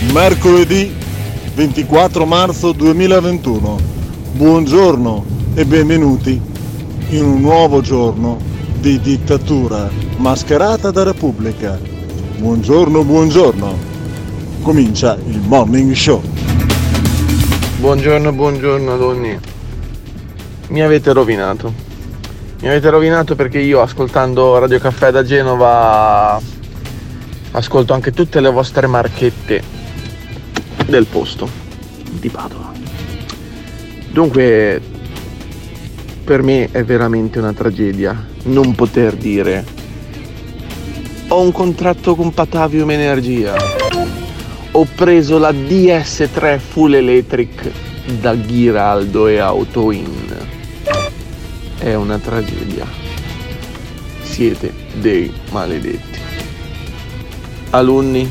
Mercoledì 24 marzo 2021. Buongiorno e benvenuti in un nuovo giorno di dittatura mascherata da Repubblica. Buongiorno, buongiorno. Comincia il Morning Show. Buongiorno, buongiorno Donny. Mi avete rovinato. Mi avete rovinato perché io ascoltando Radio Caffè da Genova ascolto anche tutte le vostre marchette del posto di Padova. Dunque, per me è veramente una tragedia non poter dire ho un contratto con Patavium Energia, ho preso la DS3 Full Electric da Ghiraldo e Autoin. È una tragedia. Siete dei maledetti. Alunni,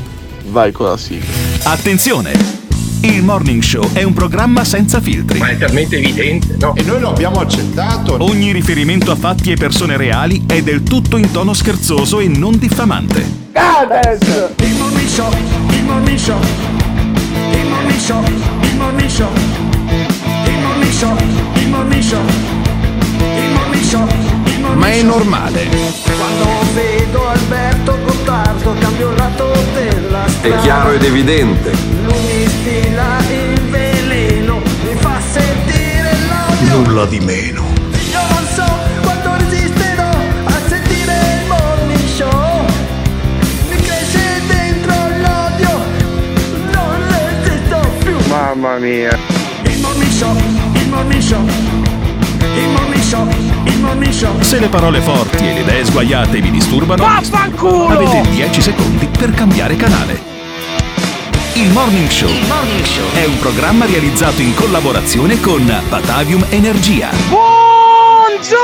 vai con la sigla. Attenzione! Il Morning Show è un programma senza filtri. Ma è talmente evidente, no? E noi lo abbiamo accettato. Ogni riferimento a fatti e persone reali è del tutto in tono scherzoso e non diffamante. Gates! Il Morning Show, il Morning Show, il Morning Show, il Morning Show, il Morning Show, il Morning Show, il Morning Show, Ma è normale. Quando vedo Alberto Gottardo cambio il lato della strada. È chiaro ed evidente. Lui mi stila il veleno, mi fa sentire l'odio. Nulla di meno. Io non so quanto resisterò a sentire il morning show. Mi cresce dentro l'odio, non resisto più. Mamma mia. Il morning show, il morning show, il morning show, il morning show. Se le parole forti e le idee sguaiate vi disturbano, Vaffanculo! avete 10 secondi per cambiare canale. Il Morning Show è un programma realizzato in collaborazione con Batavium Energia. Buongiorno!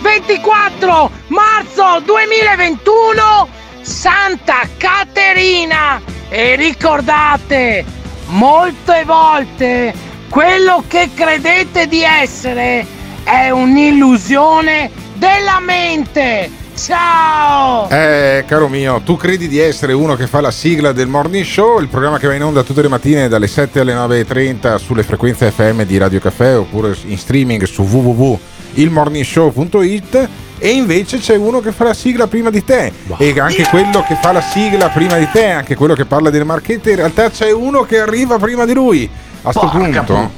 24 marzo 2021 Santa Caterina e ricordate molte volte quello che credete di essere è un'illusione della mente. Ciao! Eh, caro mio, tu credi di essere uno che fa la sigla del Morning Show, il programma che va in onda tutte le mattine dalle 7 alle 9.30 sulle frequenze FM di Radio Caffè oppure in streaming su www.ilmorningshow.it e invece c'è uno che fa la sigla prima di te e anche quello che fa la sigla prima di te, anche quello che parla delle marchette, in realtà c'è uno che arriva prima di lui. A sto punto,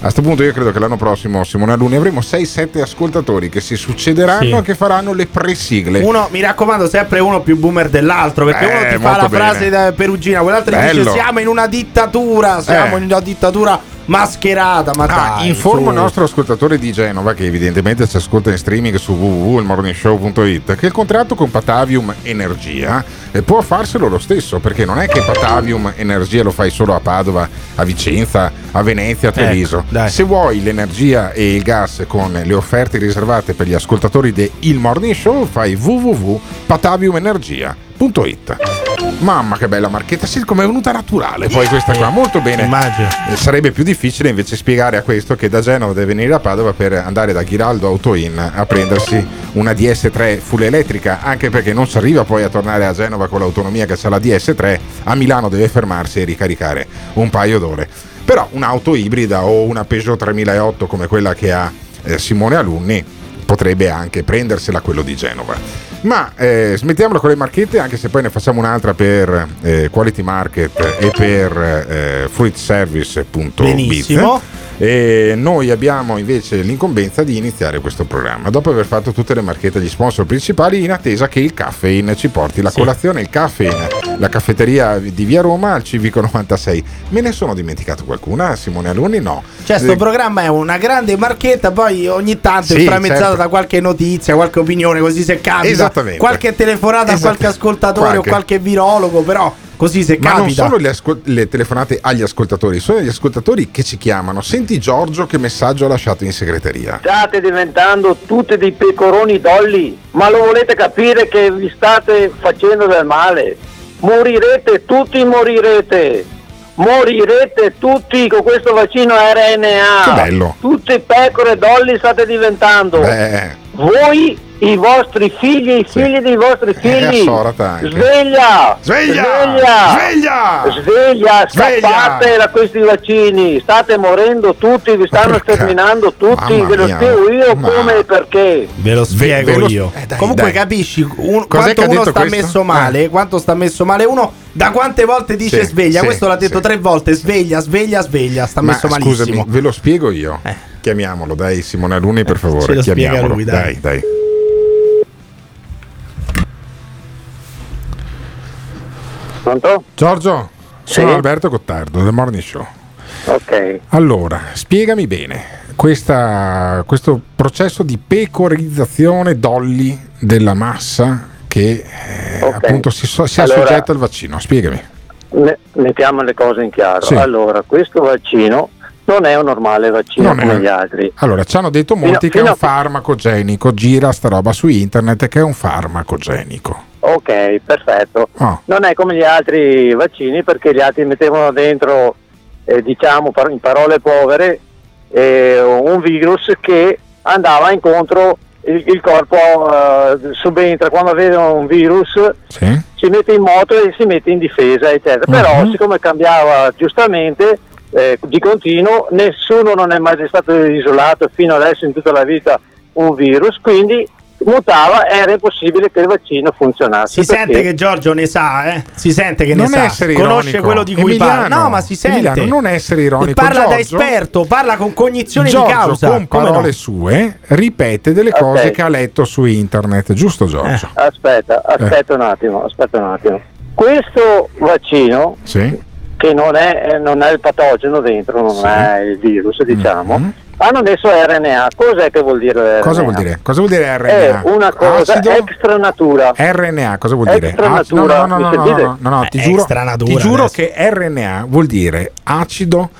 a sto punto io credo che l'anno prossimo, Simone Aluni, avremo 6-7 ascoltatori che si succederanno Sì. e che faranno le pre-sigle. Uno, mi raccomando, sempre uno più boomer dell'altro. Perché Eh, uno ti fa la bene. frase da perugina, quell'altro dice: Bello. Siamo in una dittatura, siamo Eh. in una dittatura mascherata. Ma Ah, dai, informo il nostro ascoltatore di Genova, che evidentemente ci ascolta in streaming su www.ilmorningshow.it, che il contratto con Patavium Energia eh, può farselo lo stesso, perché non è che Patavium Energia lo fai solo a Padova, a Vicenza, a Venezia, a Treviso. Ecco. Se vuoi l'energia e il gas con le offerte riservate per gli ascoltatori di Il Morning Show, fai www.pataviumenergia.it. Mamma che bella marchetta, sì, come è venuta naturale poi questa qua, molto bene. Immagino. Eh, Sarebbe più difficile invece spiegare a questo che da Genova deve venire a Padova per andare da Ghiraldo Autoin a prendersi una DS3 full elettrica, anche perché non si arriva poi a tornare a Genova con l'autonomia che c'ha la DS3, a Milano deve fermarsi e ricaricare un paio d'ore. Però un'auto ibrida o una Peugeot 3008 come quella che ha eh, Simone Alunni potrebbe anche prendersela quello di Genova. Ma eh, smettiamola con le marchette, anche se poi ne facciamo un'altra per eh, Quality Market e per eh, fruitservice.bit. Benissimo. E noi abbiamo invece l'incombenza di iniziare questo programma dopo aver fatto tutte le marchette agli sponsor principali in attesa che il caffeine ci porti la colazione, il caffeine, la caffetteria di Via Roma al Civico 96. Me ne sono dimenticato qualcuna, Simone Alunni? No. Cioè, sto Eh, programma è una grande marchetta, poi ogni tanto è Sì, framezzato certo. da qualche notizia, qualche opinione, così se capita. Qualche telefonata a qualche ascoltatore o qualche virologo, però Così se Ma non sono le, ascol- le telefonate agli ascoltatori, sono gli ascoltatori che ci chiamano. Senti Giorgio che messaggio ha lasciato in segreteria. State diventando tutti dei pecoroni dolli, ma lo volete capire che vi state facendo del male? Morirete, tutti morirete. Morirete tutti con questo vaccino RNA. Che bello. Tutti pecore dolli state diventando. Beh, Voi, i vostri figli, i figli dei vostri figli. Sveglia! Sveglia! Sveglia! Sveglia! Sveglia! Scappate da questi vaccini! State morendo tutti, vi stanno sterminando tutti, Mamma ve lo mia. spiego io Ma- come e perché. Ve lo spiego ve lo- io. eh, dai, Comunque dai. capisci un- quanto uno sta questo? messo male, quanto sta messo male uno. Da quante volte dice Sì, sveglia? sì, Questo l'ha detto sì. tre volte, sveglia, sveglia, sveglia, sta ma messo malissimo. scusami, ve lo spiego io. Eh. Chiamiamolo, dai Simone Aluni per ce favore, chiamiamolo. lui, dai, dai. dai. Pronto? Giorgio, sono Sì. Alberto Gottardo del Morning Show. Ok. Allora, spiegami bene questa- questo processo di pecorizzazione dolly della massa che eh, Ok. appunto si, si Allora- assoggetta al vaccino. Spiegami. Me- mettiamo le cose in chiaro. Sì. Allora, questo vaccino non è un normale vaccino Non è- come gli altri. Allora, ci hanno detto Fino- molti che è fino un a- farmacogenico, gira sta roba su internet che è un farmacogenico. Ok, perfetto. Ah. Non è come gli altri vaccini perché gli altri mettevano dentro, eh, diciamo par- in parole povere, eh, un virus che andava incontro il, il corpo eh, subentra quando vede un virus Sì? si mette in moto e si mette in difesa eccetera però Mhm. siccome cambiava giustamente eh, di continuo nessuno non è mai stato isolato fino adesso in tutta la vita un virus quindi mutava era impossibile che il vaccino funzionasse Si sente che Giorgio ne sa, eh? Si sente che ne Non sa. essere Conosce ironico. quello di cui Emiliano, parla. No, ma si sente. Emiliano, non essere ironico. E parla da Giorgio- esperto, parla con cognizione Giorgio, di causa. con Come parole no? sue, ripete delle Ok. cose che ha letto su internet, giusto Giorgio? aspetta aspetta un attimo aspetta un attimo questo vaccino Sì? che non è, eh, non è il patogeno dentro non Sì. è il virus diciamo Mhm. Hanno messo RNA cos'è che vuol dire RNA? Cosa vuol dire? Cosa vuol dire è RNA? una cosa Acido? extra natura RNA cosa vuol dire? Extra Ah, natura, no, no, no, no, no, no, no, no, ti Eh, giuro, extra natura ti giuro che RNA vuol dire acido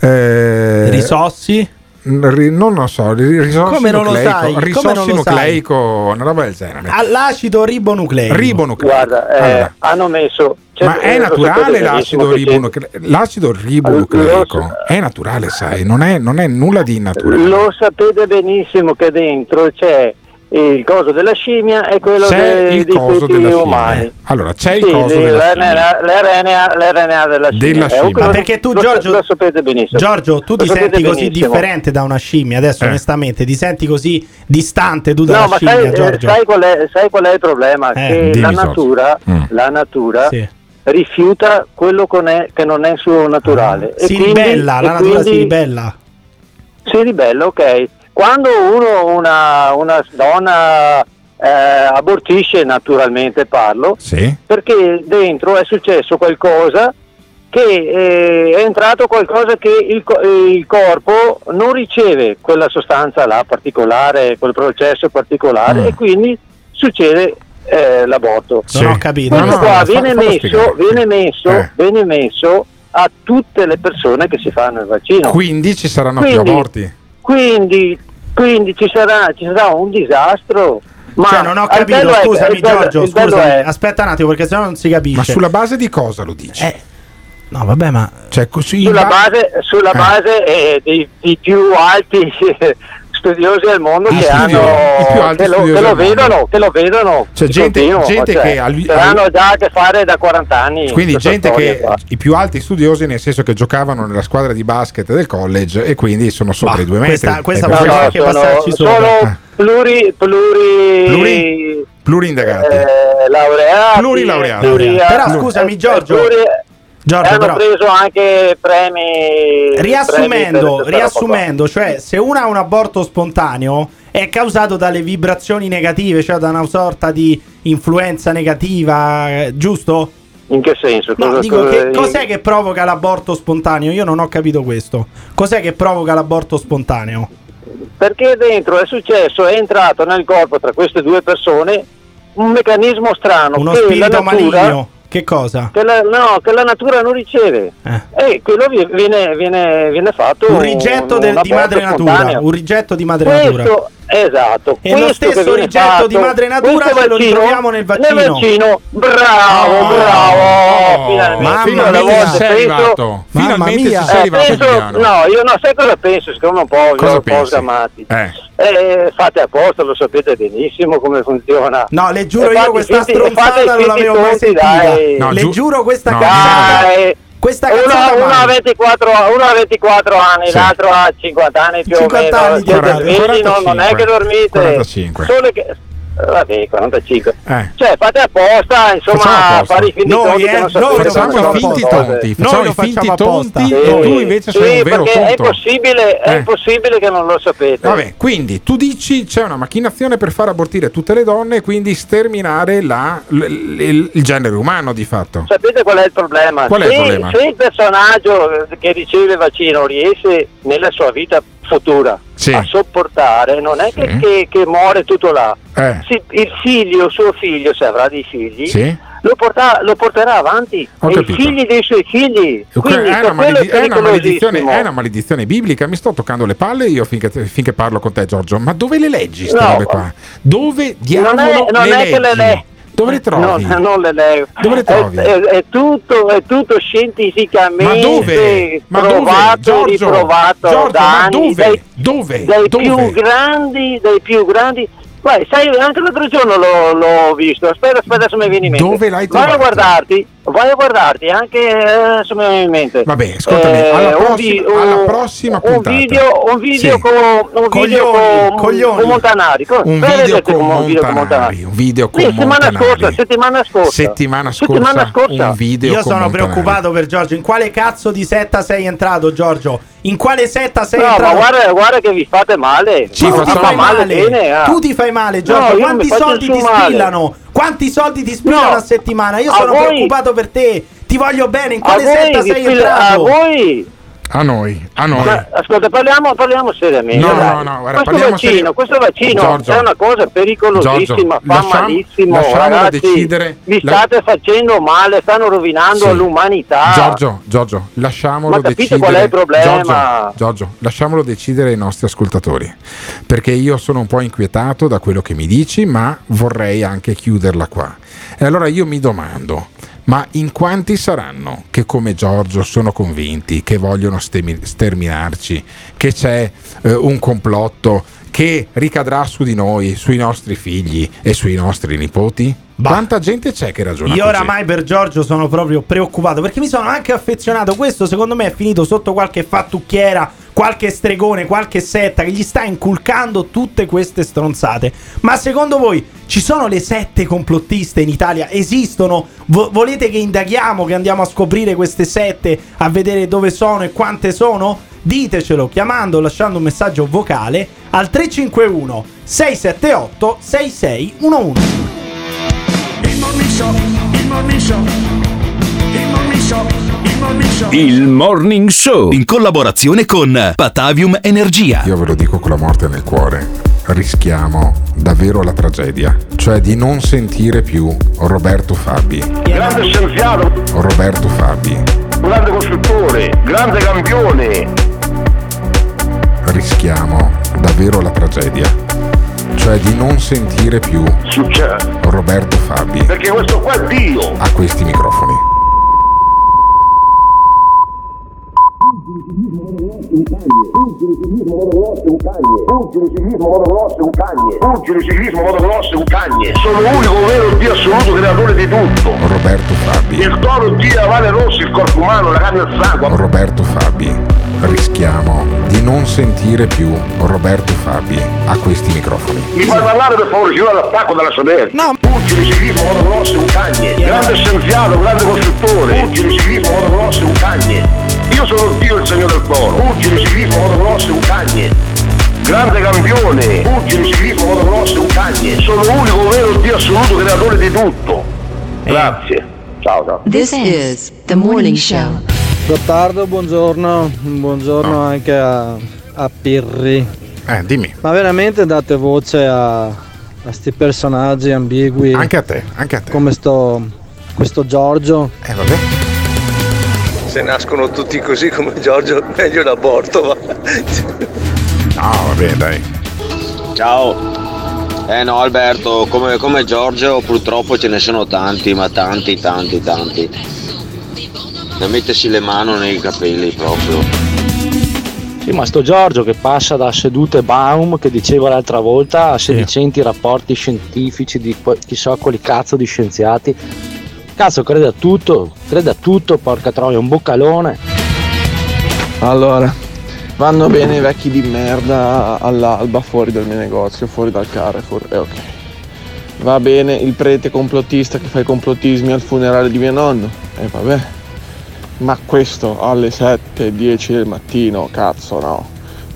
eh, Risossi? Non lo so, ri- risorsi Come non lo nucleico, sai? Come risorsi lo nucleico, una roba del genere. All'acido ribonucleico. Ribonucleico. guarda eh, Allora, hanno messo cioè, ma è lo sapete naturale l'acido ribonucleico? L'acido ribonucleico Lo è naturale, sai, non è, non è nulla di innaturale. lo sapete benissimo che dentro c'è il coso della scimmia e quello C'è il coso feti della scimmia. umani Allora, c'è il Sì, coso lì, della l'RNA, l'RNA, l'RNA della scimmia. Della scimmia. perché tu, lo, Giorgio- lo sapete benissimo. Giorgio, tu Lo ti senti così benissimo. differente da una scimmia. Adesso, Eh. onestamente, ti senti così distante tu dalla No, ma scimmia, sai, eh, Giorgio. sai qual è, sai qual è il problema? Eh, che dimmi, la natura, Mm. la natura Sì. rifiuta quello è- che non è suo naturale. E Si quindi- ribella, e la natura si ribella. Si ribella, ok. Quando uno, una, una donna eh, abortisce, naturalmente parlo, Sì? perché dentro è successo qualcosa che eh, è entrato qualcosa che il, il corpo non riceve quella sostanza là particolare, quel processo particolare Mm. e quindi succede eh, l'aborto. Sì. Non ho capito. Questo No, qua no, fa- viene, fallo messo, viene, messo, Eh. viene messo a tutte le persone che si fanno il vaccino. Quindi ci saranno più Quindi- aborti. Quindi, quindi ci, sarà, ci sarà un disastro. Ma Cioè, non ho capito, bello è- scusami, bello- Giorgio. bello Scusami, è- aspetta un attimo, perché sennò non si capisce. Ma sulla base di cosa lo dici? Eh, no, vabbè, ma. Cioè, così sulla ba- base, sulla Eh. base eh, dei, dei più alti studiosi al mondo I che, studiosi, hanno, i più alti che, lo, studiosi che lo vedono, che lo vedono C'è gente- continuo, gente cioè, che al- ce l'hanno già a che fare da 40 anni. Quindi questa gente che qua. i più alti studiosi nel senso che giocavano nella squadra di basket del college e quindi sono sopra Bah, i due metri. questa- questa No, no, anche sono, passarci sopra. sono pluri, pluri, Pluri- pluriindagati. eh, laureati, Plurilaureati. pluri- Però eh, scusami, eh, Giorgio. pluri- Giorgio, hanno però. preso anche premi. premi Riassumendo, questa riassumendo, cioè se uno ha un aborto spontaneo è causato dalle vibrazioni negative, cioè da una sorta di influenza negativa, eh, giusto? In che senso? No, Cosa- dico, cosa- che, cos'è che provoca l'aborto spontaneo? Io non ho capito questo. Cos'è che provoca l'aborto spontaneo? Perché dentro è successo, è entrato nel corpo tra queste due persone un meccanismo strano Uno spirito natura, maligno. Che cosa? Che la, no, che la natura non riceve. E quello vi- viene, viene, viene fatto Un rigetto del- un di madre aborto natura. Un rigetto di madre Questo- natura. Esatto. E lo questo stesso che viene rigetto fatto, di madre natura ce lo vaccino- ritroviamo nel vaccino. Nel vaccino, bravo, bravo. finalmente. Mamma Io alle mia. volte sei penso- arrivato. Finalmente mia. ci sei Eh, arrivato, penso, no, io no, sai cosa penso? Siccome un po', Cosa un po' pensi? sgamati. Eh. Eh, fate apposta, lo sapete benissimo come funziona. No, le giuro Eh, io fate questa finti- stronzata non l'avevo mai sentita. dai. No, le giu- giuro questa no, cazzata. Dai. Questa uno, cazzata uno ha 24, uno ha 24 anni, Sì. l'altro ha 50 anni più 50 o meno. anni, Siete 40, svegli, no, non è che 45. dormite. 45. Solo che, vabbè, 45. Eh. Cioè, fate apposta, insomma, fare i finti Noi, tonti eh, non noi Facciamo i finti tonti, Noi facciamo lo i finti tonti e tu invece sei sì, un vero perché è tonto. impossibile, è Eh. impossibile che non lo sapete. Vabbè, quindi tu dici c'è una macchinazione per far abortire tutte le donne e quindi sterminare la- l- l- il genere umano di fatto. Sapete qual è il problema? Qual è se, il problema? se il personaggio che riceve il vaccino riesce nella sua vita futura Sì. a sopportare, non è che, Sì. che- che muore tutto là. Eh. Si- il figlio, suo figlio, se avrà dei figli, Sì. lo, porta- lo porterà avanti. Ho e i figli dei suoi figli. Quindi, è, una maledi- è una è una maledizione biblica. Mi sto toccando le palle io finché, finché parlo con te, Giorgio. Ma dove le leggi No, qua? Dove diavolo non è, non le è che le leggi? Dove le trovi? No, non le leggo. Dove le trovi? È, è- è tutto, è tutto scientificamente Ma dove? Provato e Giorgio, riprovato Giorgio, da anni dove? dai, Dove? dai Dove? più grandi, dai più grandi. Guarda, sai, anche l'altro giorno l'ho, l'ho visto. Aspetta, aspetta, adesso mi viene in mente. Dove l'hai Vai a trovato? guardarti, vai a guardarti anche eh, adesso mi viene in mente. Vabbè, ascoltami, Eh, alla un prossima- vi- alla un- prossima un puntata. video, un video Sì. con un video Coglioni, con, coglioni. con Montanari. Con- Un video con un con Montanari, un video con Sì, settimana Montanari. scorsa, settimana scorsa. Settimana scorsa, Settimana scorsa. un video Io con sono Montanari. preoccupato per Giorgio. In quale cazzo di setta sei entrato, Giorgio? In quale setta sei No, ma entrato? guarda, guarda che vi fate male. Ci Ma facciamo fa fai male, bene, ah. tu ti fai male, No, Giorgio. io Quanti soldi ti male. spillano? Quanti soldi ti spillano No, a settimana? Io sono voi- preoccupato per te. Ti voglio bene. In quale setta sei spilla- a entrato? voi. A noi, a noi. Ma, ascolta, parliamo, parliamo seriamente. No, dai. no, no, guarda, questo parliamo vaccino, seri- questo vaccino Giorgio. è una cosa pericolosissima, Giorgio, fa lasciamo- malissimo, ragazzi. decidere. Vi La- state facendo male, stanno rovinando Sì. l'umanità. Giorgio, Giorgio, lasciamolo Ma decidere. qual è il problema? Giorgio, Giorgio, lasciamolo decidere ai nostri ascoltatori. Perché io sono un po' inquietato da quello che mi dici, ma vorrei anche chiuderla qua. E allora io mi domando. Ma in quanti saranno che come Giorgio sono convinti che vogliono sterminarci, che c'è eh, un complotto che ricadrà su di noi, sui nostri figli e sui nostri nipoti? Quanta gente c'è che ragiona Io così? oramai per Giorgio sono proprio preoccupato perché mi sono anche affezionato. Questo secondo me è finito sotto qualche fattucchiera, qualche stregone, qualche setta che gli sta inculcando tutte queste stronzate. Ma secondo voi ci sono le sette complottiste in Italia? Esistono? Vo- volete che indaghiamo, che andiamo a scoprire queste sette, a vedere dove sono e quante sono? Ditecelo chiamando lasciando un messaggio vocale al 351 678 6611. Il morning show, il morning show, il morning show, il morning show. In collaborazione con Patavium Energia. Io ve lo dico con la morte nel cuore, rischiamo davvero la tragedia, cioè di non sentire più Roberto Fabi. Grande scienziato, Roberto Fabi, grande costruttore, grande campione. rischiamo davvero la tragedia, cioè di non sentire più Succede. Roberto Fabi Perché questo qua è Dio. a questi microfoni. Pugili ciclismo motocross un cagne. Pugili ciclismo motocross un cagne. Sono l'unico vero Dio assoluto creatore di tutto. Roberto Fabi, Il toro Dio, Vale Rossi, il corpo umano, la carne e il sangue. Roberto Fabi, rischiamo di non sentire più Roberto Fabi a questi microfoni. Mi fai parlare per favore, ci vuole l'attacco dalla sodera. No. Pugili ciclismo motocross un cagne. Grande scienziato, grande costruttore. Pugili ciclismo motocross un cagne. Io sono Dio il segno del toro. Pugili ciclismo motocross è un cagne. Grande campione. Pugili ciclismo motocross è un cagne. Sono l'unico vero Dio assoluto creatore di tutto. Grazie. Ciao ciao. This is the morning show. Gottardo, buongiorno, buongiorno anche a, a Pirri. Eh, dimmi. Ma veramente date voce a, a sti personaggi ambigui Anche a te, anche a te. come sto questo Giorgio. Eh vabbè. Se nascono tutti così come Giorgio, meglio l'aborto, va. No, vabbè, dai. Ciao. Eh no Alberto, come, come Giorgio purtroppo ce ne sono tanti, ma tanti, tanti, tanti. Da mettersi le mani nei capelli proprio. Sì, ma sto Giorgio che passa da sedute Baum che diceva l'altra volta a sedicenti rapporti scientifici di chissà quali cazzo di scienziati. Cazzo, crede a tutto, crede a tutto, porca troia, un boccalone. Allora, vanno bene i vecchi di merda all'alba fuori dal mio negozio, fuori dal Carrefour, e ok. Va bene il prete complottista che fa i complottismi al funerale di mio nonno, e vabbè. Ma questo alle 7, 10 del mattino, cazzo no.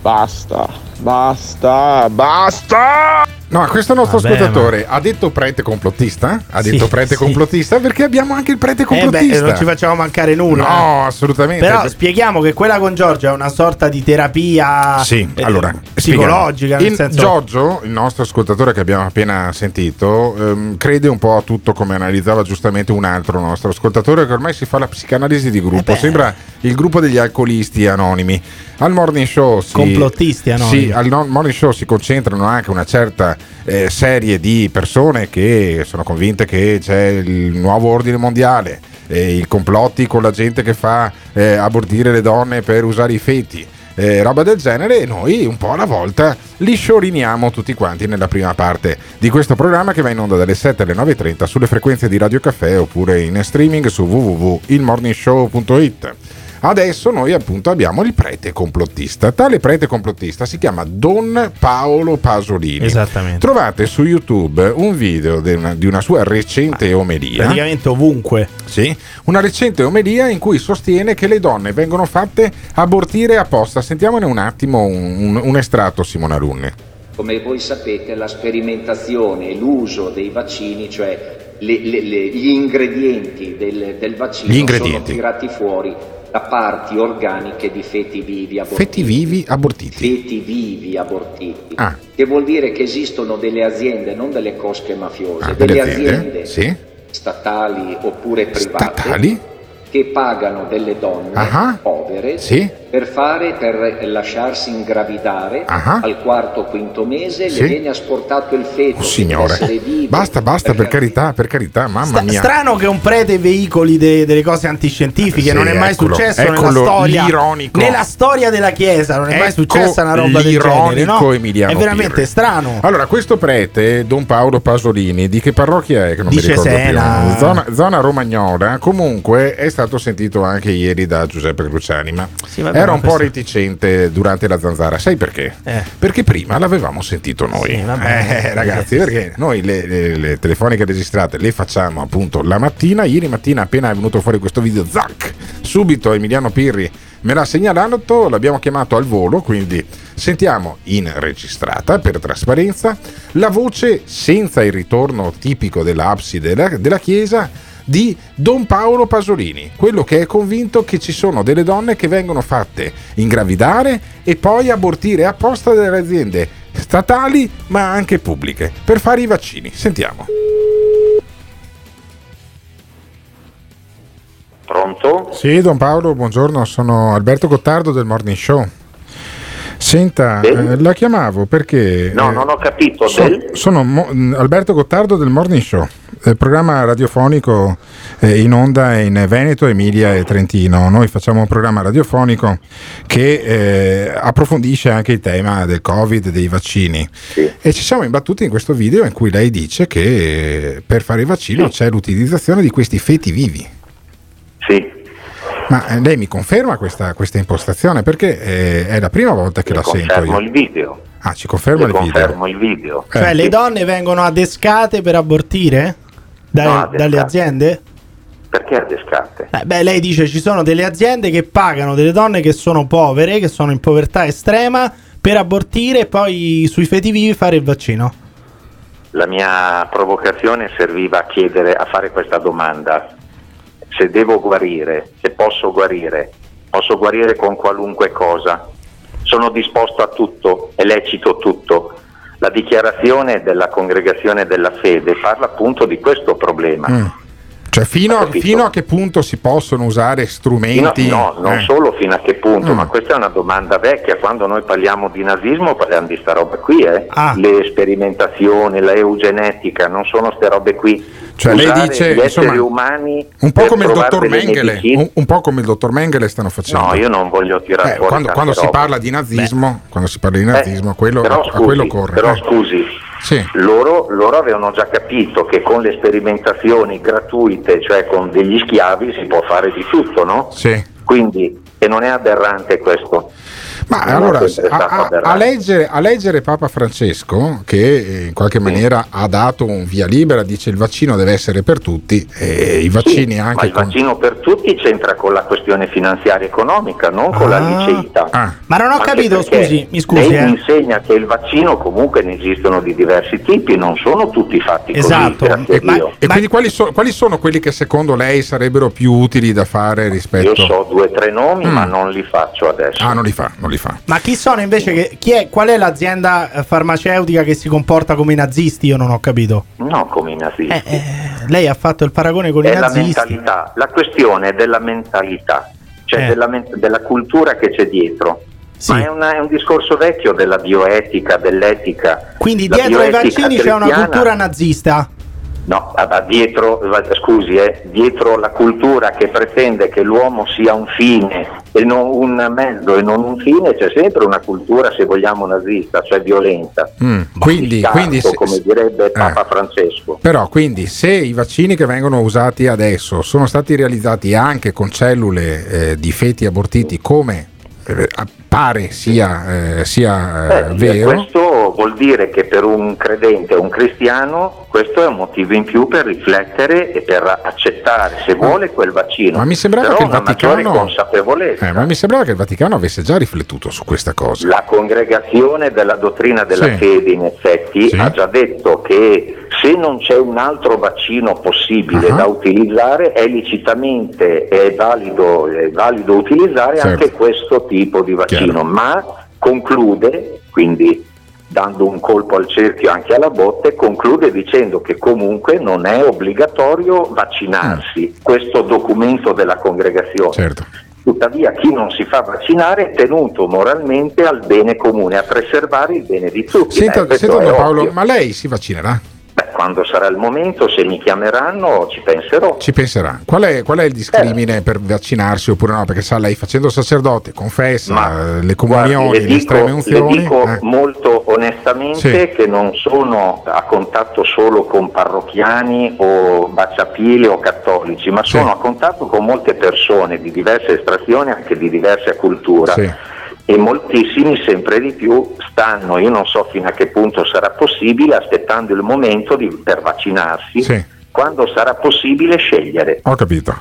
Basta, basta, basta! No, questo nostro Vabbè, ascoltatore ha detto prete complottista? Ha Sì, detto prete sì. complottista perché abbiamo anche il prete Eh complottista. beh, non ci facciamo mancare nulla. No, assolutamente. Però spieghiamo che quella con Giorgio è una sorta di terapia Sì, eh, allora psicologica. Il senso, Giorgio, il nostro ascoltatore che abbiamo appena sentito, ehm, crede un po' a tutto come analizzava giustamente un altro nostro ascoltatore che ormai si fa la psicanalisi di Eh gruppo. Sembra il gruppo degli alcolisti anonimi. Al morning show si, Complottisti anonimi. Sì, al no- morning show si concentrano anche una certa eh, serie di persone che sono convinte che c'è il nuovo ordine mondiale, eh, i complotti con la gente che fa eh, abortire le donne per usare i feti. eh, roba del genere e noi un po' alla volta li scioriniamo tutti quanti nella prima parte di questo programma che va in onda dalle 7 alle 9.30 sulle frequenze di Radio Caffè oppure in streaming su www.ilmorningshow.it Adesso noi appunto abbiamo il prete complottista. Tale prete complottista si chiama Don Paolo Pasolini. Esattamente. Trovate su YouTube un video di una, di una sua recente omelia. praticamente ovunque. Sì, una recente omelia in cui sostiene che le donne vengono fatte abortire apposta. Sentiamone un attimo un, un- un estratto, Simona Runne. Come voi sapete la sperimentazione e l'uso dei vaccini, cioè le- le- le- gli ingredienti del, del vaccino Gli ingredienti. sono tirati fuori da parti organiche di feti vivi abortiti. Feti vivi abortiti. Feti vivi abortiti. Ah, Che vuol dire che esistono delle aziende, non delle cosche mafiose, ah, delle, delle aziende, aziende? Sì. statali oppure private Statali? Che pagano delle donne Ah, povere Sì. per fare, per lasciarsi ingravidare Ah. al quarto o quinto mese Sì. le viene asportato il feto Oh, signore. vivo Basta, basta, per carità, per carità, mamma Sta- mia. strano che un prete veicoli de- delle cose antiscientifiche, Sì, non è mai eccolo, successo eccolo, nella storia. l'ironico. Nella storia della Chiesa non è mai Ecco successa una roba del genere, no? Emiliano È veramente Pirri. strano. Allora, questo prete, Don Paolo Pasolini, di che parrocchia è? Che non Di mi ricordo Cesena. più. Zona, zona romagnola. Comunque è stato sentito anche ieri da Giuseppe Cruciani, ma Sì, vabbè, era un po' questo- reticente durante la zanzara. Sai perché? Eh. Perché prima l'avevamo sentito noi. Sì, vabbè. Eh, ragazzi, perché noi le, le- le telefoniche registrate le facciamo appunto la mattina. Ieri mattina, appena è venuto fuori questo video, zac! Subito Emiliano Pirri me l'ha segnalato, l'abbiamo chiamato al volo, quindi sentiamo in registrata per trasparenza la voce senza il ritorno tipico dell'abside della, della chiesa di Don Paolo Pasolini, quello che è convinto che ci sono delle donne che vengono fatte ingravidare e poi abortire apposta dalle aziende statali ma anche pubbliche per fare i vaccini. Sentiamo. Pronto? Sì, Don Paolo, buongiorno, sono Alberto Gottardo del Morning Show. Senta, eh, la chiamavo perché... No, eh, non ho capito. so- del- sono Mo- mh, Alberto Gottardo del Morning Show, eh, programma radiofonico eh, in onda in Veneto, Emilia e Trentino. Noi facciamo un programma radiofonico che eh, approfondisce anche il tema del Covid, dei vaccini. E ci siamo imbattuti in questo video in cui lei dice che eh, per fare il vaccino c'è l'utilizzazione di questi feti vivi. Sì. Ma eh, lei mi conferma questa, questa impostazione? Perché eh, è la prima volta che la sento Confermo io. il video. Ah, ci conferma il video. confermo il video. Cioè, Eh, le donne vengono adescate per abortire? Dai- No, adescate. dalle aziende? Perché adescate? Eh, beh, lei dice ci sono delle aziende che pagano delle donne che sono povere, che sono in povertà estrema, per abortire e poi sui feti vivi fare il vaccino. La mia provocazione serviva a chiedere, a fare questa domanda. Se devo guarire, se posso guarire, posso guarire con qualunque cosa. Sono disposto a tutto, è lecito tutto. La dichiarazione della congregazione della fede parla appunto di questo problema. Mm. Cioè, fino, a, fino a che punto si possono usare strumenti? No, no, non eh. solo fino a che punto, Mm. ma questa è una domanda vecchia. Quando noi parliamo di nazismo parliamo di sta roba qui, eh? Ah. le sperimentazioni, la eugenetica, non sono ste robe qui. Cioè, lei dice, gli esseri insomma, umani Un po' come il dottor Mengele, un, un po' come il dottor Mengele stanno facendo. No, io non voglio tirare Eh, fuori quando, quando si robe. parla di nazismo, quando si parla di Eh, nazismo, quello, però a, a scusi, quello corre. Però eh. scusi, Sì. loro, loro avevano già capito che con le sperimentazioni gratuite, cioè con degli schiavi, si può fare di tutto, no? Sì. Quindi, e non è aberrante questo. Ma allora, a, a- leggere, a leggere Papa Francesco, che in qualche maniera ha dato un via libera, dice il vaccino deve essere per tutti, e i vaccini Sì, ma anche il con... vaccino per tutti c'entra con la questione finanziaria e economica, non con la liceità. Ma non ho Anche capito, scusi, mi scusi, Lei eh. insegna che il vaccino comunque ne esistono di diversi tipi, non sono tutti fatti Esatto. così, grazie a Dio. E quindi quali, so- quali sono quelli che secondo lei sarebbero più utili da fare rispetto... Io so due o tre nomi, Mm. ma non li faccio adesso. Ah, non li fa, non li fa. Ma chi sono invece che, chi è, qual è l'azienda eh, farmaceutica che si comporta come i nazisti? Io non ho capito. No, come i nazisti. Lei ha fatto il paragone con è i la nazisti. mentalità, la questione è della mentalità, cioè Eh. della, della cultura che c'è dietro. Ma è, una- è un discorso vecchio della bioetica, dell'etica. Quindi La dietro ai vaccini c'è una cultura nazista. No, ma dietro, scusi, eh, dietro la cultura che pretende che l'uomo sia un fine e non un mezzo e non un fine, c'è sempre una cultura, se vogliamo, nazista, cioè violenta. Mm, Quindi, Scarto, quindi se- come direbbe Papa Francesco. Però quindi se i vaccini che vengono usati adesso sono stati realizzati anche con cellule eh, di feti abortiti come eh, pare sia, eh, sia eh, Eh, vero, Questo vuol dire che per un credente o un cristiano questo è un motivo in più per riflettere e per accettare, se vuole, quel vaccino. Ma mi sembrava Però che il Vaticano- eh, ma mi sembrava che il Vaticano avesse già riflettuto su questa cosa. La congregazione della dottrina della Sì. fede, in effetti, ha già detto che se non c'è un altro vaccino possibile Ah. da utilizzare, è licitamente è valido, è valido utilizzare Certo. anche questo tipo di vaccino, ma conclude, quindi dando un colpo al cerchio anche alla botte, conclude dicendo che comunque non è obbligatorio vaccinarsi, questo documento della congregazione. Certo. Tuttavia chi non si fa vaccinare è tenuto moralmente al bene comune, a preservare il bene di tutti. Senta, Eh, senta, Paolo, ma lei si vaccinerà? Beh, quando sarà il momento, se mi chiameranno, ci penserò. Ci penserà. Qual è, qual è il discrimine per vaccinarsi oppure no? Perché sa, lei facendo sacerdote confessa eh, le comunioni, Guardi, le, le dico, estreme le unzioni. dico eh. molto onestamente che non sono a contatto solo con parrocchiani o baciapili o cattolici, ma sono a contatto con molte persone di diverse estrazioni, anche di diversa cultura. Sì. E moltissimi sempre di più stanno, io non so fino a che punto sarà possibile, aspettando il momento di- per vaccinarsi, Sì. quando sarà possibile scegliere. Ho capito.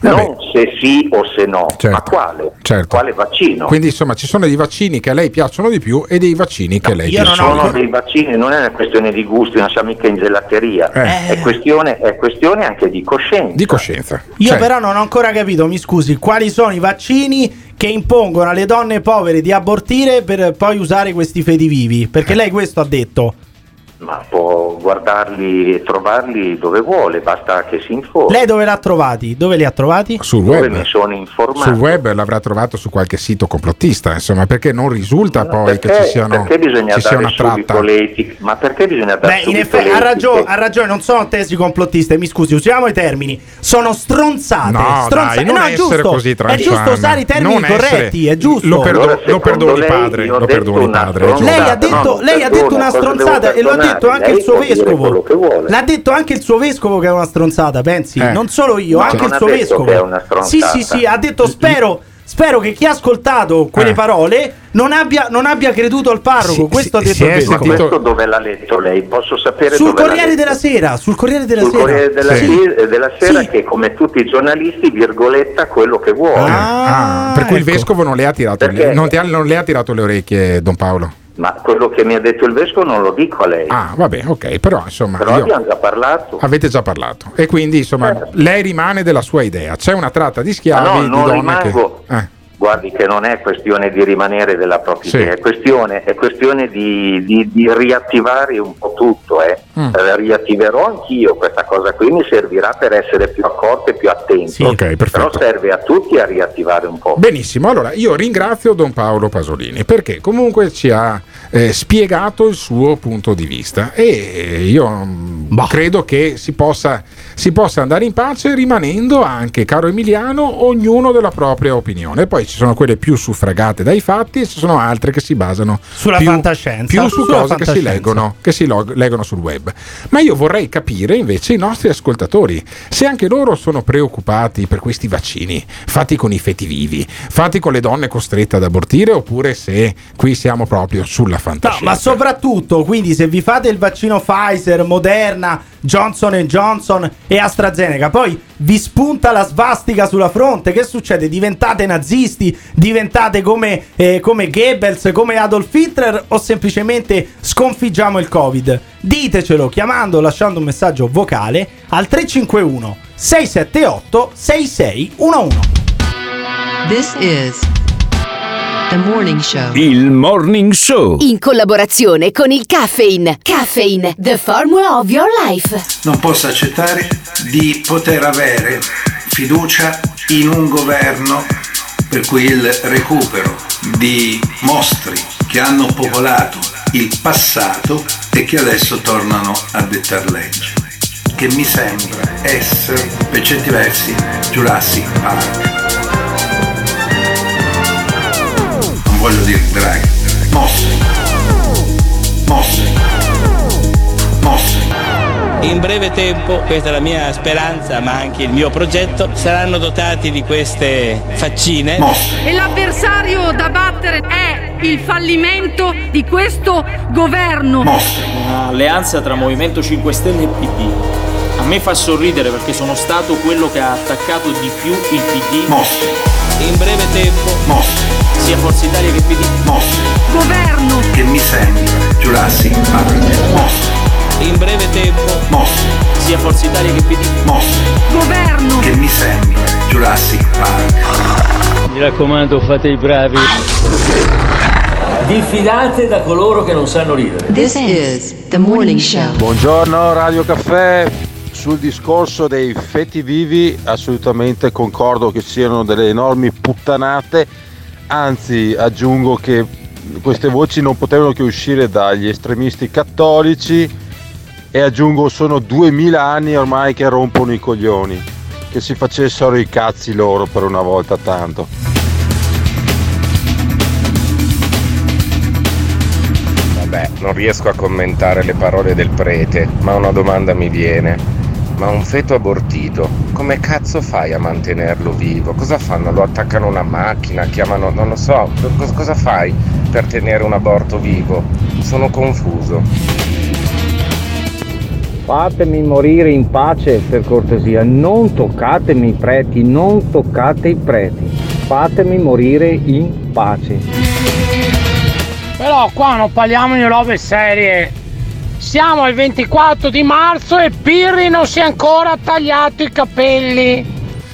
Non se sì o se no, ma Certo. quale? Certo. Quale vaccino? Quindi insomma ci sono dei vaccini che a lei piacciono di più e dei vaccini che a lei Ci piacciono sono dei vaccini, non è una questione di gusti, non siamo mica in gelateria, Eh. è, questione, è questione anche di coscienza. di coscienza. Io Cioè, però non ho ancora capito, mi scusi, quali sono i vaccini che impongono alle donne povere di abortire per poi usare questi feti vivi? Perché Eh. lei questo ha detto. Ma può guardarli e trovarli dove vuole, basta che si informi. Lei dove l'ha trovati? Dove li ha trovati? sul Dove web. mi sono informato. Sul web l'avrà trovato su qualche sito complottista, insomma, perché non risulta poi perché, che ci, siano, perché bisogna ci sia dare una subito tratta. le etiche? Ma perché bisogna dare Beh, in effetti ha ragione, ha ragione, non sono tesi complottiste, mi scusi, usiamo i termini. Sono stronzate. No, stronzate. dai, non no, è essere giusto. così È giusto usare i termini Non essere- corretti, è giusto. Lo, perdo- Allora, lo perdoni lei, padre, lo perdoni padre. Lei ha detto, no, lei ha detto una stronzata e lo ha detto perdonare? anche il suo vescovo. L'ha detto anche il suo vescovo che è una stronzata, pensi? Eh. Non solo io, No, anche non il ha suo detto vescovo. che è una stronzata. Sì, sì, sì, ha detto spero. Spero che chi ha ascoltato quelle Eh. parole non abbia, non abbia creduto al parroco. Sì, Questo sì, ha detto si il sentito- Questo dove l'ha letto lei? Posso sapere Sul dove l'ha Corriere letto? della Sera, sul Corriere della Sul Sera. Corriere della, Sì. Sì- eh, della Sera Sì. che come tutti i giornalisti virgoletta quello che vuole. Ah, per cui il ecco. vescovo non le, ha tirato le, non ha- non le ha tirato le orecchie, Don Paolo. Ma quello che mi ha detto il vescovo non lo dico a lei. Ah, vabbè, ok, però insomma, Però abbiamo già parlato. avete già parlato. E quindi insomma, Certo. lei rimane della sua idea. C'è una tratta di schiavi Ma no, di non donne rimango. che. eh. Guardi che non è questione di rimanere della propria Sì. idea, è questione, è questione di, di- di riattivare un po' tutto. eh. Mm. Eh, riattiverò anch'io questa cosa qui, mi servirà per essere più accorto e più attento. Ok, perfetto. Però serve a tutti a riattivare un po'. Benissimo, allora io ringrazio Don Paolo Pasolini perché comunque ci ha eh, spiegato il suo punto di vista e io mm, credo che si possa, si possa andare in pace rimanendo anche, caro Emiliano, ognuno della propria opinione. Poi ci sono quelle più suffragate dai fatti e ci sono altre che si basano Sulla più, fantascienza. più su Sulla cose che si, leggono, che si log- leggono sul web. Ma io vorrei capire invece i nostri ascoltatori se anche loro sono preoccupati per questi vaccini fatti con i feti vivi, fatti con le donne costrette ad abortire oppure se qui siamo proprio sulla No, fantascienza. ma soprattutto, quindi se vi fate il vaccino Pfizer, Moderna, Johnson Johnson e AstraZeneca, poi vi spunta la svastica sulla fronte, che succede? Diventate nazisti? Diventate come, eh, come Goebbels, come Adolf Hitler o semplicemente sconfiggiamo il Covid? Ditecelo chiamando lasciando un messaggio vocale al 351 678 6611. This is morning show. Il Morning Show. In collaborazione con il Caffeine. Caffeine, the formula of your life. Non posso accettare di poter avere fiducia in un governo per cui il recupero di mostri che hanno popolato il passato e che adesso tornano a dettar legge. Che mi sembra essere, per certi versi, Jurassic Park. Voglio dire draghi. Mosse. Mosse. Mosse. In breve tempo, questa è la mia speranza, ma anche il mio progetto, saranno dotati di queste faccine. E l'avversario da battere è il fallimento di questo governo. Un'alleanza tra Movimento 5 Stelle e PD. A me fa sorridere perché sono stato quello che ha attaccato di più il PD. In breve tempo, sia Forza Italia che PD. Governo. Che mi sembra Jurassic Park. Mosse. in breve tempo, sia Forza Italia che PD. Governo. Che mi sembra Jurassic Park. Mi raccomando, fate i bravi. Diffidate da coloro che non sanno ridere. This is the morning show. Buongiorno Radio Caffè. Sul discorso dei feti vivi assolutamente concordo che siano delle enormi puttanate, anzi aggiungo che queste voci non potevano che uscire dagli estremisti cattolici e aggiungo sono 2000 anni ormai che rompono i coglioni, che si facessero i cazzi loro per una volta tanto. Vabbè, non riesco a commentare le parole del prete, ma una domanda mi viene. Ma un feto abortito, come cazzo fai a mantenerlo vivo? Cosa fanno? Lo attaccano a una macchina, chiamano, non lo so, cosa, cosa fai per tenere un aborto vivo? Sono confuso. Fatemi morire in pace per cortesia, non toccatemi i preti, non toccate i preti, fatemi morire in pace. Però qua non parliamo di robe serie. Siamo al 24 di marzo e Pirri non si è ancora tagliato i capelli.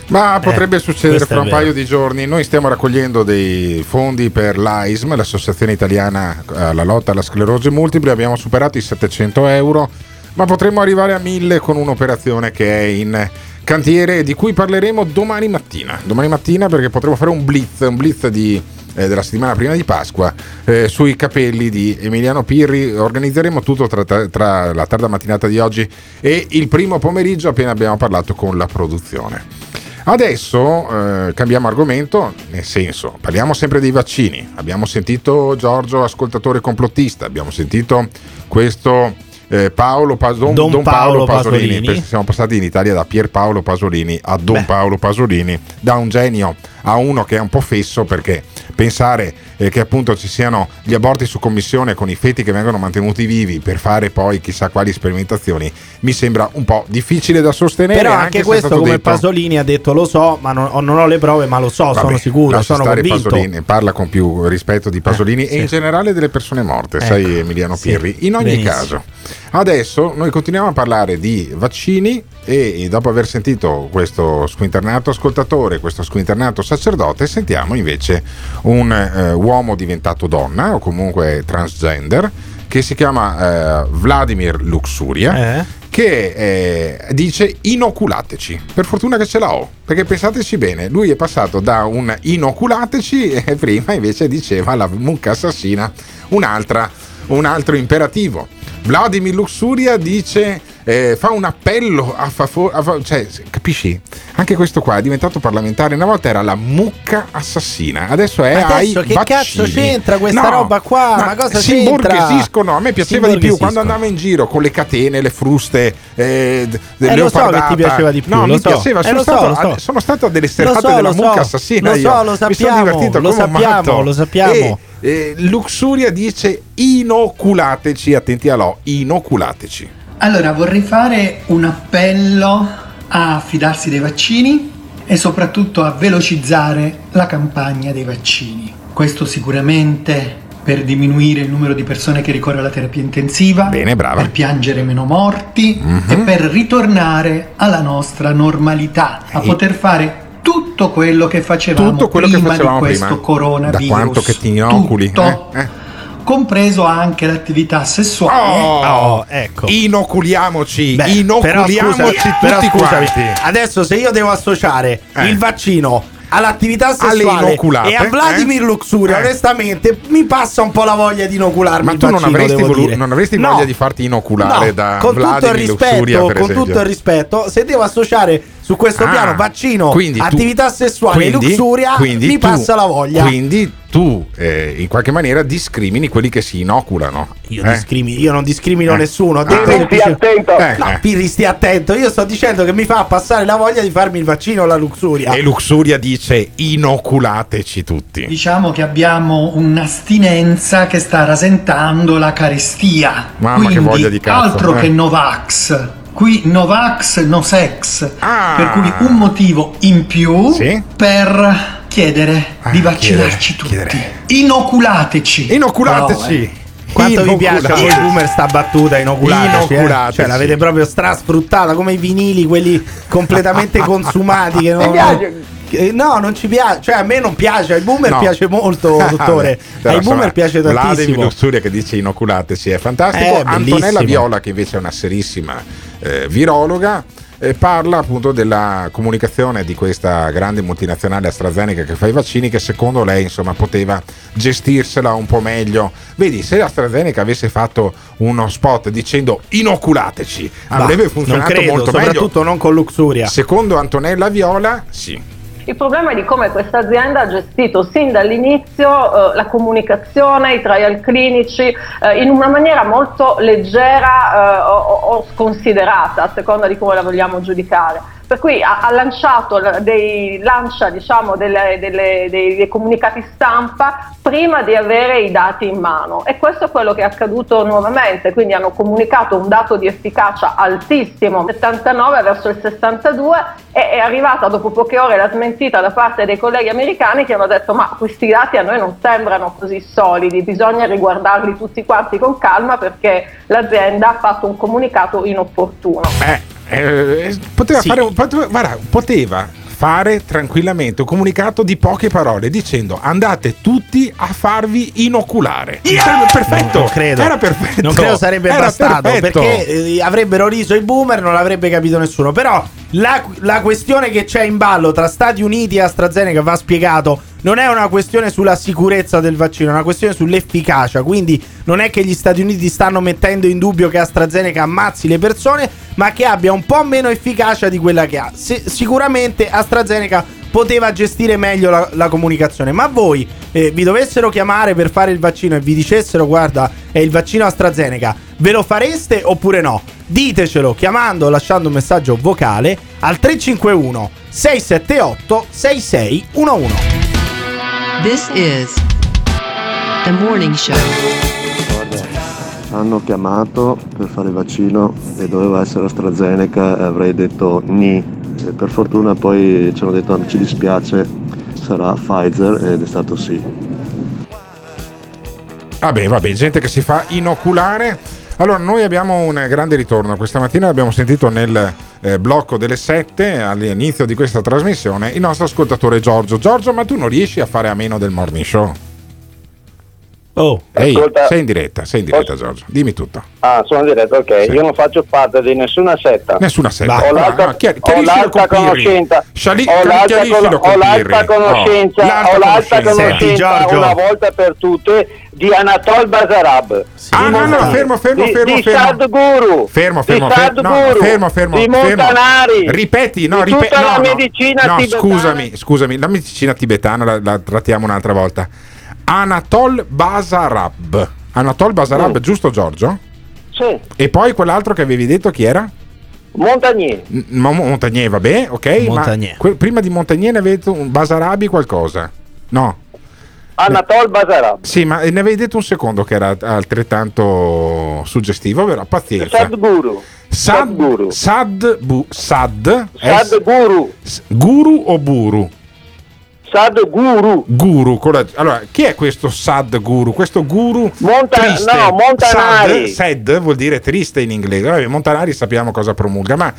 Ma potrebbe succedere questo è fra un vero. paio di giorni. Noi stiamo raccogliendo dei fondi per l'AISM, l'Associazione Italiana alla lotta alla sclerosi multiple. Abbiamo superato i 700 euro, ma potremmo arrivare a 1000 con un'operazione che è in cantiere di cui parleremo domani mattina. Domani mattina perché potremo fare un blitz, un blitz di, eh, della settimana prima di Pasqua eh, sui capelli di Emiliano Pirri. Organizzeremo tutto tra, tra- tra la tarda mattinata di oggi e il primo pomeriggio appena abbiamo parlato con la produzione. Adesso eh, cambiamo argomento, nel senso, parliamo sempre dei vaccini. Abbiamo sentito Giorgio, ascoltatore complottista, abbiamo sentito questo eh, Paolo Pas- Don, Don Don Paolo, Paolo Pasolini. Pasolini. Siamo passati in Italia da Pier Paolo Pasolini a Don Paolo Pasolini, da un genio a uno che è un po' fesso perché pensare eh, che appunto ci siano gli aborti su commissione con i feti che vengono mantenuti vivi per fare poi chissà quali sperimentazioni, mi sembra un po' difficile da sostenere. Però anche anche questo, come detto- Pasolini ha detto, lo so, ma non, non ho le prove, ma lo so, sono Vabbè, sicuro, lascia sono convinto. Pasolini, parla con più rispetto di Pasolini e in sì. generale delle persone morte, Ecco. sai Emiliano Sì, Pirri. In ogni benissimo. caso, adesso noi continuiamo a parlare di vaccini e dopo aver sentito questo squinternato ascoltatore, questo squinternato sacerdote, sentiamo invece un eh, uomo diventato donna o comunque transgender che si chiama eh, Vladimir Luxuria Eh? che eh, dice inoculateci. Per fortuna che ce la ho, perché pensateci bene, lui è passato da un inoculateci e prima invece diceva la mucca assassina un'altra, un altro imperativo. Vladimir Luxuria dice eh, fa un appello a favore, cioè capisci? Anche questo qua è diventato parlamentare. Una volta era la mucca assassina, adesso è Adesso ai che vaccini. cazzo c'entra questa No, roba qua? Ma cosa si c'entra? imborghesiscono. A me piaceva Si di più quando andava in giro con le catene, le fruste eh, Eh, lo so che ti piaceva di più, No, lo mi so. piaceva. Eh, Sono, lo so, stato, lo so. a, sono stato a delle Lo serate so, della lo mucca assassina. Lo io. so, lo Mi sono sappiamo, divertito lo sappiamo, lo sappiamo. E, eh, Luxuria dice inoculateci, attenti all'O, inoculateci. Allora, vorrei fare un appello a fidarsi dei vaccini e soprattutto a velocizzare la campagna dei vaccini. Questo sicuramente per diminuire il numero di persone che ricorre alla terapia intensiva, Bene, brava. per piangere meno morti Mhm. e per ritornare alla nostra normalità, a E- poter fare tutto quello che facevamo Tutto quello che prima facevamo di questo prima. coronavirus. Da quanto che ti inoculi? Tutto. eh? Eh. Compreso anche l'attività sessuale. Oh, ecco. Inoculiamoci, Beh, inoculiamoci però scusa- tutti però scusami, quanti. Adesso se io devo associare Eh. il vaccino all'attività sessuale inoculate, e a Vladimir eh? Luxuria, Eh. onestamente mi passa un po' la voglia di inocularmi Ma tu non vaccino, avresti, volu- non avresti No. voglia di farti inoculare No, da con tutto il Vladimir rispetto, Luxuria, per con esempio? tutto il rispetto, se devo associare su questo Ah, piano vaccino, quindi tu- attività sessuale e quindi- luxuria, quindi mi tu- passa la voglia. Quindi tu eh, in qualche maniera discrimini quelli che si inoculano. Io, eh? discrimino, io non discrimino Eh. nessuno. Ah. Pirri, semplice- stia attento. Eh, No, eh. Pirri, stia attento. Io sto dicendo che mi fa passare la voglia di farmi il vaccino alla luxuria. E Luxuria dice inoculateci tutti. Diciamo che abbiamo un'astinenza che sta rasentando la carestia. Mamma, che Quindi, voglia di cazzo, Altro eh. che Novax. Qui Novax, no sex. Ah. Per cui un motivo in più Sì? per chiedere di vaccinarci tutti. Inoculateci. Inoculateci. Quanto vi piace a voi boomer sta battuta inoculateci, eh? Inoculateci. Cioè l'avete proprio strasfruttata come i vinili, quelli completamente consumati che non... Mi piace. Che- No, non ci piace, cioè a me non piace, ai boomer No. piace molto, dottore. Però, ai boomer piace tantissimo. Luxuria che dice inoculateci è fantastico. Eh, Antonella. Viola, che invece è una serissima eh, virologa, eh, parla appunto della comunicazione di questa grande multinazionale AstraZeneca che fa i vaccini, che secondo lei insomma poteva gestirsela un po' meglio. Vedi, se AstraZeneca avesse fatto uno spot dicendo inoculateci, Bah, avrebbe funzionato credo, molto meglio. soprattutto non con luxuria. Secondo Antonella Viola, sì. Il problema è di come questa azienda ha gestito sin dall'inizio eh, la comunicazione, i trial clinici eh, in una maniera molto leggera eh, o, o sconsiderata, a seconda di come la vogliamo giudicare. Per cui ha, ha lanciato la- dei, lancia diciamo, delle- delle- dei, dei comunicati stampa prima di avere i dati in mano e questo è quello che è accaduto nuovamente, quindi hanno comunicato un dato di efficacia altissimo, 79 verso il 62 e è arrivata dopo poche ore la smentita da parte dei colleghi americani che hanno detto ma questi dati a noi non sembrano così solidi, bisogna riguardarli tutti quanti con calma perché l'azienda ha fatto un comunicato inopportuno. Eh, eh, poteva, Sì. fare, poteva, guarda, poteva fare tranquillamente un comunicato di poche parole dicendo andate tutti a farvi inoculare. Sarebbe perfetto. Non credo. Era perfetto. Non credo sarebbe Era bastato perfetto. perché eh, avrebbero riso i boomer, non l'avrebbe capito nessuno. Però la, la questione che c'è in ballo tra Stati Uniti e AstraZeneca va spiegato. Non è una questione sulla sicurezza del vaccino, è una questione sull'efficacia. Quindi non è che gli Stati Uniti stanno mettendo in dubbio che AstraZeneca ammazzi le persone, ma che abbia un po' meno efficacia di quella che ha. Se- sicuramente AstraZeneca poteva gestire meglio la, la comunicazione. Ma voi eh, vi dovessero chiamare per fare il vaccino e vi dicessero guarda è il vaccino AstraZeneca, ve lo fareste oppure no? Ditecelo chiamando o lasciando un messaggio vocale al 351 678 6611. This is The Morning Show. Hanno chiamato per fare il vaccino e doveva essere AstraZeneca e avrei detto ni. E per fortuna poi ci hanno detto ci dispiace, sarà Pfizer ed è stato sì. Vabbè, vabbè, gente che si fa inoculare. Allora, noi abbiamo un grande ritorno. Questa mattina l'abbiamo sentito nel eh, blocco delle 7 all'inizio di questa trasmissione il nostro ascoltatore Giorgio. Giorgio, ma tu non riesci a fare a meno del morning show? Oh, Ehi, Ascolta- sei in diretta, sei in diretta, Giorgio. Dimmi tutto. Ah, sono in diretta, ok. Io non faccio parte di nessuna setta. Nessuna setta. Ho No, l'alta, no, chiar- ho l'alta conoscenza. Sciali- ho l'alta, con- con ho l'alta conoscenza, Oh, l'alta ho l'alta conoscenza. Conoscenza una volta per tutte di Anatol Bazarab. Ah, no, no, fermo, fermo, di, fermo, di fermo. Sadhguru. Fermo, fermo, di fermo, no, Sadhguru, fermo, fermo, di fermo. Montanari. Ripeti, no, ripeti. tutta no, la no. medicina no, tibetana. scusami, scusami, la medicina tibetana la, la trattiamo un'altra volta. Anatol Basarab. Anatol Basarab, giusto Giorgio? Sì, E poi quell'altro che avevi detto chi era? Montagnier. M- Mo- Montagnier, vabbè, ok. Montagnier. Ma que- prima di Montagnier ne avevi detto un Basarabi qualcosa? No. Anatol Bazarab. Sì, ma ne avevi detto un secondo che era altrettanto suggestivo, però pazienza. Sadhguru. Sad, Sad, bu, Sad, Sadhguru. S- Guru o Buru? Sadhguru. Guru. la- allora, chi è questo Sad Guru? Questo Guru Monta- triste. no, Montanari. Sad, sad vuol dire triste in inglese. Montanari sappiamo cosa promulga, ma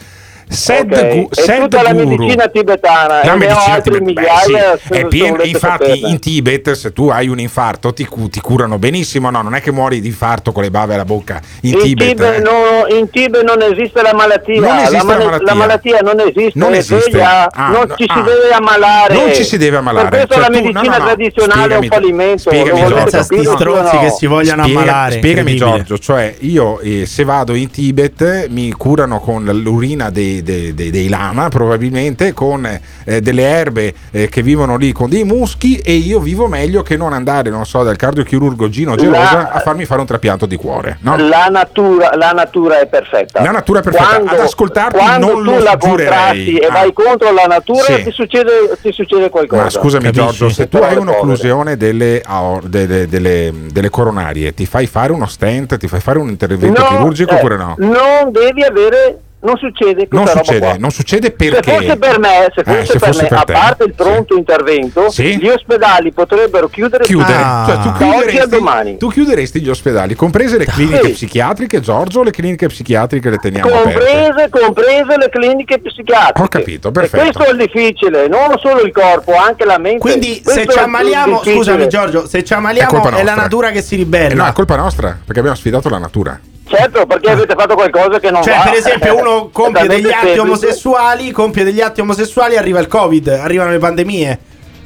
Sad, Ok, gu- e sad tutta la medicina tibetana La e ne ho medicina altri tibet- beh, migliaia sì, è pieno- infatti saperne. in Tibet se tu hai un infarto ti, ti curano benissimo no non è che muori di infarto con le bave alla bocca in, in, Tibet, Tibet eh. no- in Tibet non esiste la malattia, Non esiste la, la mala- malattia. la malattia non esiste, Non esiste. sveglia, Ah, non no, ci si ah. deve ammalare. Non ci si deve ammalare. Per questo Cioè, la tu- no, medicina no, no. tradizionale è un Spiegami- fallimento. spiegami, Giorgio. o stronzi che si vogliono ammalare, Spiegami. Giorgio, cioè io eh, se vado in Tibet mi curano con l'urina dei, dei- dei- dei lama probabilmente, con eh, delle erbe eh, che vivono lì con dei muschi e io vivo meglio che non andare, non so, dal cardiochirurgo Gino Gerosa La- a farmi fare un trapianto di cuore. No? La, natura, la natura è perfetta. La natura è perfetta. Quando, Ad ascoltarti quando non tu lo la giurerei. e Ah. vai contro la natura Sì. ti, succede, ti succede qualcosa. Ma scusami Capisci? Giorgio, se tu hai un'occlusione delle, delle- delle- delle coronarie, ti fai fare uno stent, ti fai fare un intervento No, chirurgico eh, oppure no? Non devi avere, non succede Non questa roba succede, qua. non succede perché? Se fosse per me, se Eh, fosse se per fosse me, per a te, parte il pronto intervento, Sì. gli ospedali potrebbero chiudere, Chiudere, tutti. cioè, tu, da oggi a chiuderesti, domani. tu chiuderesti gli ospedali, comprese le cliniche Sì. psichiatriche, Giorgio, le cliniche psichiatriche le teniamo aperte? Comprese, comprese le cliniche psichiatriche. Ho capito, E perfetto. questo è il difficile, non solo il corpo, anche la mente. Quindi Questo se è ci ammaliamo, scusami Giorgio, se ci È ammaliamo colpa è, la natura che si Eh, ribella. no, è colpa nostra, perché abbiamo sfidato la natura. Certo, perché avete fatto qualcosa che non Cioè, va. per esempio, uno compie È degli atti semplice. omosessuali, compie degli atti omosessuali, arriva il Covid, arrivano le pandemie.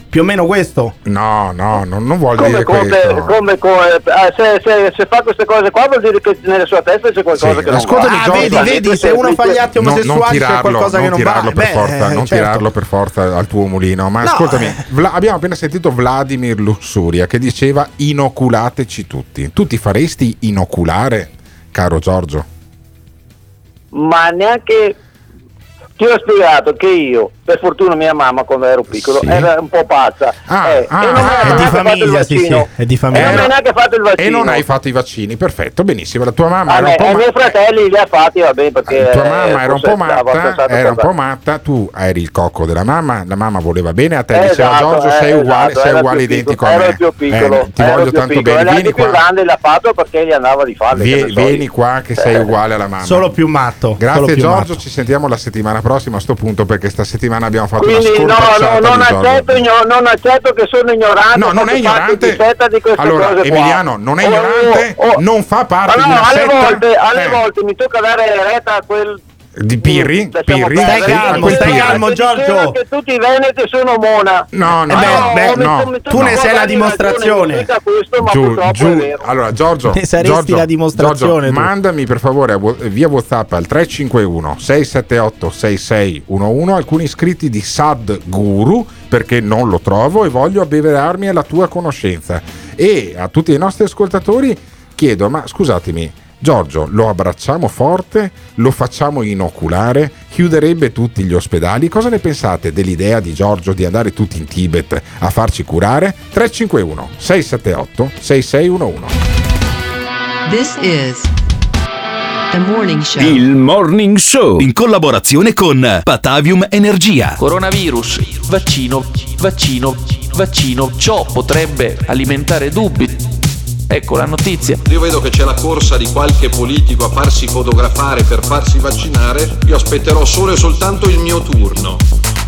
Più o meno questo. No, no, non, non vuol Come, dire come, questo. come, come- eh, se, se- se fa queste cose qua vuol dire che nella sua testa c'è qualcosa Sì, che non ascoltami, va. Giorgio. Ah, vedi, vedi, se uno fa gli atti No, non omosessuali c'è tirarlo, qualcosa che non va. tirarlo per Beh, forza, non certo. tirarlo per forza al tuo mulino. Ma No, ascoltami, eh. Vla- abbiamo appena sentito Vladimir Lussuria che diceva inoculateci tutti. Tu ti faresti inoculare, caro Giorgio? Ma neanche ti ho spiegato che io, per fortuna mia mamma quando ero piccolo, Sì. era un po' pazza Ah, eh, ah, e non ah, è di famiglia, sì, vaccino. sì, è di E famiglia. non mi ha neanche fatto il vaccino. E non hai fatto i vaccini, perfetto, benissimo. La tua mamma a era un po' ai ma- miei fratelli li ha fatti, va bene, perché tua eh, mamma era un po' matta, era un po' matta, tu eri il cocco della mamma, la mamma voleva bene a te, Eh, diceva esatto, Giorgio eh, sei uguale, esatto, sei uguale identico piccolo, a me. Era più piccolo, Eh, ti era voglio tanto piccolo. bene, vieni l'anche più qua. grande l'ha fatto perché gli andava di io. vieni qua che sei Eh. uguale alla mamma. Solo più matto. Grazie Giorgio, ci sentiamo la settimana prossima a sto punto perché sta settimana abbiamo fatto Quindi una no, no, non di accetto, igno- non accetto che sono ignorante. No, non è ignorante. di di Allora, cose qua. Emiliano, non è Oh, ignorante, oh, oh. non fa parte Ma di no, una alle setta. volte, alle Eh. volte mi tocca dare retta a quel Di Pirri, Pirri, sì, calmo, stai calmo, Giorgio. che tutti i veneti sono mona. No, no, Eh beh, no, beh, no. Tu ne sei la dimostrazione. questo, Giù, giù. Allora, Giorgio, Ne saresti Giorgio, la dimostrazione, Giorgio, mandami per favore via WhatsApp al 351 678 6611 alcuni iscritti di Sad Guru perché non lo trovo e voglio abbeverarmi alla tua conoscenza. E a tutti i nostri ascoltatori chiedo, ma scusatemi, Giorgio, lo abbracciamo forte, lo facciamo inoculare, chiuderebbe tutti gli ospedali. Cosa ne pensate dell'idea di Giorgio di andare tutti in Tibet a farci curare? 351 678 6611. This is The Morning Show. Il Morning Show in collaborazione con Patavium Energia. Coronavirus, vaccino, vaccino, vaccino. Ciò potrebbe alimentare dubbi. Ecco la notizia. Io vedo che c'è la corsa di qualche politico a farsi fotografare per farsi vaccinare. Io aspetterò solo e soltanto il mio turno.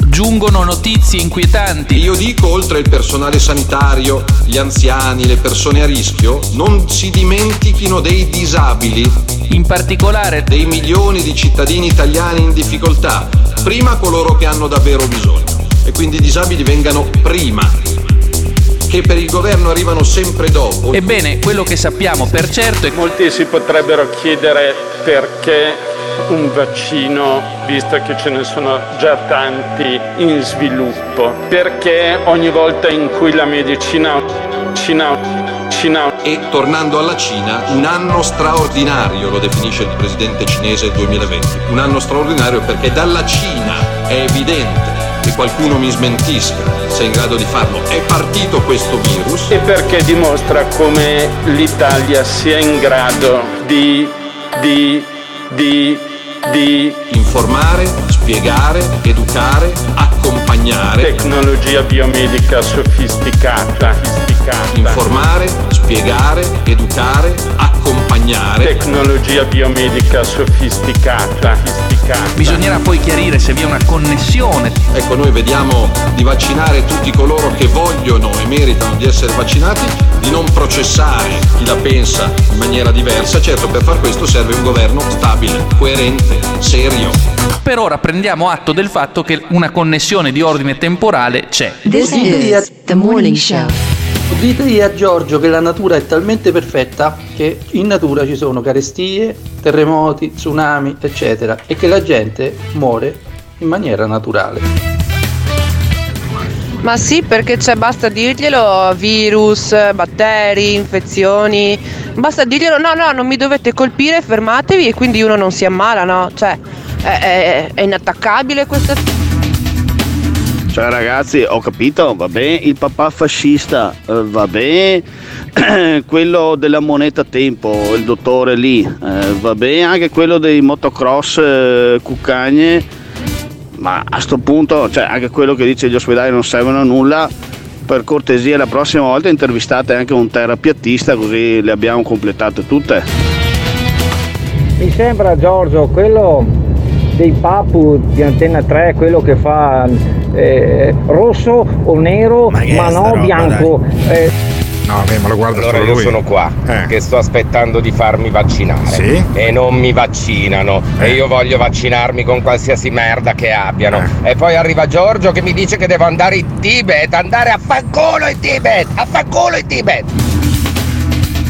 Giungono notizie inquietanti. Io dico, oltre il personale sanitario, gli anziani, le persone a rischio, non si dimentichino dei disabili. In particolare dei milioni di cittadini italiani in difficoltà. Prima coloro che hanno davvero bisogno. E quindi i disabili vengano prima che per il governo arrivano sempre dopo. Ebbene, quello che sappiamo per certo è che molti si potrebbero chiedere perché un vaccino, visto che ce ne sono già tanti in sviluppo, perché ogni volta in cui la medicina Cina, Cina. E tornando alla Cina, un anno straordinario, lo definisce il presidente cinese il 2020, un anno straordinario perché dalla Cina è evidente che qualcuno mi smentisca se è in grado di farlo. È partito questo virus. E perché dimostra come l'Italia sia in grado di, di, di, di informare, spiegare, educare, accompagnare. Tecnologia biomedica sofisticata. sofisticata. Informare, spiegare, educare, accompagnare. Tecnologia biomedica sofisticata. sofisticata. Bisognerà poi chiarire se vi è una connessione. Ecco, noi vediamo di vaccinare tutti coloro che vogliono e meritano di essere vaccinati, di non processare chi la pensa in maniera diversa. Certo, per far questo serve un governo stabile, coerente, serio. Per ora prendiamo atto del fatto che una connessione di ordine temporale c'è. This is The Morning Show. Ditegli a Giorgio che la natura è talmente perfetta che in natura ci sono carestie, terremoti, tsunami, eccetera, e che la gente muore in maniera naturale. Ma sì, perché c'è, basta dirglielo, virus, batteri, infezioni, basta dirglielo, no, no, non mi dovete colpire, fermatevi e quindi uno non si ammala, no? Cioè, è, è, è inattaccabile questa... Cioè ragazzi, ho capito, va bene il papà fascista, eh, va bene quello della moneta tempo, il dottore lì, eh, va bene anche quello dei motocross eh, cuccagne, ma a sto punto, cioè anche quello che dice gli ospedali non servono a nulla, per cortesia la prossima volta intervistate anche un terapiattista così le abbiamo completate tutte. Mi sembra Giorgio quello dei Papu di Antenna 3, quello che fa eh, rosso o nero, ma, sta no roba, bianco. Eh, No, ma lo guarda Allora solo io lui. sono qua Eh. che sto aspettando di farmi vaccinare Sì? e non mi vaccinano Eh. e io voglio vaccinarmi con qualsiasi merda che abbiano e poi arriva Giorgio che mi dice che devo andare in Tibet, andare a fanculo in Tibet, a fanculo in Tibet.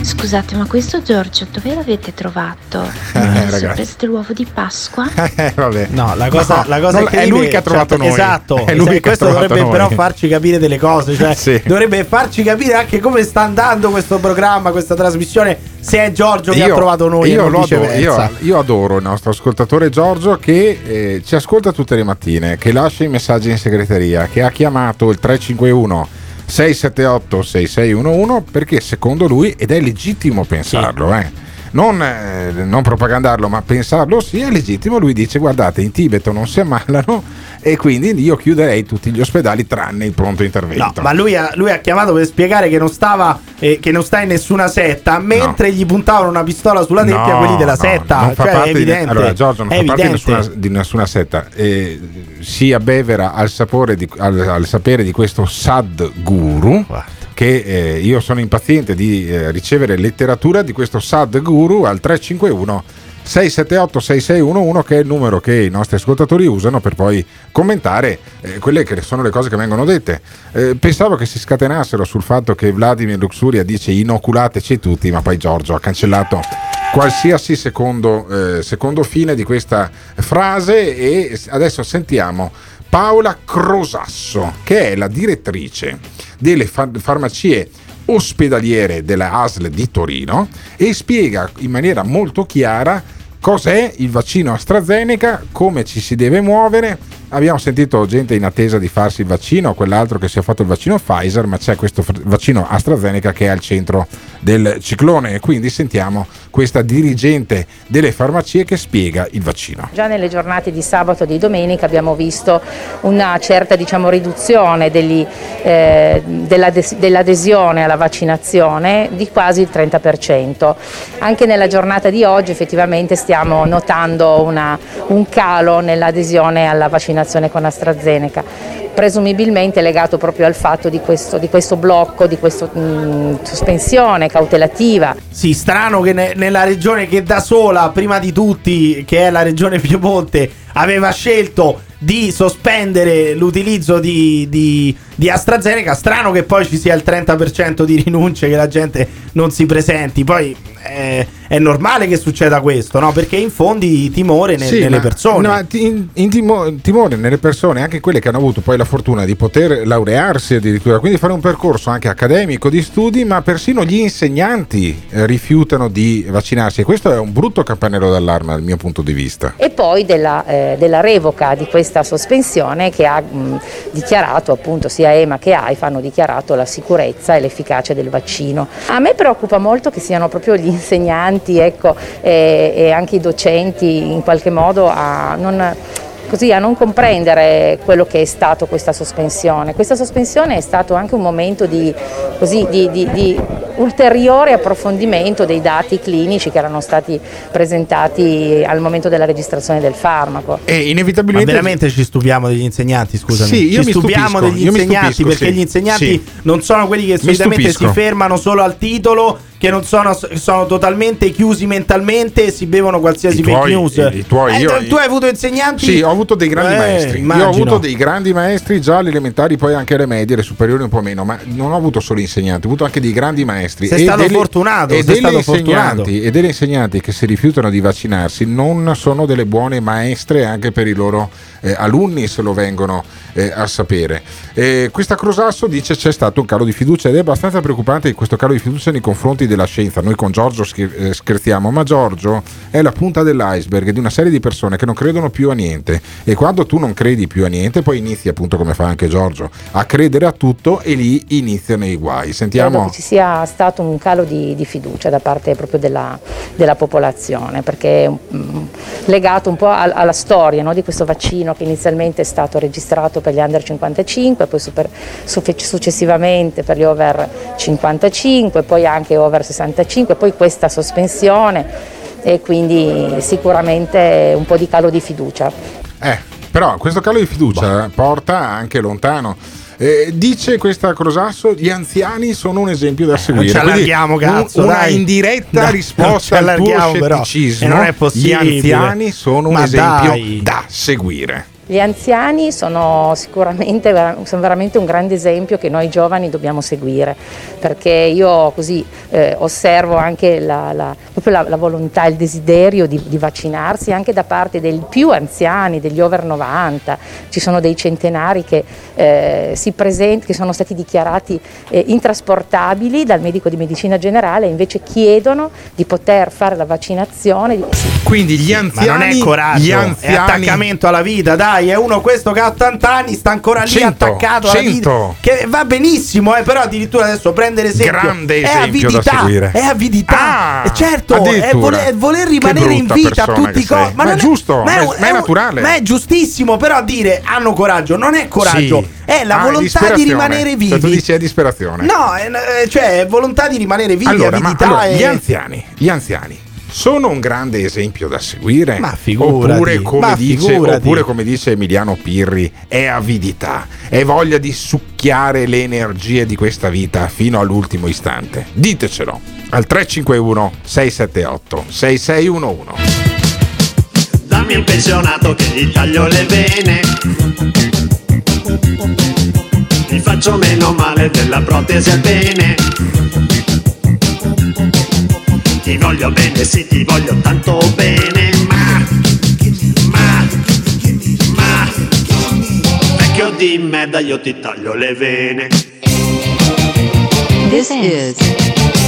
Scusate, ma questo Giorgio dove l'avete trovato? Eh, sorpresa dell'uovo di Pasqua? Eh, vabbè. No, la cosa, No, la cosa è lui che ha trovato cioè, noi. Esatto, È lui esatto, che questo dovrebbe noi. però farci capire delle cose, cioè Sì. dovrebbe farci capire anche come sta andando questo programma, questa trasmissione, se è Giorgio che ha trovato noi io adoro, io, io adoro il nostro ascoltatore Giorgio che eh, ci ascolta tutte le mattine, che lascia i messaggi in segreteria, che ha chiamato il 351 678 6611 perché secondo lui, ed è legittimo pensarlo, eh, non, eh, non propagandarlo, ma pensarlo sì, è legittimo. Lui dice: Guardate, in Tibet non si ammalano, e quindi io chiuderei tutti gli ospedali tranne il pronto intervento. No, ma lui ha, lui ha chiamato per spiegare che non stava eh, che non sta in nessuna setta, mentre gli puntavano una pistola sulla tempia No, quelli della no, setta. non fa cioè, parte di- evidente. allora, Giorgio non è fa parte di evidente. nessuna, di nessuna setta. Eh, si abbevera al, sapore di- al, al sapere di questo Sad Guru. Che eh, io sono impaziente di eh, ricevere letteratura di questo Sad Guru al 351 678 6611 che è il numero che i nostri ascoltatori usano per poi commentare eh, quelle che sono le cose che vengono dette. Eh, pensavo che si scatenassero sul fatto che Vladimir Luxuria dice inoculateci tutti, ma poi Giorgio ha cancellato qualsiasi secondo, eh, secondo fine di questa frase e adesso sentiamo Paola Crosasso che è la direttrice delle far- farmacie ospedaliere della ASL di Torino e spiega in maniera molto chiara cos'è il vaccino AstraZeneca, come ci si deve muovere. Abbiamo sentito gente in attesa di farsi il vaccino, quell'altro che si è fatto il vaccino Pfizer, ma c'è questo vaccino AstraZeneca che è al centro del ciclone e quindi sentiamo questa dirigente delle farmacie che spiega il vaccino. Già nelle giornate di sabato e di domenica abbiamo visto una certa diciamo, riduzione degli, eh, dell'ades- dell'adesione alla vaccinazione di quasi il 30%. Anche nella giornata di oggi effettivamente stiamo notando una- un calo nell'adesione alla vaccinazione con AstraZeneca, presumibilmente legato proprio al fatto di questo, di questo blocco, di questa sospensione cautelativa. Sì, strano che ne- nella regione che da sola, prima di tutti, che è la regione Piemonte, aveva scelto di sospendere l'utilizzo di, di- di AstraZeneca, strano che poi ci sia il 30% di rinunce, che la gente non si presenti. Poi eh, è normale che succeda questo, no? Perché infondi timore ne- Sì, nelle ma- persone. no, in, in timo- timore nelle persone, anche quelle che hanno avuto poi la fortuna di poter laurearsi addirittura, quindi fare un percorso anche accademico di studi, ma persino gli insegnanti eh, rifiutano di vaccinarsi e questo è un brutto campanello d'allarme dal mio punto di vista. e poi della, eh, della revoca di questa sospensione che ha mh, dichiarato appunto sia EMA che AIFA hanno dichiarato la sicurezza e l'efficacia del vaccino. A me preoccupa molto che siano proprio gli insegnanti ecco, e, e anche i docenti in qualche modo a non così a non comprendere quello che è stato questa sospensione. Questa sospensione è stato anche un momento di, così, di, di- di ulteriore approfondimento dei dati clinici che erano stati presentati al momento della registrazione del farmaco. E Ma inevitabilmente veramente ci stupiamo degli insegnanti, scusami. Sì, io ci mi stupiamo stupisco, degli insegnanti stupisco, perché sì. gli insegnanti Sì. non sono quelli che solitamente si fermano solo al titolo, che non sono, sono totalmente chiusi mentalmente e si bevono qualsiasi I fake tuoi- news. i- i tuoi- Eh, io- tu hai avuto insegnanti? Sì, ho avuto dei grandi Eh, maestri. Io immagino. ho avuto dei grandi maestri già alle elementari, poi anche alle medie, alle superiori un po' meno, ma non ho avuto solo insegnanti, ho avuto anche dei grandi maestri. Sei E stato delle- fortunato, E sei delle, stato insegnanti, fortunato. e delle insegnanti che si rifiutano di vaccinarsi non sono delle buone maestre anche per i loro eh, alunni, se lo vengono eh, a sapere. Eh, questa Crosasso dice c'è stato un calo di fiducia ed è abbastanza preoccupante questo calo di fiducia nei confronti della scienza. Noi con Giorgio eh, scherziamo, ma Giorgio è la punta dell'iceberg di una serie di persone che non credono più a niente e quando tu non credi più a niente poi inizi appunto come fa anche Giorgio a credere a tutto e lì iniziano i guai. Credo Sentiamo. che ci sia stato un calo di, di fiducia da parte proprio della, della popolazione, perché è mm, legato un po' al- alla storia no, di questo vaccino che inizialmente è stato registrato per gli under 55, poi super- successivamente per gli over 55, poi anche over 65, poi questa sospensione e quindi sicuramente un po' di calo di fiducia. Eh, però questo calo di fiducia porta anche lontano. Eh, dice questa Crosasso: gli anziani sono un esempio da seguire. ci Quindi allarghiamo, un- cazzo, una dai. indiretta Dai, risposta ci al tuo però. scetticismo. E non è possibile. Gli anziani sono un Ma esempio dai. da seguire. Gli anziani sono sicuramente sono veramente un grande esempio che noi giovani dobbiamo seguire, perché io così eh, osservo anche la, la- proprio la- la volontà, il desiderio di, di vaccinarsi anche da parte dei più anziani, degli over 90. Ci sono dei centenari che, eh, si present- che sono stati dichiarati eh, intrasportabili dal medico di medicina generale e invece chiedono di poter fare la vaccinazione. di- Quindi gli Ma anziani, non è coraggio, gli è anziani attaccamento alla vita, dai, è uno questo che ha 80 anni, sta ancora lì 100, attaccato alla 100. vita. Che va benissimo, eh, però addirittura adesso prendere esempio. Grande è esempio da avidità, seguire. È avidità. Ah, E certo, è voler, voler rimanere in vita a tutti i costi. Ma è non giusto, ma è- ma è un- naturale. Ma è giustissimo, però dire hanno coraggio non è coraggio, Sì. è la Ah, volontà di rimanere vivi. Cioè, tu dici è disperazione. No, è, eh, cioè è volontà di rimanere vivi, Allora, ma allora, gli anziani, gli anziani sono un grande esempio da seguire. Ma figurati, oppure come, ma dice, figurati. oppure come dice Emiliano Pirri, è avidità, è voglia di succhiare le energie di questa vita fino all'ultimo istante. Ditecelo al 351 678 6611. Dammi un pensionato che gli taglio le vene. Mi faccio meno male della protesi al bene. Ti voglio bene, sì, ti voglio tanto bene, ma, ma, ma, vecchio di merda, io ti taglio le vene. This is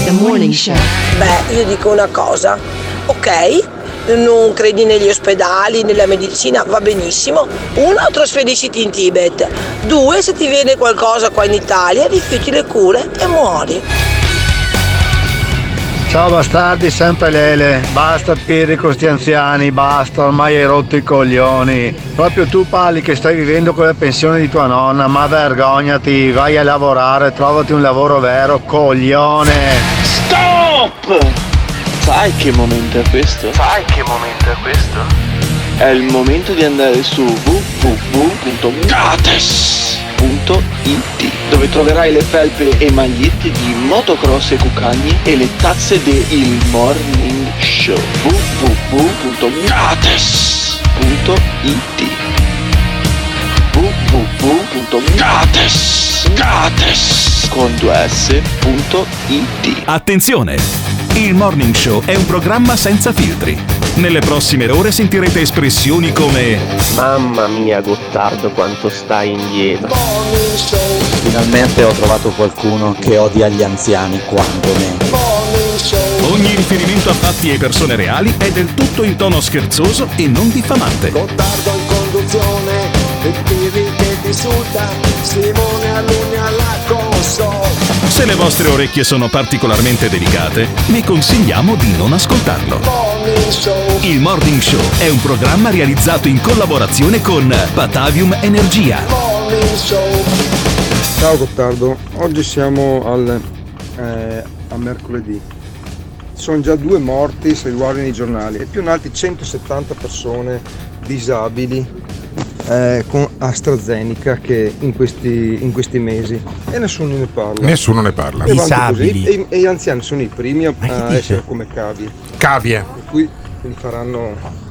the morning show. Beh, io dico una cosa, ok, non credi negli ospedali, nella medicina, va benissimo. Uno, trasferisciti in Tibet. Due, se ti viene qualcosa qua in Italia, rifiuti le cure e muori. Ciao bastardi, sempre Lele, basta Pirri con sti anziani, basta, ormai hai rotto i coglioni. Proprio tu parli che stai vivendo con la pensione di tua nonna, ma vergognati, vai a lavorare, trovati un lavoro vero, coglione. Stop! Sai che momento è questo? Sai che momento è questo? È il momento di andare su www.gates.it dove troverai le felpe e magliette di motocross e cucagni e le tazze del Morning Show www.gates.it www.gates Gates con 2s.it Attenzione! Il Morning Show è un programma senza filtri. Nelle prossime ore sentirete espressioni come Mamma mia Gottardo quanto stai indietro. Finalmente ho trovato qualcuno che odia gli anziani quanto me. Ogni riferimento a fatti e persone reali è del tutto in tono scherzoso e non diffamante. Gottardo in conduzione, il Pirri che ti insulta, Simone console. Se le vostre orecchie sono particolarmente delicate, vi consigliamo di non ascoltarlo. Il Morning Show è un programma realizzato in collaborazione con Patavium Energia. Ciao Gottardo, oggi siamo al, eh, a mercoledì. Sono già due morti se guardano i giornali e più in alti 170 persone disabili eh, con AstraZeneca che in questi, in questi mesi e nessuno ne parla. Nessuno ne parla. E così, E, e gli anziani sono i primi a, a essere come cavie. Cavie. Per cui li faranno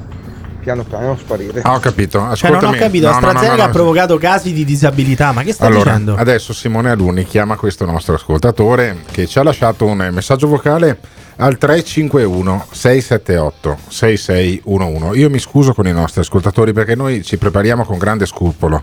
piano piano sparire. Ah, ho capito. Cioè, non ho Ascoltami. capito, No, no, no, AstraZeneca no, ha no. provocato casi di disabilità, ma che stai Allora, dicendo? adesso Simone Aluni chiama questo nostro ascoltatore che ci ha lasciato un messaggio vocale al 351 678 6611. Io mi scuso con i nostri ascoltatori perché noi ci prepariamo con grande scrupolo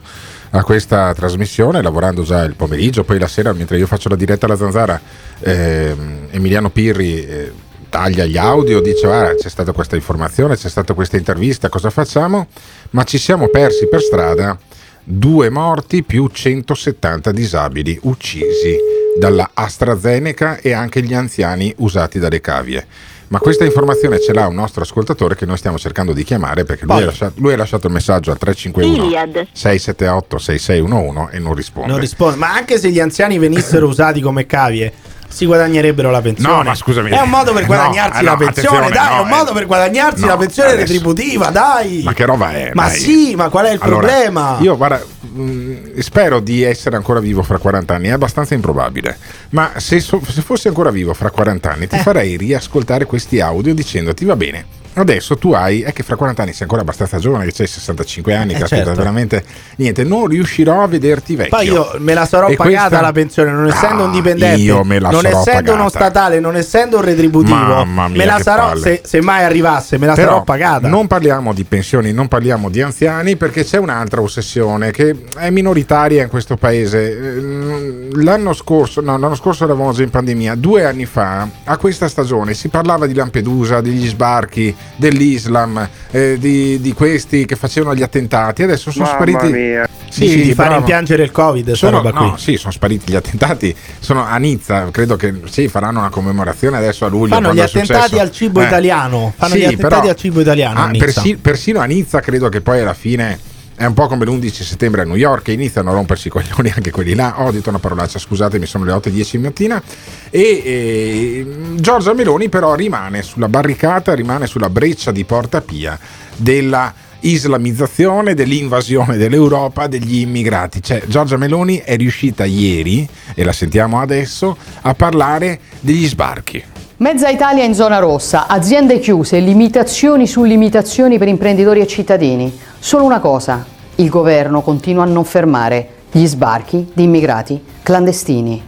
a questa trasmissione, lavorando già il pomeriggio, poi la sera mentre io faccio la diretta alla Zanzara, ehm, Emiliano Pirri eh, taglia gli audio, dice "Ah, c'è stata questa informazione, c'è stata questa intervista, cosa facciamo? Ma ci siamo persi per strada due morti più 170 disabili uccisi dalla AstraZeneca e anche gli anziani usati dalle cavie. Ma questa informazione ce l'ha un nostro ascoltatore che noi stiamo cercando di chiamare perché lui, ha lasciato, lui ha lasciato il messaggio al 351 Iliad. 678 6611 e non risponde. Non risponde. Ma anche se gli anziani venissero usati come cavie, si guadagnerebbero la pensione. No, ma scusami. È un modo per No, guadagnarsi eh, la no, pensione, dai, è no, un modo eh. per guadagnarsi No, la pensione adesso- retributiva, dai. Ma che roba è? Ma dai? sì, ma qual è il Allora, problema? Io guarda, mh, spero di essere ancora vivo fra 40 anni, è abbastanza improbabile. Ma se, so- se fossi ancora vivo fra 40 anni, Eh. ti farei riascoltare questi audio dicendoti va bene. Adesso tu hai, è che fra 40 anni sei ancora abbastanza giovane, che hai 65 anni, Eh, caspita, certo. veramente niente, non riuscirò a vederti vecchio. Poi io me la sarò E pagata questa- la pensione, non essendo un Ah, dipendente, io me la non essendo uno pagata. statale, non essendo un retributivo, Mamma mia, me la sarò, se, se mai arrivasse, me la Però sarò pagata. Non parliamo di pensioni, non parliamo di anziani perché c'è un'altra ossessione che è minoritaria in questo paese. Eh, L'anno scorso, no, l'anno scorso eravamo già in pandemia, due anni fa, a questa stagione, si parlava di Lampedusa, degli sbarchi, dell'Islam, eh, di, di questi che facevano gli attentati. Adesso sono Mamma spariti. mia. Dici di fare bravo. impiangere il Covid, Sono, roba qui. no, sì, sono spariti gli attentati. Sono a Nizza, credo che sì, faranno una commemorazione adesso a luglio. Fanno gli attentati al cibo Eh, italiano. Fanno sì, gli attentati però- al cibo italiano. Ah, a persi- persino a Nizza credo che poi alla fine è un po' come l'11 settembre a New York iniziano a rompersi i coglioni anche quelli là. Ho detto una parolaccia, scusatemi, sono le 8.10 di mattina. E, e Giorgia Meloni però rimane sulla barricata, rimane sulla breccia di Porta Pia della islamizzazione, dell'invasione dell'Europa, degli immigrati. Cioè, Giorgia Meloni è riuscita ieri, e la sentiamo adesso, a parlare degli sbarchi. Mezza Italia in zona rossa, aziende chiuse, limitazioni su limitazioni per imprenditori e cittadini. Solo una cosa, il governo continua a non fermare gli sbarchi di immigrati clandestini.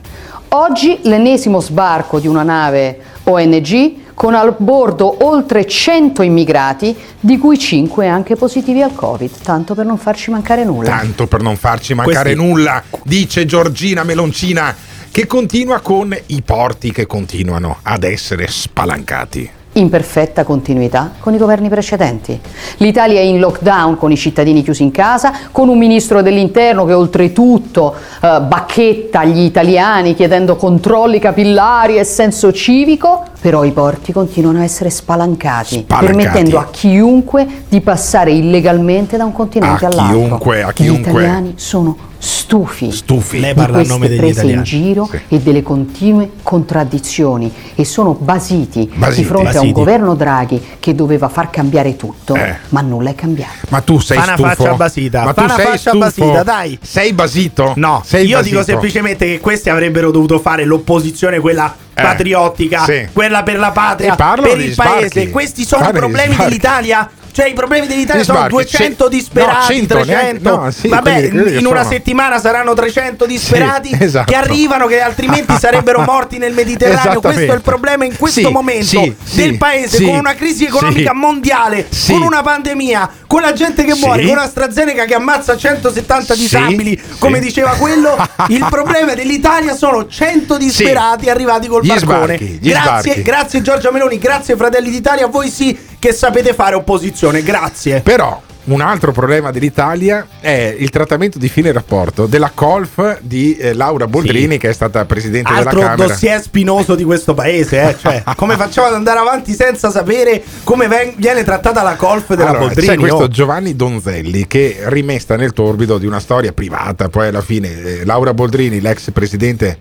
Oggi l'ennesimo sbarco di una nave ONG con a bordo oltre 100 immigrati, di cui 5 anche positivi al Covid, tanto per non farci mancare nulla. Tanto per non farci mancare Questi- nulla, dice Giorgina Meloncina, che continua con i porti che continuano ad essere spalancati. in perfetta continuità con i governi precedenti. L'Italia è in lockdown con i cittadini chiusi in casa, con un ministro dell'interno che oltretutto eh, bacchetta gli italiani chiedendo controlli capillari e senso civico, però i porti continuano a essere spalancati, Spalancati. permettendo a chiunque di passare illegalmente da un continente A all'altro. chiunque, a Gli chiunque. italiani sono stufi, Stufi. Lei di parla a queste nome degli prese in italiani. giro e delle continue contraddizioni e sono basiti, Basiti. di fronte a Basiti. un governo Draghi che doveva far cambiare tutto, Eh. ma nulla è cambiato. Ma tu sei Fa una stufo? faccia basita, Ma fa tu una sei faccia stufo? basita, dai. Sei basito? No, sei io basito. dico semplicemente che questi avrebbero dovuto fare l'opposizione, quella Eh, patriottica, sì. quella per la patria, per il paese. sbarchi. Questi sono i problemi dell'Italia. Cioè, i problemi dell'Italia sono sbarchi, 200 ce- disperati, no, 100 neanche- 300. no, sì, Vabbè, in una sono. settimana saranno 300 disperati Sì, esatto. che arrivano, che altrimenti sarebbero morti nel Mediterraneo. Questo è il problema in questo Sì, momento del paese, con una crisi economica mondiale, con una pandemia, con la gente che muore, con AstraZeneca che ammazza 170 Sì, disabili, come diceva quello. il problema dell'Italia sono 100 disperati arrivati col Gli barcone. sbarchi, grazie, sbarchi. grazie Giorgia Meloni, grazie Fratelli d'Italia, voi sì che sapete fare opposizione, grazie. Però un altro problema dell'Italia è il trattamento di fine rapporto della colf di eh, Laura Boldrini, che è stata presidente Altro della Camera. dossier spinoso di questo paese, eh? cioè, come facciamo ad andare avanti senza sapere come ven- viene trattata la colf della Allora, Boldrini? c'è questo oh? Giovanni Donzelli che rimesta nel torbido di una storia privata, poi alla fine eh, Laura Boldrini, l'ex presidente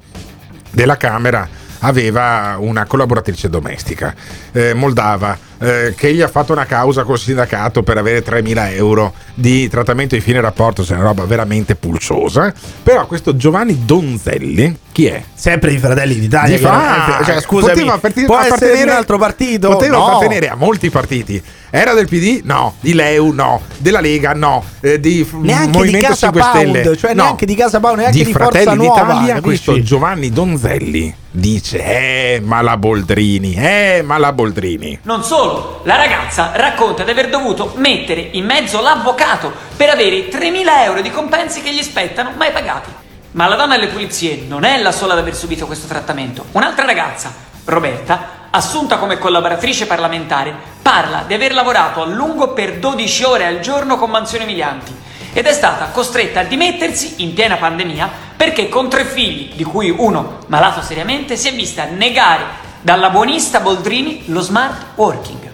della Camera, aveva una collaboratrice domestica eh, moldava eh, che gli ha fatto una causa col sindacato per avere 3.000 euro di trattamento di fine rapporto, cioè una roba veramente pulsosa. Però questo Giovanni Donzelli, chi è? Sempre di Fratelli d'Italia. Di fa- è- cioè, scusami, poteva apparti- può essere appartenere di un altro partito? Poteva No. appartenere a molti partiti. Era del PD? No. Di Leu? No. Della Lega? No. Eh, di Neanche di Movimento Casa 5 Stelle? Pound, cioè no. neanche di Casa Pound, neanche di di Forza Fratelli Nuova, d'Italia, capisci? questo Giovanni Donzelli dice: Eh, ma la Boldrini, eh, ma la Boldrini. Non solo, la ragazza racconta di aver dovuto mettere in mezzo l'avvocato per avere 3.000 euro di compensi che gli spettano mai pagati. Ma la donna alle pulizie non è la sola ad aver subito questo trattamento. Un'altra ragazza, Roberta, assunta come collaboratrice parlamentare, parla di aver lavorato a lungo per 12 ore al giorno con mansioni umilianti ed è stata costretta a dimettersi in piena pandemia perché con tre figli, di cui uno malato seriamente, si è vista negare dalla buonista Boldrini lo smart working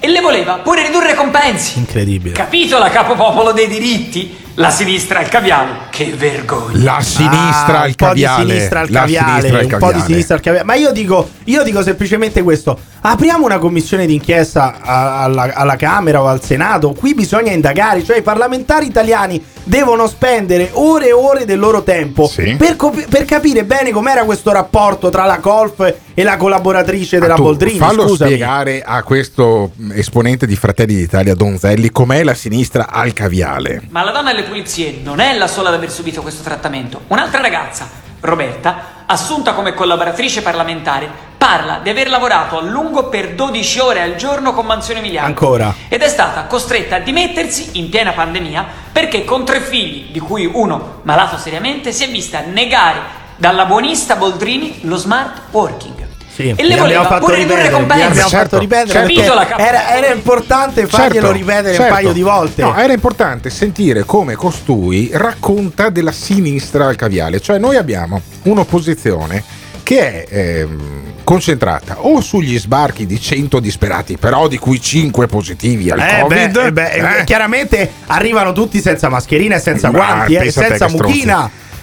e le voleva pure ridurre compensi. Incredibile. Capito la capopopolo dei diritti? La sinistra al caviale. Che vergogna. La sinistra Ah, al un po' caviale. di sinistra al caviale, sinistra al un po' di sinistra al caviale. Ma io dico, io dico semplicemente questo: apriamo una commissione d'inchiesta alla, alla Camera o al Senato. Qui bisogna indagare, cioè i parlamentari italiani devono spendere ore e ore del loro tempo per, copi- per capire bene com'era questo rapporto tra la Colf e la collaboratrice della Ah, tu Boldrini. Fallo Scusami. spiegare a questo esponente di Fratelli d'Italia, Donzelli, com'è la sinistra al caviale. Ma la donna alle pulizie non è la sola ad aver subito questo trattamento. Un'altra ragazza, Roberta, assunta come collaboratrice parlamentare, parla di aver lavorato a lungo per 12 ore al giorno con mansioni umilianti. Ancora. Ed è stata costretta a dimettersi in piena pandemia perché con tre figli, di cui uno malato seriamente, si è vista negare dalla buonista Boldrini lo smart working. Sì, E le abbiamo fatto pure ridurre ripetere, compensi. abbiamo Certo, fatto ripetere certo. cap- era, era importante farglielo Certo, ripetere certo. un paio di volte. No, era importante sentire come costui racconta della sinistra al caviale. Cioè, noi abbiamo un'opposizione che è ehm, concentrata o sugli sbarchi di 100 disperati, però di cui 5 positivi al Eh Covid. beh, eh beh, eh? chiaramente arrivano tutti senza mascherina e senza Ma guanti, eh, te senza che stronzi.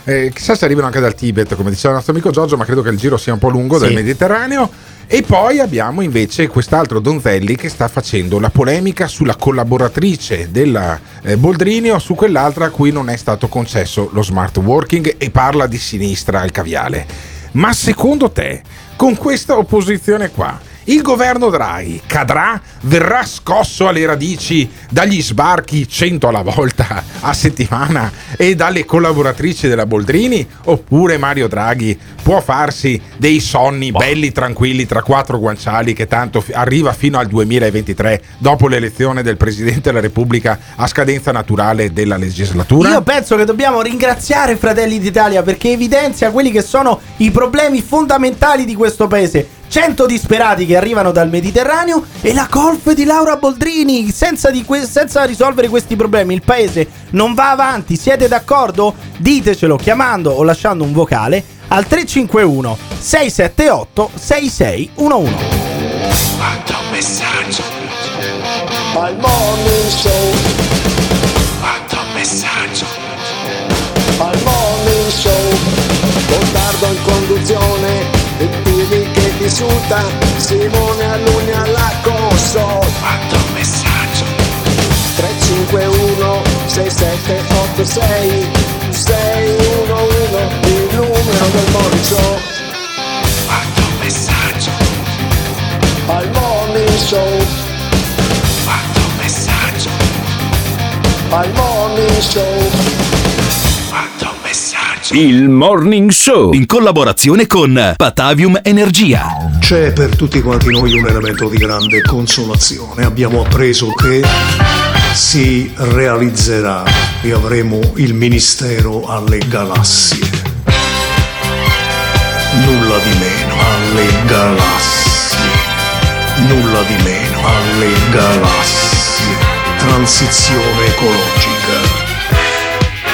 Eh, chissà se arrivano anche dal Tibet, come diceva il nostro amico Giorgio, ma credo che il giro sia un po' lungo Sì. del Mediterraneo. E poi abbiamo invece quest'altro Donzelli che sta facendo la polemica sulla collaboratrice della eh, Boldrini o su quell'altra a cui non è stato concesso lo smart working e parla di sinistra al caviale. Ma secondo te, con questa opposizione qua, Il governo Draghi cadrà, verrà scosso alle radici dagli sbarchi 100 alla volta a settimana e dalle collaboratrici della Boldrini? Oppure Mario Draghi può farsi dei sonni belli tranquilli tra quattro guanciali che tanto fi- arriva fino al 2023 dopo l'elezione del Presidente della Repubblica a scadenza naturale della legislatura? Io penso che dobbiamo ringraziare Fratelli d'Italia perché evidenzia quelli che sono i problemi fondamentali di questo paese. 100 disperati che arrivano dal Mediterraneo e la colf di Laura Boldrini. Senza, di que- senza risolvere questi problemi il paese non va avanti. Siete d'accordo? Ditecelo chiamando o lasciando un vocale al 351 678 6611. Manda un messaggio al morning show. Manda un messaggio al morning show. Gottardo in conduzione, il Pirri che ti insulta, Simone Alunni alla console. Un messaggio 351 6786 611 il numero del morning show. Manda un messaggio al morning show. Manda un messaggio al morning Il Morning Show in collaborazione con Patavium Energia. C'è per tutti quanti noi un elemento di grande consolazione. Abbiamo appreso che si realizzerà e avremo il ministero alle galassie. Nulla di meno alle galassie. Nulla di meno alle galassie. Transizione ecologica.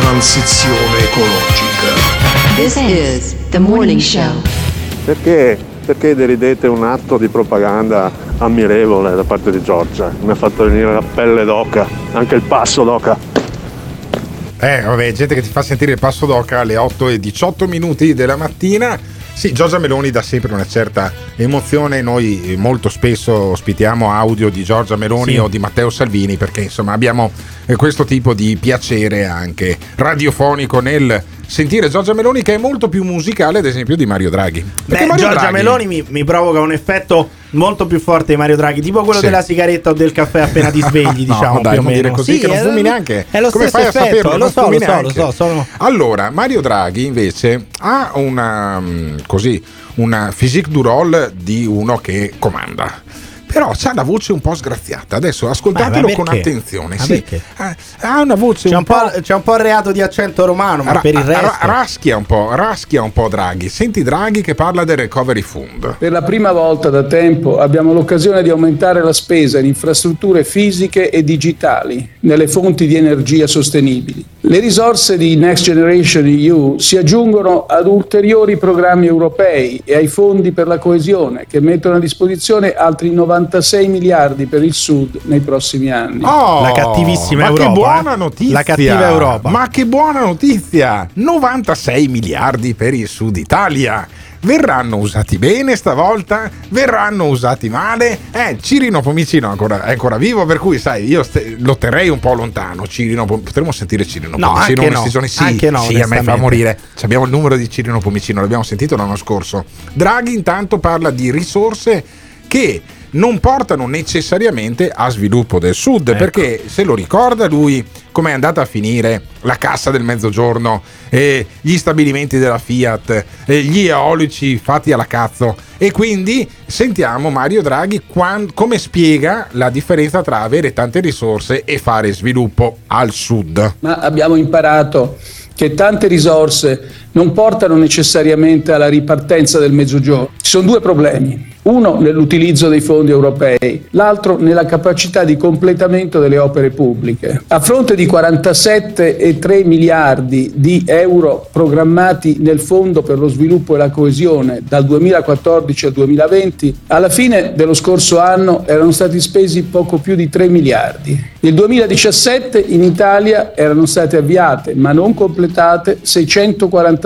Transizione ecologica. This is the morning show. Perché, perché deridete un atto di propaganda ammirevole da parte di Giorgia? Mi ha fatto venire la pelle d'oca, anche il passo d'oca. Eh, vabbè, gente che ti fa sentire il passo d'oca alle 8 e 18 minuti della mattina. Sì, Giorgia Meloni dà sempre una certa emozione. Noi eh, molto spesso ospitiamo audio di Giorgia Meloni Sì. o di Matteo Salvini perché insomma abbiamo eh, questo tipo di piacere anche radiofonico nel sentire Giorgia Meloni che è molto più musicale ad esempio di Mario Draghi. Perché Beh, Mario Giorgia Draghi- Meloni mi, mi provoca un effetto molto più forte di Mario Draghi, tipo quello Sì. della sigaretta o del caffè appena ti svegli, No, diciamo. dai, più o meno. dire così, Sì, che non fumi neanche. È lo Come fai a effetto, saperlo? Lo so, lo so, lo so. Sono... Allora, Mario Draghi invece ha una mm, così una physique du rôle di uno che comanda. Però ha la voce un po' sgraziata. Adesso ascoltatelo Ma- ma con attenzione. Sì. perché? Ha, una voce C'è un un, po', c'è un po' il reato di accento romano, ma Ra- per il ra- resto. raschia un po', raschia un po' Draghi. Senti Draghi che parla del recovery fund. Per la prima volta da tempo abbiamo l'occasione di aumentare la spesa in infrastrutture fisiche e digitali nelle fonti di energia sostenibili. Le risorse di Next Generation EU si aggiungono ad ulteriori programmi europei e ai fondi per la coesione che mettono a disposizione altri 96 miliardi per il Sud nei prossimi anni. Oh, La cattivissima ma Europa, che buona eh? notizia! La cattiva Europa. Ma che buona notizia! 96 miliardi per il Sud Italia. Verranno usati bene stavolta? Verranno usati male? Eh, Cirino Pomicino è ancora, è ancora vivo, per cui sai, io ste- lo terrei un po' lontano. Cirino, potremmo sentire Cirino No, Pomicino anche in no, questi giorni? Sì, anche no, sì, a me fa morire. Ci Abbiamo il numero di Cirino Pomicino, l'abbiamo sentito l'anno scorso. Draghi intanto parla di risorse che non portano necessariamente a sviluppo del sud, Ecco. perché se lo ricorda lui come è andata a finire la cassa del mezzogiorno, e gli stabilimenti della Fiat, e gli eolici fatti alla cazzo. E quindi sentiamo Mario Draghi quan- come spiega la differenza tra avere tante risorse e fare sviluppo al sud. ma abbiamo imparato che tante risorse non portano necessariamente alla ripartenza del mezzogiorno. Ci sono due problemi. Uno nell'utilizzo dei fondi europei, l'altro nella capacità di completamento delle opere pubbliche. A fronte di 47,3 miliardi di euro programmati nel Fondo per lo sviluppo e la coesione dal 2014 al 2020, alla fine dello scorso anno erano stati spesi poco più di 3 miliardi. Nel 2017 in Italia erano state avviate, ma non completate,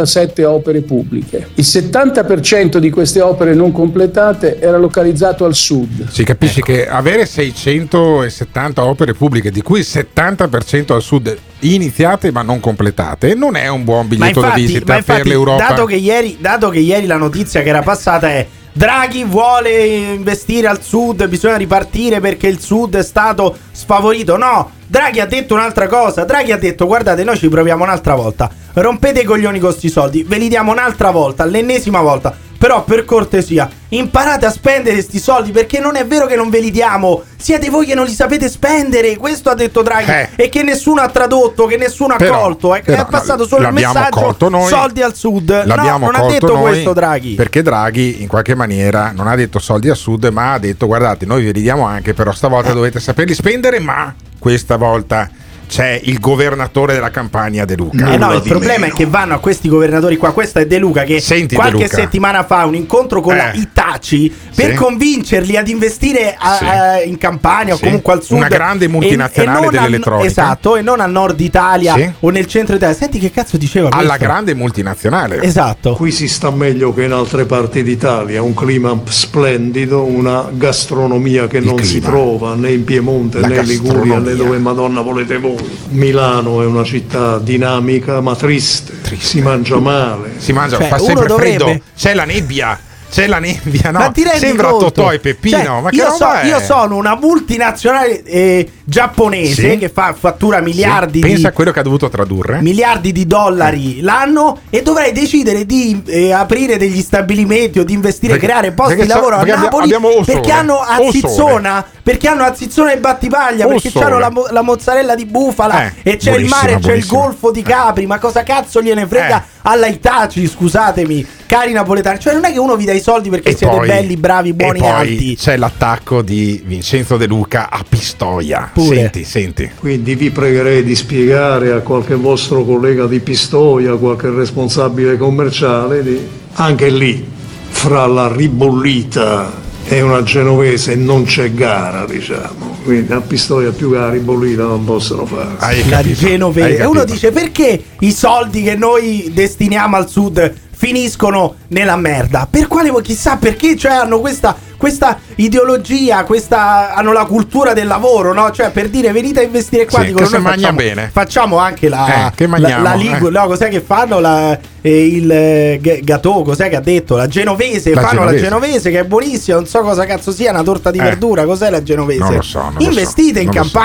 647 opere pubbliche. Il 70% di queste opere non completate era localizzato al sud. Si capisce che avere 670 opere pubbliche, di cui il 70% al sud iniziate ma non completate, non è un buon biglietto da visita infatti, per l'Europa. Dato che, ieri, dato che ieri la notizia che era passata è Draghi vuole investire al sud, bisogna ripartire perché il sud è stato sfavorito. No, Draghi ha detto un'altra cosa. Draghi ha detto: guardate, noi ci proviamo un'altra volta. Rompete i coglioni con questi soldi, ve li diamo un'altra volta, l'ennesima volta. Però per cortesia, imparate a spendere questi soldi perché non è vero che non ve li diamo. Siete voi che non li sapete spendere. Questo ha detto Draghi. Eh. E che nessuno ha tradotto, che nessuno ha Però- colto. È, però è passato solo il messaggio: noi. soldi al sud. L'abbiamo no, non ha detto questo Draghi. Perché Draghi in qualche maniera non ha detto soldi al sud, ma ha detto guardate, noi ve li diamo anche, però stavolta dovete saperli spendere, ma questa volta c'è il governatore della campagna De Luca. Eh no, il problema è che vanno a questi governatori qua. Questo è De Luca che Senti, qualche Luca. settimana fa un incontro con la Eh. Itaci per Sì. convincerli ad investire a- Sì. a- in Campania Sì. o comunque al sud. Una grande e- multinazionale e al- dell'elettronica. esatto, e non al nord Italia Sì. o nel centro Italia. Senti che cazzo diceva Alla questo? grande multinazionale. Esatto. Qui si sta meglio che in altre parti d'Italia, un clima splendido, una gastronomia che non si trova né in Piemonte La né in Liguria né dove Madonna volete voi. Milano è una città dinamica ma triste, si mangia male. Si mangia, Cioè, fa sempre dovrebbe- freddo, c'è la nebbia. C'è la nebbia, no? Ma ti rendi Sembra conto? Totò e Peppino. Cioè, ma che io, so- io sono una multinazionale eh, giapponese Sì. che fa fattura miliardi Sì. di Pensa a quello che ha dovuto tradurre. miliardi di dollari l'anno e dovrei decidere di eh, aprire degli stabilimenti o di investire, Perché- creare posti di lavoro a perché abbia- Napoli abbiamo Ossone. perché hanno a. Zizzona perché hanno a Zizzona e Battipaglia perché hanno la, la mozzarella di bufala Eh, e c'è il mare, c'è il golfo di Capri ma cosa cazzo gliene frega Eh. Alla Itaci scusatemi cari napoletani cioè non è che uno vi dà i soldi perché E siete poi- belli bravi buoni e poi alti c'è l'attacco di Vincenzo De Luca a Pistoia. Pure. Senti, senti. Quindi vi pregherei di spiegare a qualche vostro collega di Pistoia, qualche responsabile commerciale, di- anche lì, fra la ribollita e una genovese non c'è gara, diciamo. Quindi a Pistoia più che la ribollita non possono fare. Hai la capito, hai genovese. E uno dice perché i soldi che noi destiniamo al sud finiscono nella merda? Per quale chissà perché? Cioè hanno questa, questa ideologia, questa, hanno la cultura del lavoro, no? Cioè per dire venite a investire qua, Sì, dicono che facciamo, bene. facciamo anche la, Eh, che la, la Ligu- eh. no, cos'è che fanno? La, eh, il g- gâteau, cos'è che ha detto? La genovese, La fanno la genovese. genovese che è buonissima, non so cosa cazzo sia, una torta di Eh. verdura, cos'è la genovese? Non lo so, non lo so, Investite in lo so.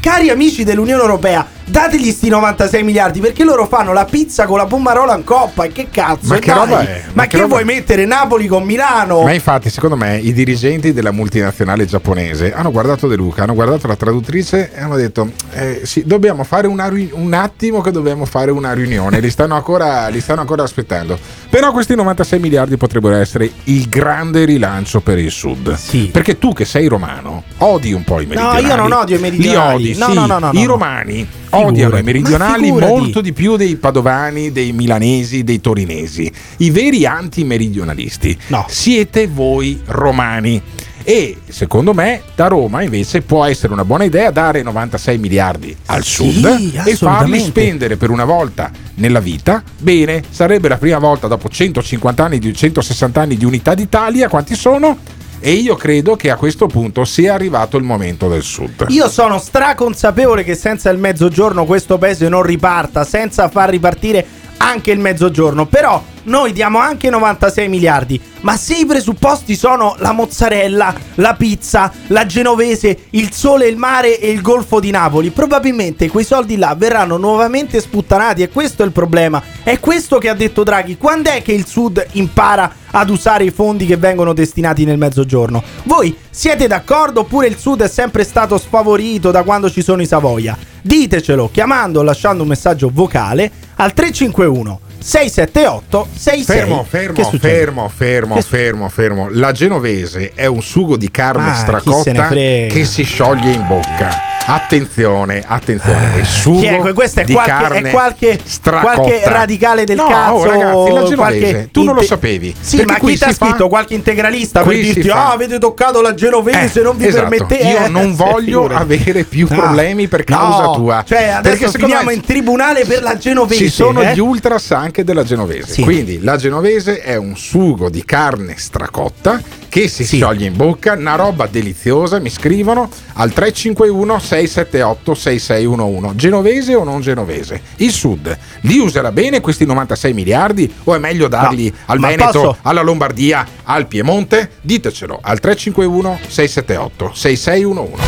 cari amici dell'Unione Europea, dategli sti 96 miliardi perché loro fanno la pizza con la pommarola in coppa e che cazzo? Ma che dai, roba è? Ma, Ma che, che vuoi mettere Napoli con Milano? Ma infatti, secondo me, i dirigenti della multinazionale giapponese hanno guardato De Luca, hanno guardato la traduttrice e hanno detto: eh, sì, dobbiamo fare una un attimo che dobbiamo fare una riunione. Li stanno, ancora, li stanno ancora aspettando. Però questi 96 miliardi potrebbero essere il grande rilancio per il sud. Perché tu, che sei romano, odi un po' i meridionali. io non odio i meridionali. Li odi, No, sì. no, no, no, I no. romani odiano i meridionali figurati. molto di più dei padovani, dei milanesi, dei torinesi. I veri antimeridionalisti siete voi romani. E secondo me da Roma invece può essere una buona idea dare 96 miliardi al sud e farli spendere per una volta nella vita. Bene, sarebbe la prima volta dopo 150 anni di 160 anni di unità d'Italia, quanti sono? E io credo che a questo punto sia arrivato il momento del sud. Io sono straconsapevole che senza il mezzogiorno questo paese non riparta, senza far ripartire anche il mezzogiorno. Però noi diamo anche 96 miliardi. Ma se i presupposti sono la mozzarella, la pizza, la genovese, il sole, il mare e il golfo di Napoli, probabilmente quei soldi là verranno nuovamente sputtanati. E questo è il problema. È questo che ha detto Draghi. Quando è che il sud impara ad usare i fondi che vengono destinati nel mezzogiorno? Voi siete d'accordo oppure il sud è sempre stato sfavorito da quando ci sono i Savoia? Ditecelo chiamando o lasciando un messaggio vocale al 351 678 66 Fermo, fermo, fermo, fermo, fermo, fermo. La genovese è un sugo di carne Ah, stracotta che si scioglie in bocca. Attenzione, attenzione, è sugo Chi è? Questo è di qualche, carne è qualche, qualche radicale del No, cazzo. oh, ragazzi, la genovese, tu non lo sapevi. Sì, ma chi ti ha scritto? Qualche integralista per dirti: Ah, avete toccato la genovese, Eh, non vi esatto. permettete. Io eh, non voglio avere più No. problemi per No, causa tua. Cioè, Perché adesso finiamo me- in tribunale per la genovese. Ci sono eh? gli ultras anche della genovese. Sì. Quindi la genovese è un sugo di carne stracotta che si scioglie in bocca, una roba deliziosa. Mi scrivono al 351 678 6611. Genovese o non genovese? Il sud li userà bene questi 96 miliardi o è meglio darli No, al ma Veneto, posso- alla Lombardia, al Piemonte? Ditecelo al 351 678 6611.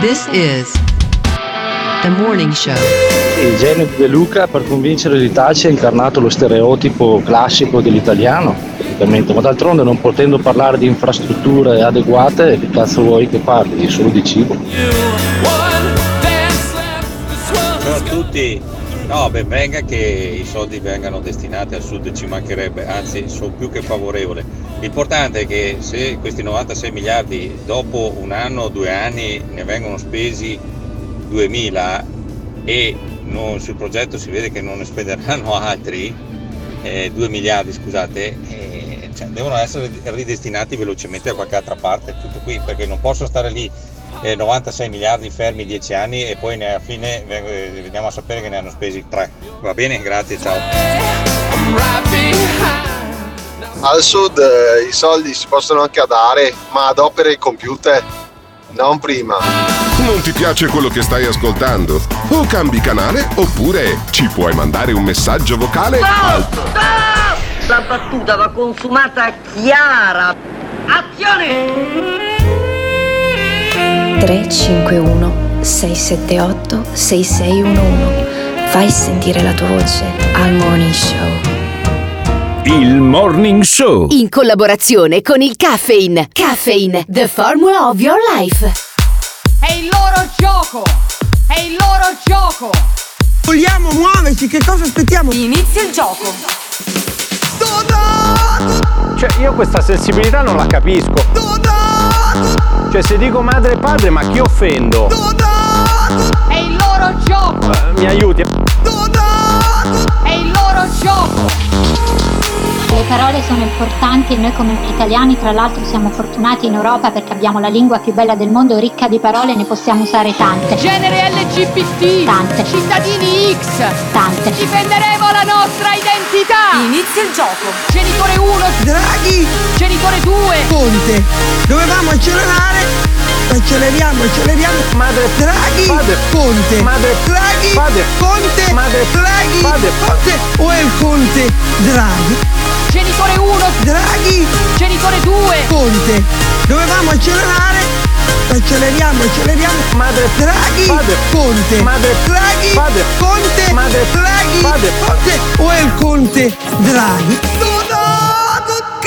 This is the morning show. Il genio De Luca per convincere l'Italia ha incarnato lo stereotipo classico dell'italiano, ma d'altronde non potendo parlare di infrastrutture adeguate, che cazzo vuoi che parli? Solo di cibo. Ciao a tutti. No, ben venga che i soldi vengano destinati al sud, ci mancherebbe, anzi sono più che favorevole. L'importante è che se questi 96 miliardi dopo un anno o due anni ne vengono spesi 2000 e non- sul progetto si vede che non ne spenderanno altri, eh, 2 miliardi scusate, eh, cioè, devono essere ridestinati velocemente a qualche altra parte, tutto qui, perché non posso stare lì eh, 96 miliardi fermi 10 anni e poi alla fine eh, veniamo a sapere che ne hanno spesi 3. Va bene? Grazie, ciao. Al sud eh, i soldi si possono anche dare, ma ad opera di computer, non prima. Non ti piace quello che stai ascoltando? O cambi canale oppure ci puoi mandare un messaggio vocale al La battuta va consumata chiara. Azione! 351 678 6611. Fai sentire la tua voce al Morning Show. Il Morning Show. In collaborazione con il Caffeine. Caffeine, the formula of your life. È il loro gioco! È il loro gioco! Vogliamo muoverci, che cosa aspettiamo? Inizia il gioco! Cioè, io questa sensibilità non la capisco. Cioè, se dico madre e padre, ma chi offendo? È il loro gioco! Eh, mi aiuti? È il loro gioco! Le parole sono importanti e noi come italiani tra l'altro siamo fortunati in Europa perché abbiamo la lingua più bella del mondo, ricca di parole, ne possiamo usare tante. Genere LGBT! Tante. Cittadini X! Tante. Difenderemo la nostra identità! Inizia il gioco! Genitore 1! Draghi! Genitore 2! Conte! Dovevamo accelerare! Acceleriamo, acceleriamo! Madre! Draghi! Padre! Conte! Madre! Draghi! Padre! Conte! Madre! Draghi! Padre! Conte! O è il Conte? Draghi! Genitore 1! Draghi! Genitore 2! Conte! Dovevamo accelerare! Acceleriamo, acceleriamo! Madre! Draghi! Padre! Conte! Madre! Draghi! Padre! Conte! Madre! Draghi! Padre! Conte! O è il Conte? Draghi! No, no!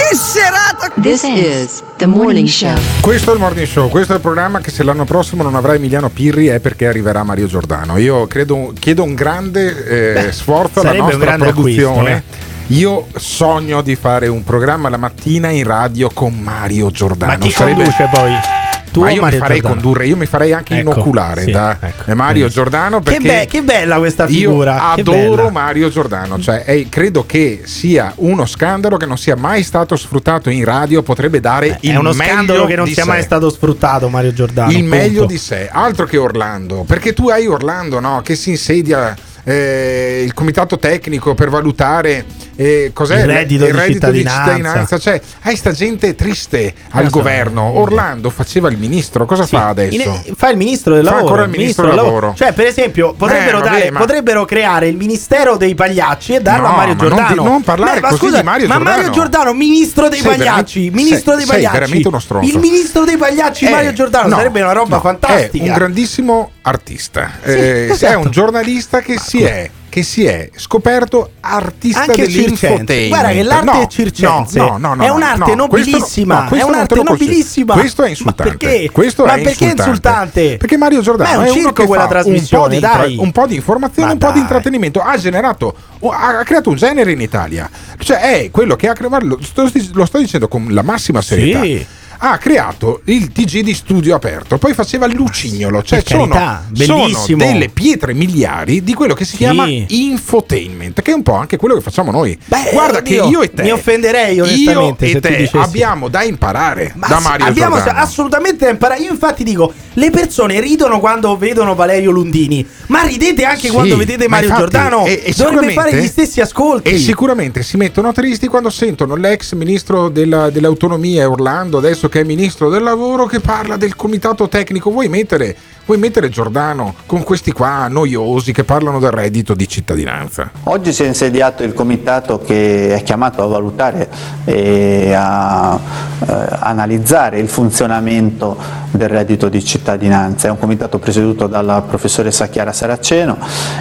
Che serata! This is the morning show. Questo è il Morning Show, questo è il programma che se l'anno prossimo non avrà Emiliano Pirri è perché arriverà Mario Giordano. Io credo, chiedo un grande eh, sforzo alla nostra produzione. acquisto, Io sogno di fare un programma la mattina in radio con Mario Giordano. Ma chi Sarebbe- conduce poi? Tu Ma io mi Mario farei Giordano? condurre, io mi farei anche Ecco, inoculare sì, da ecco, Mario. Giordano Che, be- che bella questa figura! io adoro. Mario Giordano, cioè è- credo che sia uno scandalo che non sia mai stato sfruttato in radio, potrebbe dare il È uno meglio scandalo che non sia sé. mai stato sfruttato, Mario Giordano. il punto. meglio di sé, altro che Orlando, perché tu hai Orlando no, che si insedia eh, il comitato tecnico per valutare eh, cos'è Il reddito di cittadinanza. cittadinanza. Cioè, hai sta gente triste al Esatto. governo. Orlando faceva il ministro, cosa fa adesso? In- fa il ministro del Fa lavoro. ancora il ministro del lavoro. Cioè, per esempio, potrebbero, Eh, vabbè, dare- ma- potrebbero creare il ministero dei pagliacci e darlo No, a Mario ma non Giordano. di- non parlare Beh, ma così scusa, di Mario ma Giordano. Mario Giordano, ministro dei Sei pagliacci. Ministro sei- dei sei pagliacci. veramente uno stronzo. Il ministro dei pagliacci, Eh, Mario Giordano, no, sarebbe una roba no, fantastica. È un grandissimo artista. Sì, Eh, esatto. È un giornalista che si è che si è scoperto artista Anche dell'infotainment. Guarda che l'arte No, è circense. no, no, no, è un'arte nobilissima. no, questo è un'arte nobilissima. Questo è insultante. Ma perché? Questo Ma è perché insultante. insultante? Perché Mario Giordano Ma è un circo quella trasmissione, un po' di, dai. un po' di informazione, Ma un po' di dai. intrattenimento. Ha generato, ha ha creato un genere in Italia. Cioè, è quello che ha creato. Lo sto, lo sto dicendo con la massima serietà. Sì. Ha creato il TG di studio aperto, poi faceva il lucignolo, cioè sono, carità, sono bellissimo. delle pietre miliari di quello che si Sì. chiama infotainment, che è un po' anche quello che facciamo noi. Guarda che oddio, io e te, mi offenderei, onestamente, io e te abbiamo da imparare Ma da Mario abbiamo Giordano. assolutamente da imparare. Io infatti dico, le persone ridono quando vedono Valerio Lundini, ma ridete anche Sì, quando vedete ma Mario infatti, Giordano. e- e Dovrebbe fare gli stessi ascolti. E sicuramente si mettono tristi quando sentono l'ex ministro della- delle autonomie Orlando, adesso che è ministro del lavoro, che parla del comitato tecnico. Vuoi mettere, vuoi mettere Giordano con questi qua noiosi che parlano del reddito di cittadinanza? Oggi si è insediato il comitato che è chiamato a valutare e a eh, analizzare il funzionamento del reddito di cittadinanza. È un comitato presieduto dalla professoressa Chiara Saraceno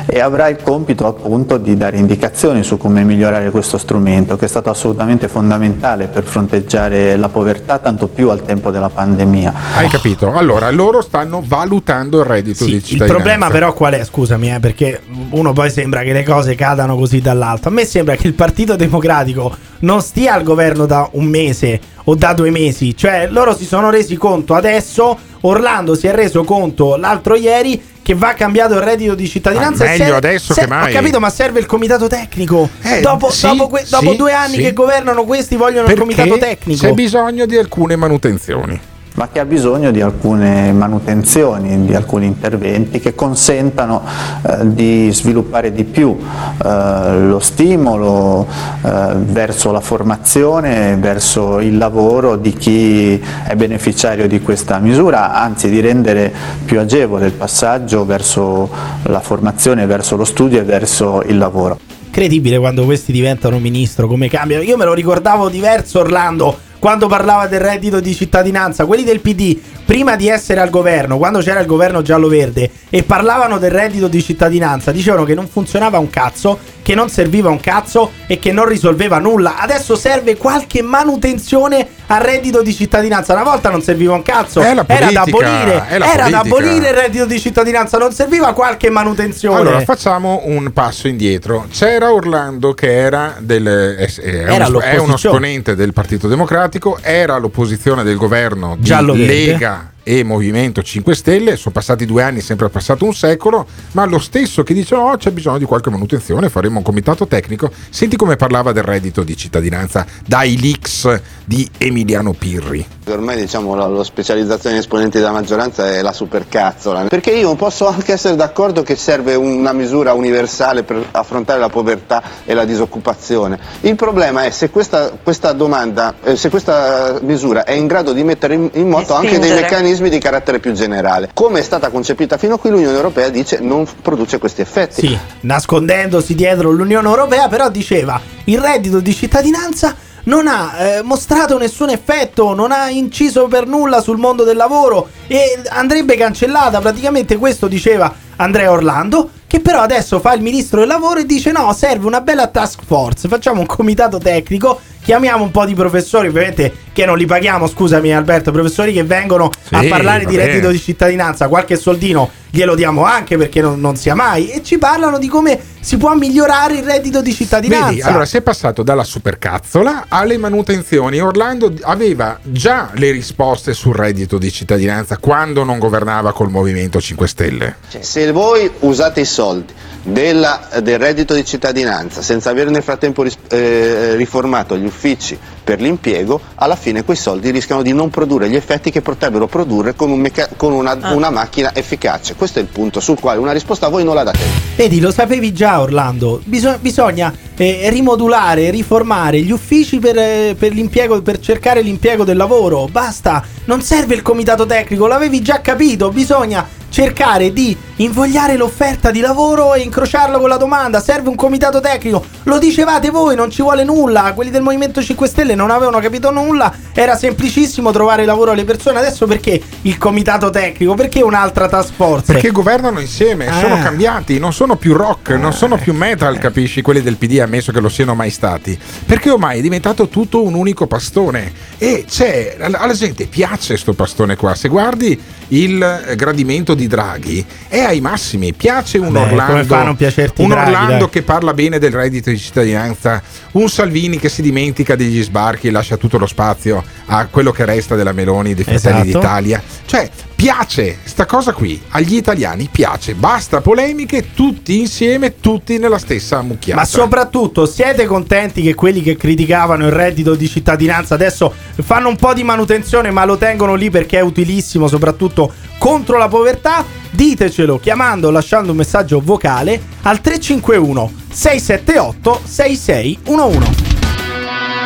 e avrà il compito appunto di dare indicazioni su come migliorare questo strumento che è stato assolutamente fondamentale per fronteggiare la povertà tanto più al tempo della pandemia. Hai capito? Allora, loro stanno valutando il reddito di Il cittadinanza. problema però qual è? Scusami, eh, perché uno poi sembra che le cose cadano così dall'alto. A me sembra che il Partito Democratico non stia al governo da un mese o da due mesi. Cioè, loro si sono resi conto adesso, Orlando si è reso conto l'altro ieri che va cambiato il reddito di cittadinanza. Ma meglio serve- adesso se- che mai. Ho capito, ma serve il comitato tecnico. Eh, dopo, sì, dopo que- dopo sì, due anni sì. che governano questi vogliono il comitato Perché tecnico. c'è bisogno di alcune manutenzioni. Ma che ha bisogno di alcune manutenzioni, di alcuni interventi che consentano eh, di sviluppare di più eh, lo stimolo eh, verso la formazione, verso il lavoro di chi è beneficiario di questa misura, anzi di rendere più agevole il passaggio verso la formazione, verso lo studio e verso il lavoro. Incredibile quando questi diventano ministro, come cambiano. Io me lo ricordavo diverso Orlando quando parlava del reddito di cittadinanza. Quelli del PD, prima di essere al governo, quando c'era il governo giallo-verde e parlavano del reddito di cittadinanza, dicevano che non funzionava un cazzo, che non serviva un cazzo e che non risolveva nulla. Adesso serve qualche manutenzione al reddito di cittadinanza. Una volta non serviva un cazzo, la era da politica, abolire, era da politica. abolire il reddito di cittadinanza, non serviva qualche manutenzione. Allora, facciamo un passo indietro. C'era Orlando che era, del, eh, Era uno, è uno esponente del Partito Democratico, era l'opposizione del governo di. Lega e Movimento 5 Stelle. Sono passati due anni, sempre passato un secolo, ma lo stesso che dice oh c'è bisogno di qualche manutenzione, faremo un comitato tecnico. Senti come parlava del reddito di cittadinanza dai leaks di Emiliano Pirri. Ormai diciamo la, la specializzazione di esponenti della maggioranza è la supercazzola. Perché io posso anche essere d'accordo che serve una misura universale per affrontare la povertà e la disoccupazione. Il problema è se questa, questa domanda, eh, se questa misura è in grado di mettere in, in moto anche dei spingere. Meccanismi di carattere più generale. Come è stata concepita fino a qui l'Unione Europea dice non produce questi effetti. Sì, nascondendosi dietro l'Unione Europea, però diceva il reddito di cittadinanza non ha eh, mostrato nessun effetto, non ha inciso per nulla sul mondo del lavoro e andrebbe cancellata. Praticamente questo diceva Andrea Orlando, che però adesso fa il ministro del lavoro e dice no, serve una bella task force, facciamo un comitato tecnico, chiamiamo un po' di professori, ovviamente che non li paghiamo, scusami Alberto, professori che vengono a Sì, parlare va di reddito di cittadinanza, qualche soldino glielo diamo anche perché non, non sia mai e ci parlano di come si può migliorare il reddito di cittadinanza. Vedi, allora si è passato dalla supercazzola alle manutenzioni. Orlando aveva già le risposte sul reddito di cittadinanza quando non governava col Movimento 5 Stelle. Cioè, se voi usate i soldi della- del reddito di cittadinanza senza aver nel frattempo ris- eh, riformato gli uffici per l'impiego, alla fine quei soldi rischiano di non produrre gli effetti che potrebbero produrre con, un meca- con una, Ah. una macchina efficace. Questo è il punto sul quale una risposta a voi non la date. Vedi, lo sapevi già Orlando, Biso- bisogna eh, rimodulare, riformare gli uffici per, eh, per l'impiego, per cercare l'impiego del lavoro, basta, non serve il comitato tecnico, l'avevi già capito, bisogna cercare di invogliare l'offerta di lavoro e incrociarlo con la domanda. Serve un comitato tecnico. Lo dicevate voi, non ci vuole nulla. Quelli del Movimento 5 Stelle non avevano capito nulla. Era semplicissimo trovare lavoro alle persone. Adesso perché il comitato tecnico? Perché un'altra task force? Perché governano insieme, Ah. sono cambiati, non sono più rock, non sono più metal, capisci? Quelli del PD, ammesso che lo siano mai stati. Perché ormai è diventato tutto un unico pastone. E c'è, alla gente piace sto pastone qua. Se guardi il gradimento di Draghi, è ai massimi. Piace un Beh, Orlando, un Draghi, Orlando dai? che parla bene del reddito di cittadinanza, un Salvini che si dimentica degli sbarchi e lascia tutto lo spazio a quello che resta della Meloni dei Fratelli Esatto. d'Italia. Cioè, piace sta cosa qui, agli italiani piace, basta polemiche, tutti insieme, tutti nella stessa mucchiata. Ma soprattutto siete contenti che quelli che criticavano il reddito di cittadinanza adesso fanno un po' di manutenzione ma lo tengono lì perché è utilissimo soprattutto contro la povertà? Ditecelo chiamando o lasciando un messaggio vocale al 351 678 6611.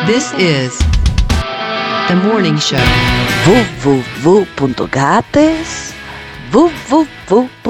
This is The Morning Show. www.gates www.gates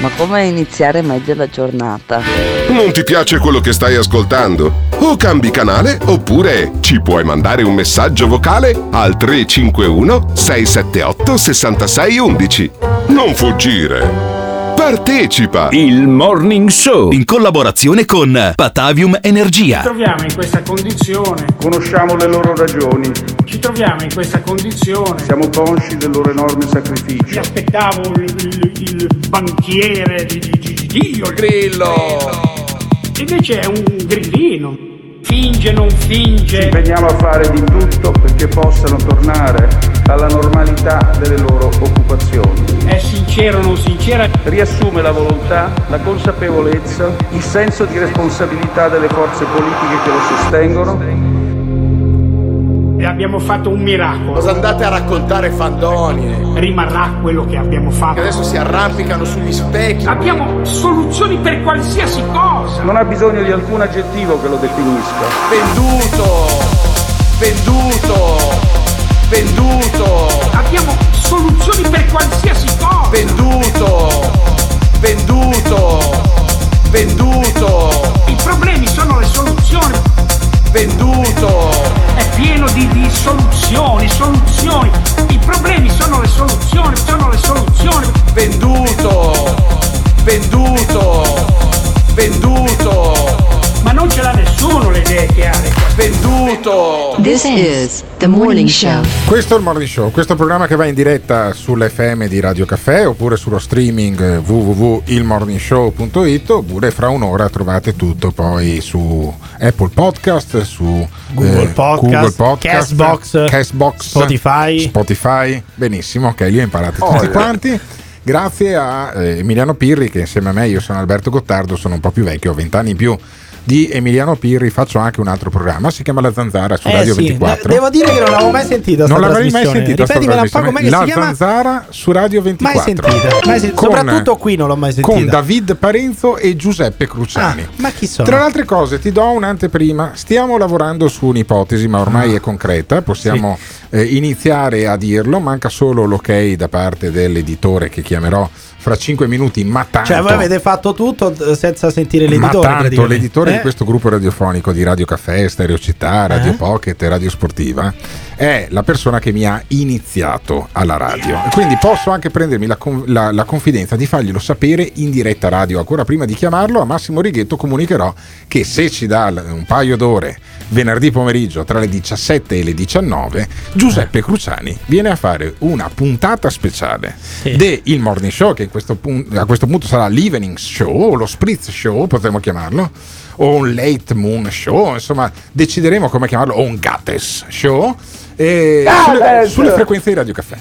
ma come iniziare meglio la giornata? Non ti piace quello che stai ascoltando? O cambi canale oppure ci puoi mandare un messaggio vocale al 351 678 6611. Non fuggire. Partecipa! Il Morning Show in collaborazione con Patavium Energia. Ci troviamo in questa condizione. Conosciamo le loro ragioni. Ci troviamo in questa condizione. Siamo consci del loro enorme sacrificio. Mi aspettavo il, il- il banchiere di, di, di- di Dio. Il grillo. Invece è un grillino. Finge, non finge. Ci impegniamo a fare di tutto perché possano tornare alla normalità delle loro occupazioni. È sincero o non sincera? Riassume la volontà, la consapevolezza, il senso di responsabilità delle forze politiche che lo sostengono. Abbiamo fatto un miracolo. Cosa andate a raccontare fandonie? Rimarrà quello che abbiamo fatto. Che adesso si arrampicano sugli specchi. Abbiamo soluzioni per qualsiasi cosa. Non ha bisogno di alcun aggettivo che lo definisca. Venduto! Venduto! Venduto! Abbiamo soluzioni per qualsiasi cosa. Venduto! Venduto! Venduto! I problemi sono le soluzioni. Venduto! È pieno di, di soluzioni, soluzioni. I problemi sono le soluzioni, sono le soluzioni. Venduto! Venduto! Venduto! Ma non ce l'ha nessuno le idee che ha. Venduto! This is The Morning Show. Questo è il Morning Show, questo programma che va in diretta sull'FM di Radio Caffè oppure sullo streaming www.ilmorningshow.it oppure fra un'ora trovate tutto poi su Apple Podcast, su Google eh, Podcast, Google Podcast, Castbox, Castbox, Spotify. Spotify. Benissimo, ok, li ho imparati tutti Oh, quanti. Grazie a eh, Emiliano Pirri che insieme a me, io sono Alberto Gottardo, sono un po' più vecchio, ho vent'anni in più di Emiliano Pirri, faccio anche un altro programma, si chiama La Zanzara su Eh Radio sì, 24. de- devo dire che non l'avevo mai sentita Non l'avrei mai sentita Ripetimela un po' com'è La? Zanzara su Radio 24. Mai sentita, mai sen- Con- soprattutto qui non l'ho mai sentita. Con David Parenzo e Giuseppe Cruciani. Ah, ma chi sono? Tra le altre cose, ti do un'anteprima. Stiamo lavorando su un'ipotesi, ma ormai è concreta. Possiamo eh, iniziare a dirlo. Manca solo l'ok da parte dell'editore che chiamerò fra 5 minuti. Ma tanto, Cioè, voi avete fatto tutto eh, senza sentire ma l'editore. tanto praticamente. l'editore Eh? di questo gruppo radiofonico di Radio Caffè, Stereo Città, Radio Eh? Pocket e Radio Sportiva è la persona che mi ha iniziato alla radio. Quindi posso anche prendermi la, la- la confidenza di farglielo sapere in diretta radio. Ancora prima di chiamarlo, a Massimo Righetto comunicherò che se ci dà un paio d'ore venerdì pomeriggio tra le 17 e le 19, Giuseppe Cruciani viene a fare una puntata speciale de Il Morning Show, che questo pun- a questo punto sarà l'Evening Show o lo Spritz Show, potremmo chiamarlo, o un Late Moon Show, insomma, decideremo come chiamarlo, o un Gattes Show, eh, sulle, Gattes! sulle frequenze di Radio Caffè.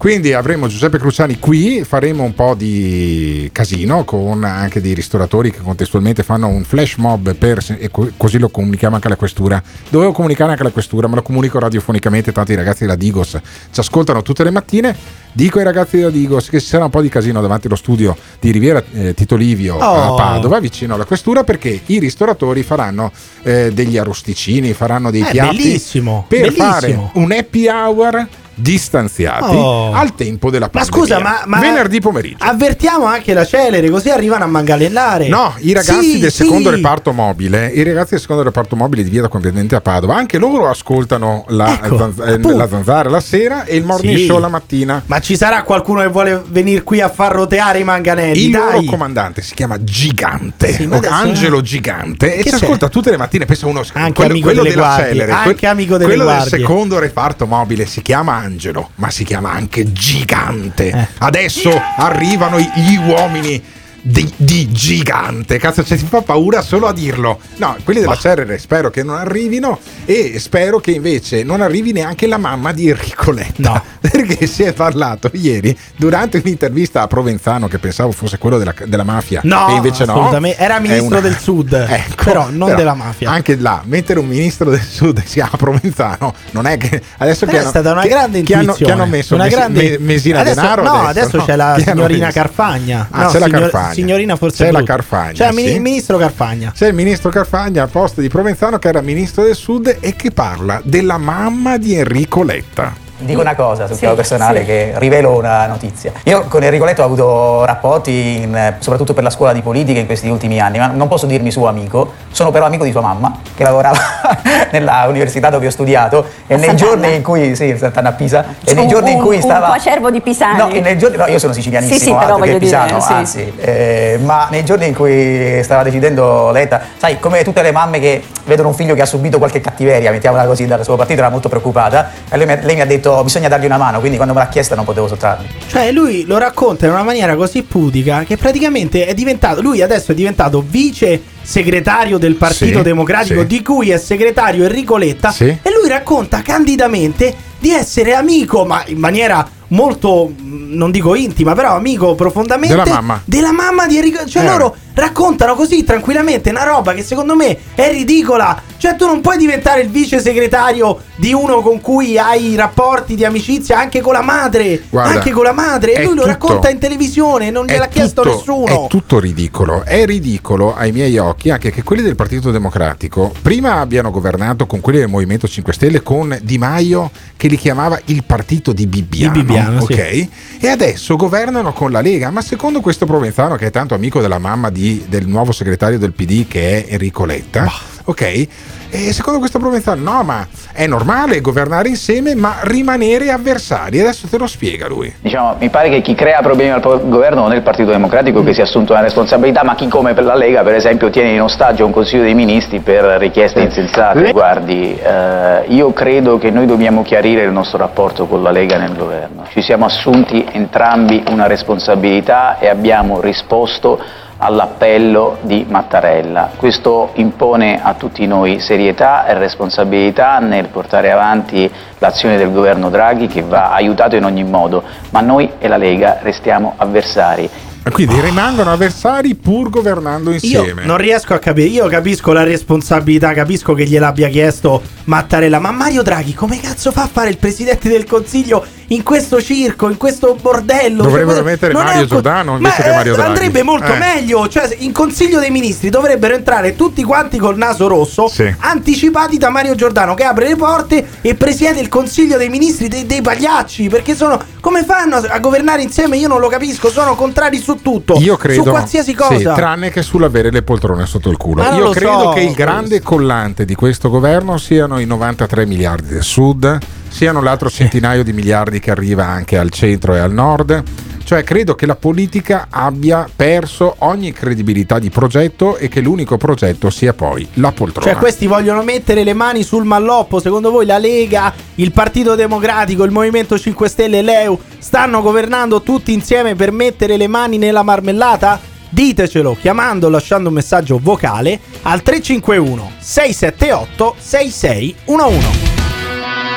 Quindi avremo Giuseppe Cruciani qui, faremo un po' di casino con anche dei ristoratori che contestualmente fanno un flash mob per, e co- così lo comunichiamo anche alla questura. Dovevo comunicare anche alla questura, ma lo comunico radiofonicamente, tanto i ragazzi della Digos ci ascoltano tutte le mattine. Dico ai ragazzi della Digos che ci sarà un po' di casino davanti allo studio di Riviera eh, Tito Livio a Oh. Padova, vicino alla questura, perché i ristoratori faranno eh, degli arrosticini, faranno dei Eh, piatti bellissimo, per bellissimo. fare un happy hour distanziati Oh. al tempo della Ma pandemia. scusa, ma, ma venerdì pomeriggio. Avvertiamo anche la celere, così arrivano a manganellare. No, i ragazzi Sì, del sì. secondo reparto mobile, i ragazzi del secondo reparto mobile di Via da Conveniente a Padova, anche loro ascoltano la, Ecco, zanz- eh, la zanzara la sera e il morning Sì. show la mattina. Ma ci sarà qualcuno che vuole venire qui a far roteare i manganelli? Il dai. loro comandante si chiama Gigante, Sì, ma Angelo Gigante, e ci ascolta tutte le mattine. Pensa uno Anche quello, amico quello delle della guardie, Celere, anche amico delle quello guardie. del secondo reparto mobile si chiama Angelo, ma si chiama anche Gigante. Eh. Adesso arrivano gli uomini. Di, di gigante, cazzo, cioè, ti fa paura solo a dirlo. No, quelli della Cerere spero che non arrivino e spero che invece non arrivi neanche la mamma di Enrico Letta. Perché si è parlato ieri durante un'intervista a Provenzano, che pensavo fosse quello della, della mafia, No, e invece no. Era ministro una- del sud, Ecco, però non però della mafia. Anche là, mettere un ministro del sud si chiama Provenzano, non è che adesso Però che è hanno, stata una che- grande che hanno, che hanno messo Una Mes- grande- Me- Mesina Adesso- Denaro. no, adesso c'è la signorina? Carfagna. Ah, No, c'è la signor- Carfagna. signorina forse C'è la. Carfagna. C'è il sì. ministro Carfagna. C'è il ministro Carfagna al posto di Provenzano che era ministro del sud e che parla della mamma di Enrico Letta. Dico una cosa sul Sì, piano personale sì. che rivelo una notizia. Io con Enrico Letto ho avuto rapporti in- soprattutto per la scuola di politica in questi ultimi anni, ma non posso dirmi suo amico, sono però amico di sua mamma che lavorava nella università dove ho studiato e nei giorni in cui sì, Sant'Anna a Pisa e nei Un- giorni in un- cui un stava coacervo di Pisani. No, nei giorni- no, io sono sicilianissimo, Sì, sì, però altro che voglio dire, pisano, sì. anzi, eh, ma nei giorni in cui stava decidendo Letta, sai, come tutte le mamme che vedono un figlio che ha subito qualche cattiveria, mettiamola così, dal suo partito, era molto preoccupata, e lei mi, lei mi ha detto bisogna dargli una mano, quindi quando me l'ha chiesta non potevo sottrarmi. Cioè, lui lo racconta in una maniera così pudica che praticamente è diventato. Lui adesso è diventato vice segretario del Partito Sì, Democratico, sì. di cui è segretario Enrico Letta. Sì. E lui racconta candidamente di essere amico, ma in maniera molto, mh, non dico intima, però amico profondamente Della mamma. della mamma di Enrico. Cioè, Eh. loro raccontano così tranquillamente una roba che secondo me è ridicola. Cioè, tu non puoi diventare il vice segretario di uno con cui hai rapporti di amicizia anche con la madre. Guarda, anche con la madre. E lui lo tutto- racconta in televisione, non gliel'ha chiesto tutto- nessuno. È tutto ridicolo. È ridicolo ai miei occhi anche che quelli del Partito Democratico prima abbiano governato con quelli del Movimento 5 Stelle con Di Maio che li chiamava il partito di Bibbiano. Di Bibbiano, sì. ok? E adesso governano con la Lega. Ma secondo questo Provenzano, che è tanto amico della mamma di- del nuovo segretario del PD che è Enrico Letta, ok? E secondo questo Provenzano, no, ma è normale governare insieme, ma rimanere avversari. Adesso te lo spiega lui. Diciamo, mi pare che chi crea problemi al governo non è il Partito Democratico che si è assunto una responsabilità, ma chi come per la Lega, per esempio, tiene in ostaggio un Consiglio dei Ministri per richieste insensate. Guardi, eh, io credo che noi dobbiamo chiarire il nostro rapporto con la Lega nel governo. Ci siamo assunti entrambi una responsabilità e abbiamo risposto all'appello di Mattarella. Questo impone a tutti noi serietà e responsabilità nel portare avanti l'azione del governo Draghi che va aiutato in ogni modo, ma noi e la Lega restiamo avversari. Quindi rimangono avversari pur governando Io insieme. non riesco a capire. Io capisco la responsabilità, capisco che gliel'abbia chiesto Mattarella. Ma Mario Draghi, come cazzo fa a fare il presidente del consiglio in questo circo, in questo bordello? Dovrebbero Cioè, mettere Mario Giordano invece Ma, che Mario eh, Draghi. Andrebbe molto Eh. meglio. Cioè, in consiglio dei ministri dovrebbero entrare tutti quanti col naso rosso, Sì. anticipati da Mario Giordano, che apre le porte e presiede il consiglio dei ministri dei, dei pagliacci. Perché sono. Come fanno a, a governare insieme? Io non lo capisco. Sono contrari su tutto. Io credo Su qualsiasi cosa. sì, tranne che sull'avere le poltrone sotto il culo. Ma Io credo so, che il grande collante di questo governo siano i 93 miliardi del sud, siano l'altro centinaio di miliardi che arriva anche al centro e al nord. Cioè, credo che la politica abbia perso ogni credibilità di progetto e che l'unico progetto sia poi la poltrona. Cioè, questi vogliono mettere le mani sul malloppo. Secondo voi la Lega, il Partito Democratico, il Movimento 5 Stelle e l'EU stanno governando tutti insieme per mettere le mani nella marmellata? Ditecelo chiamando o lasciando un messaggio vocale al 351 678 6611.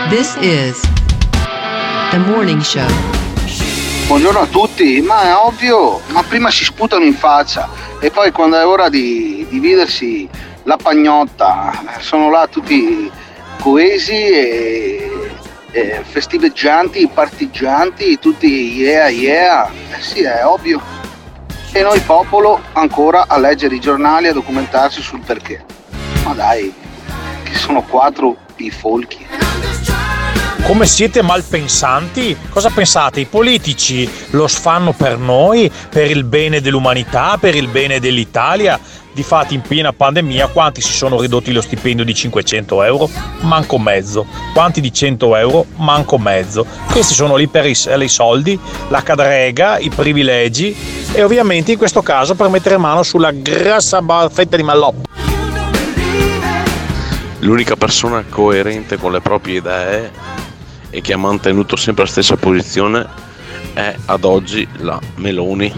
This is the morning show. Buongiorno a tutti, ma è ovvio, ma prima si sputano in faccia e poi quando è ora di dividersi la pagnotta sono là tutti coesi e, e festiveggianti, partigianti, tutti yeah yeah, eh sì è ovvio. E noi popolo ancora a leggere i giornali a documentarsi sul perché. Ma dai, che sono quattro i folchi. Come siete malpensanti? Cosa pensate? I politici lo fanno per noi, per il bene dell'umanità, per il bene dell'Italia? Difatti in piena pandemia quanti si sono ridotti lo stipendio di 500 euro? Manco mezzo. Quanti di 100 euro? Manco mezzo. Questi sono lì per i, i soldi, la cadrega, i privilegi e ovviamente in questo caso per mettere mano sulla grassa fetta di malloppo. L'unica persona coerente con le proprie idee e che ha mantenuto sempre la stessa posizione è ad oggi la Meloni.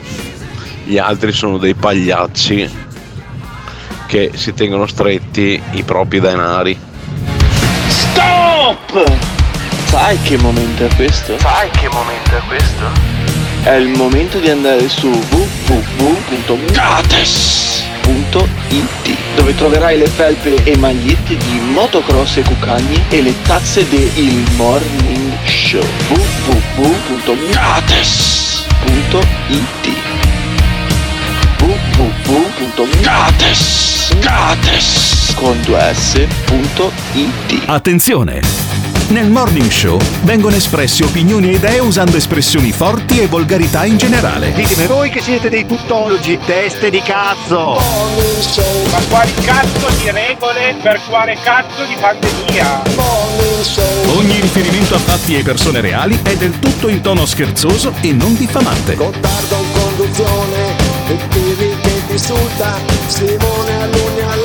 Gli altri sono dei pagliacci che si tengono stretti i propri denari. Stop! Sai che momento è questo? Sai che momento è questo? È il momento di andare su www.gates.it dove troverai le felpe e magliette di motocross e cucagni e le tazze del Morning Show www.gates.it www.gates Gates con 2s.it Attenzione! Nel morning show vengono espresse opinioni e idee usando espressioni forti e volgarità in generale. Ditemi voi che siete dei tuttologi, teste di cazzo! Ma quali cazzo di regole per quale cazzo di pandemia? Ogni riferimento a fatti e persone reali è del tutto in tono scherzoso e non diffamante. Gottardo in conduzione e che ti insulta, Simone all'ugna.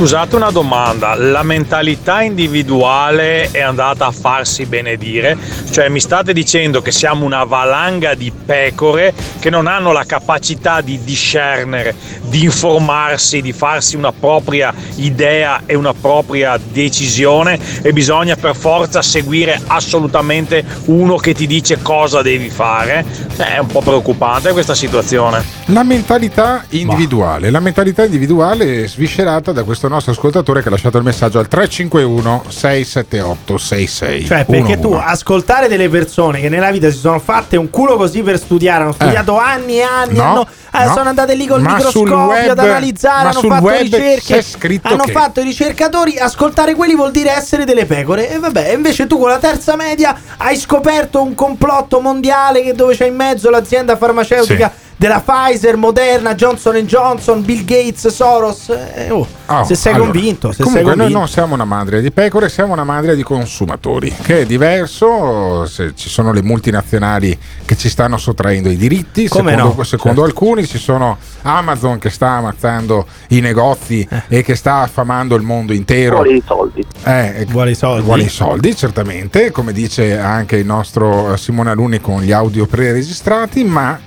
Scusate una domanda, la mentalità individuale è andata a farsi benedire? Cioè mi state dicendo che siamo una valanga di pecore che non hanno la capacità di discernere, di informarsi, di farsi una propria idea e una propria decisione e bisogna per forza seguire assolutamente uno che ti dice cosa devi fare? Eh, È un po' preoccupante questa situazione. La mentalità individuale, la mentalità individuale è sviscerata da questo nostro ascoltatore che ha lasciato il messaggio al 351 678 66. Cioè, perché tu ascoltare delle persone che nella vita si sono fatte un culo così per studiare, hanno studiato anni e anni, No, hanno- eh, no. sono andate lì col Ma microscopio web- ad analizzare, hanno fatto ricerche, hanno che- fatto i ricercatori, ascoltare quelli vuol dire essere delle pecore. E vabbè, invece tu con la terza media hai scoperto un complotto mondiale che dove c'è in mezzo l'azienda farmaceutica della Pfizer, Moderna, Johnson Johnson, Bill Gates, Soros. Eh, oh, Oh, se sei allora, convinto, se comunque sei convinto. noi non siamo una madre di pecore, siamo una madre di consumatori, che è diverso, se ci sono le multinazionali che ci stanno sottraendo i diritti, Come secondo, no? secondo Certo. alcuni ci sono Amazon che sta ammazzando i negozi Eh. e che sta affamando il mondo intero. Vuole i soldi. Eh, vuole i soldi. Vuole i soldi, certamente, come dice anche il nostro eh, Simone Aluni con gli audio pre-registrati, ma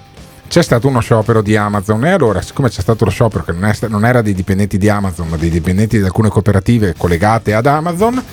c'è stato uno sciopero di Amazon e allora, siccome c'è stato lo sciopero che non, è non era dei dipendenti di Amazon, ma dei dipendenti di alcune cooperative collegate ad Amazon,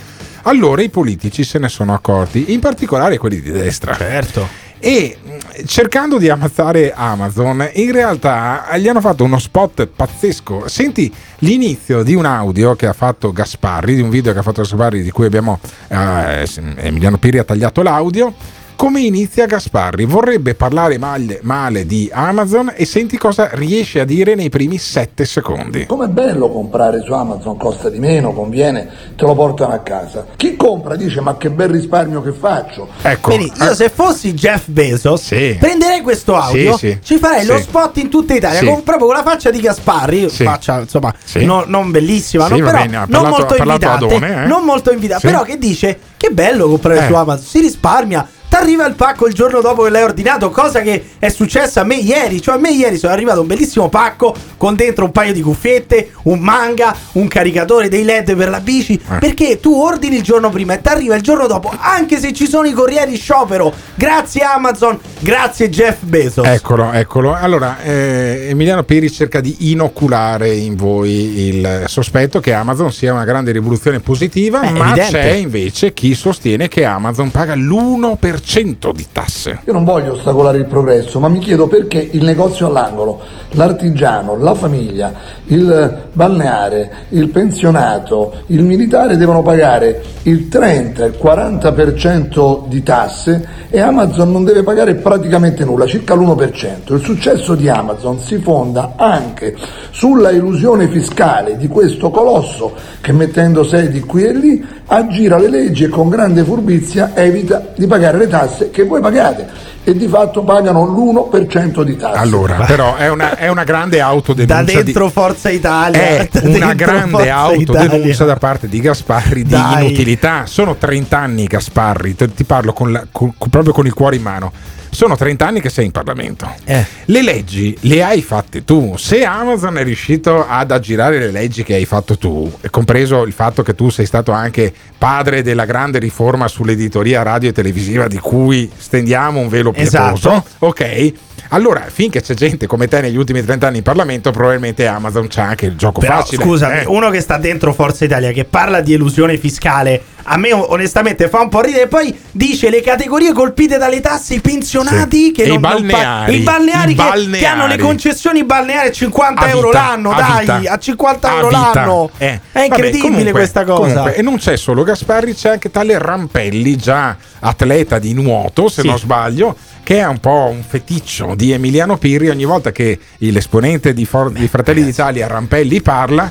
allora i politici se ne sono accorti, in particolare quelli di destra. Certo. E cercando di ammazzare Amazon, in realtà gli hanno fatto uno spot pazzesco. Senti l'inizio di un audio che ha fatto Gasparri, di un video che ha fatto Gasparri, di cui abbiamo eh, Emiliano Piri ha tagliato l'audio. Come inizia Gasparri? Vorrebbe parlare male, male di Amazon e senti cosa riesce a dire nei primi 7 secondi. Com'è bello comprare su Amazon, costa di meno, conviene, te lo portano a casa. Chi compra dice ma che bel risparmio che faccio. Ecco, Quindi io se fossi Jeff Bezos prenderei questo audio, Sì, sì. ci farei lo Sì. spot in tutta Italia, Sì. con, proprio con la faccia di Gasparri, Sì. faccia insomma Sì. no- non bellissima, Sì, no, va però bene, ha non parlato- molto parlato invitante, Adone, eh? non molto invitante, Sì. però che dice che bello comprare Eh. su Amazon, si risparmia. T'arriva il pacco il giorno dopo che l'hai ordinato, cosa che è successa a me ieri. Cioè, a me ieri sono arrivato un bellissimo pacco con dentro un paio di cuffiette, un manga, un caricatore dei LED per la bici. Eh. Perché tu ordini il giorno prima e ti arriva il giorno dopo, anche se ci sono i corrieri sciopero. Grazie Amazon, grazie Jeff Bezos. Eccolo, eccolo. Allora, eh, Emiliano Piri cerca di inoculare in voi il sospetto che Amazon sia una grande rivoluzione positiva, È ma evidente. c'è invece chi sostiene che Amazon paga l'1% 31% di tasse. Io non voglio ostacolare il progresso, ma mi chiedo perché il negozio all'angolo, l'artigiano, la famiglia, il balneare, il pensionato, il militare devono pagare il 30, il 40% di tasse e Amazon non deve pagare praticamente nulla, circa l'1%. Il successo di Amazon si fonda anche sulla illusione fiscale di questo colosso che mettendo sedi qui e lì aggira le leggi e con grande furbizia evita di pagare le tasse che voi pagate e di fatto pagano l'1% di tasse. Allora, però è una, è una grande autodenuncia. Da dentro di, Forza Italia. è una grande Forza autodenuncia Italia. da parte di Gasparri di Dai. inutilità. Sono 30 anni, Gasparri, ti parlo con la- con- con- proprio con il cuore in mano. Sono 30 anni che sei in Parlamento. Eh. Le leggi le hai fatte tu. Se Amazon è riuscito ad aggirare le leggi che hai fatto tu, compreso il fatto che tu sei stato anche padre della grande riforma sull'editoria radio e televisiva di cui stendiamo un velo pietoso, Esatto. ok? Allora, finché c'è gente come te negli ultimi 30 anni in Parlamento, probabilmente Amazon c'ha anche il gioco Però facile. scusami, Eh. uno che sta dentro Forza Italia che parla di elusione fiscale, a me onestamente fa un po' ridere. E poi dice le categorie colpite dalle tasse, i pensionati Sì. che E non i non pa- balneari, i balneari i che, balneari. che hanno le concessioni balneari a 50 A euro vita, l'anno, a dai, a 50 A euro vita. l'anno. Eh. È incredibile Vabbè, comunque- questa cosa. comunque, e non c'è solo Gasparri, c'è anche tale Rampelli, già atleta di nuoto, se Sì. non sbaglio, che è un po' un feticcio di Emiliano Pirri. Ogni volta che l'esponente di, For- di Fratelli d'Italia, Rampelli, parla,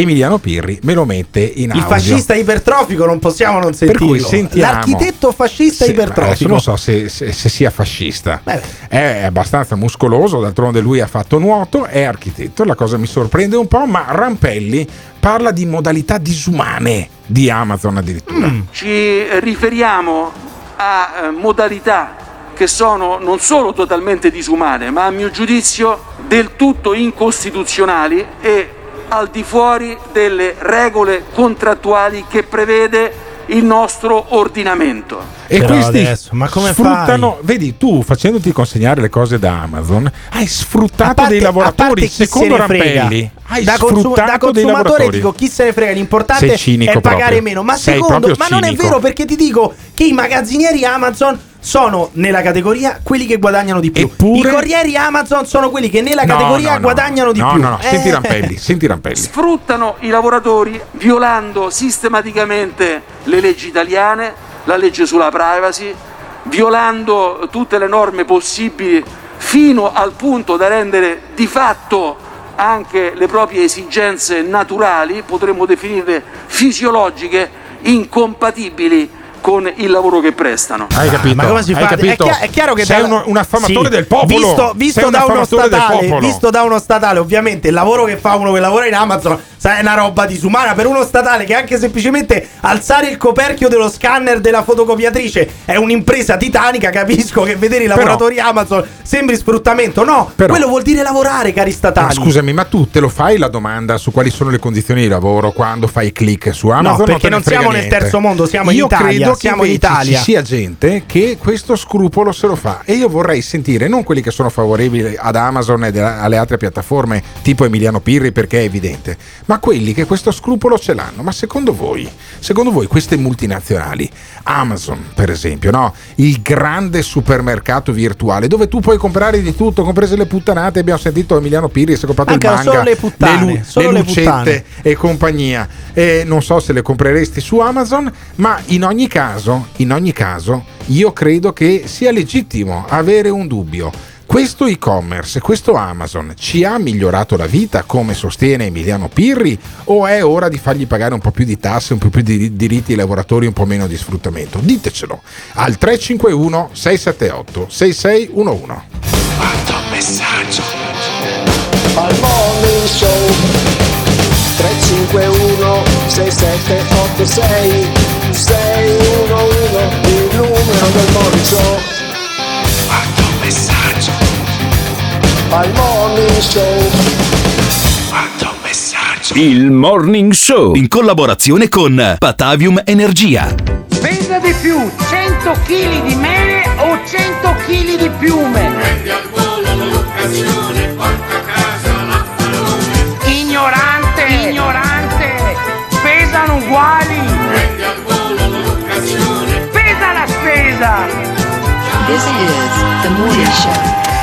Emiliano Pirri me lo mette in Il audio. fascista ipertrofico non possiamo non Per cui sentirlo. sentiamo. L'architetto fascista adesso ipertrofico. non so se, se- se sia fascista. È abbastanza muscoloso, d'altronde lui ha fatto nuoto, è architetto, la cosa mi sorprende un po', ma Rampelli parla di modalità disumane di Amazon addirittura. Ci riferiamo a eh, modalità che sono non solo totalmente disumane, ma a mio giudizio del tutto incostituzionali e al di fuori delle regole contrattuali che prevede il nostro ordinamento. E Però questi adesso, ma come sfruttano, vedi tu facendoti consegnare le cose da Amazon, hai sfruttato parte- dei lavoratori, chi se secondo ne frega. Rampelli, hai da, consum- sfruttato da dei consumatore dico chi se ne frega l'importante è pagare proprio. meno ma Sei secondo ma non è vero perché ti dico che i magazzinieri Amazon sono nella categoria quelli che guadagnano di più Eppure- i corrieri Amazon sono quelli che nella categoria no, no. guadagnano di no, più No, no, senti Eh. Rampelli, senti Rampelli. Sfruttano i lavoratori violando sistematicamente le leggi italiane, la legge sulla privacy, violando tutte le norme possibili fino al punto da rendere di fatto anche le proprie esigenze naturali, potremmo definirle fisiologiche, incompatibili con il lavoro che prestano. Hai capito? Ma come si fa? È, capito? chia- è chiaro che sei dalla- uno- un affamatore Sì, del popolo. Visto, visto un da uno statale, popolo. visto da uno statale, ovviamente il lavoro che fa uno che lavora in Amazon sai, è una roba disumana per uno statale che anche semplicemente alzare il coperchio dello scanner della fotocopiatrice è un'impresa titanica. Capisco che vedere i Però- lavoratori Amazon sembri sfruttamento. No, Però- quello vuol dire lavorare, cari Ma statali. scusami, ma tu te lo fai la domanda su quali sono le condizioni di lavoro quando fai click su Amazon? No, perché non frega siamo nel terzo mondo, siamo in Io Italia, credo che siamo in Italia. Ci sia gente che questo scrupolo se lo fa e io vorrei sentire non quelli che sono favorevoli ad Amazon e alle altre piattaforme tipo Emiliano Pirri perché è evidente, ma quelli che questo scrupolo ce l'hanno. Ma secondo voi, secondo voi queste multinazionali, Amazon per esempio, no? il grande supermercato virtuale dove tu puoi comprare di tutto, comprese le puttanate, abbiamo sentito Emiliano Pirri si è comprato Mancano il manga, solo le puttane, lu- solo le lucette puttane. e compagnia. E non so se le compreresti su Amazon, ma in ogni caso, in ogni caso, io credo che sia legittimo avere un dubbio. Questo e-commerce, questo Amazon ci ha migliorato la vita come sostiene Emiliano Pirri o è ora di fargli pagare un po' più di tasse, un po' più di diritti ai lavoratori, un po' meno di sfruttamento? Ditecelo al 351 678 6611. messaggio al morning show 351 6786 611 il numero del morning show al morning show quanto messaggio Il Morning Show in collaborazione con Patavium Energia. Venda di più 100 kg di mele o 100 kg di piume? Ignorante, ignorante, pesano uguali. Pesa la spesa. This is the morning show.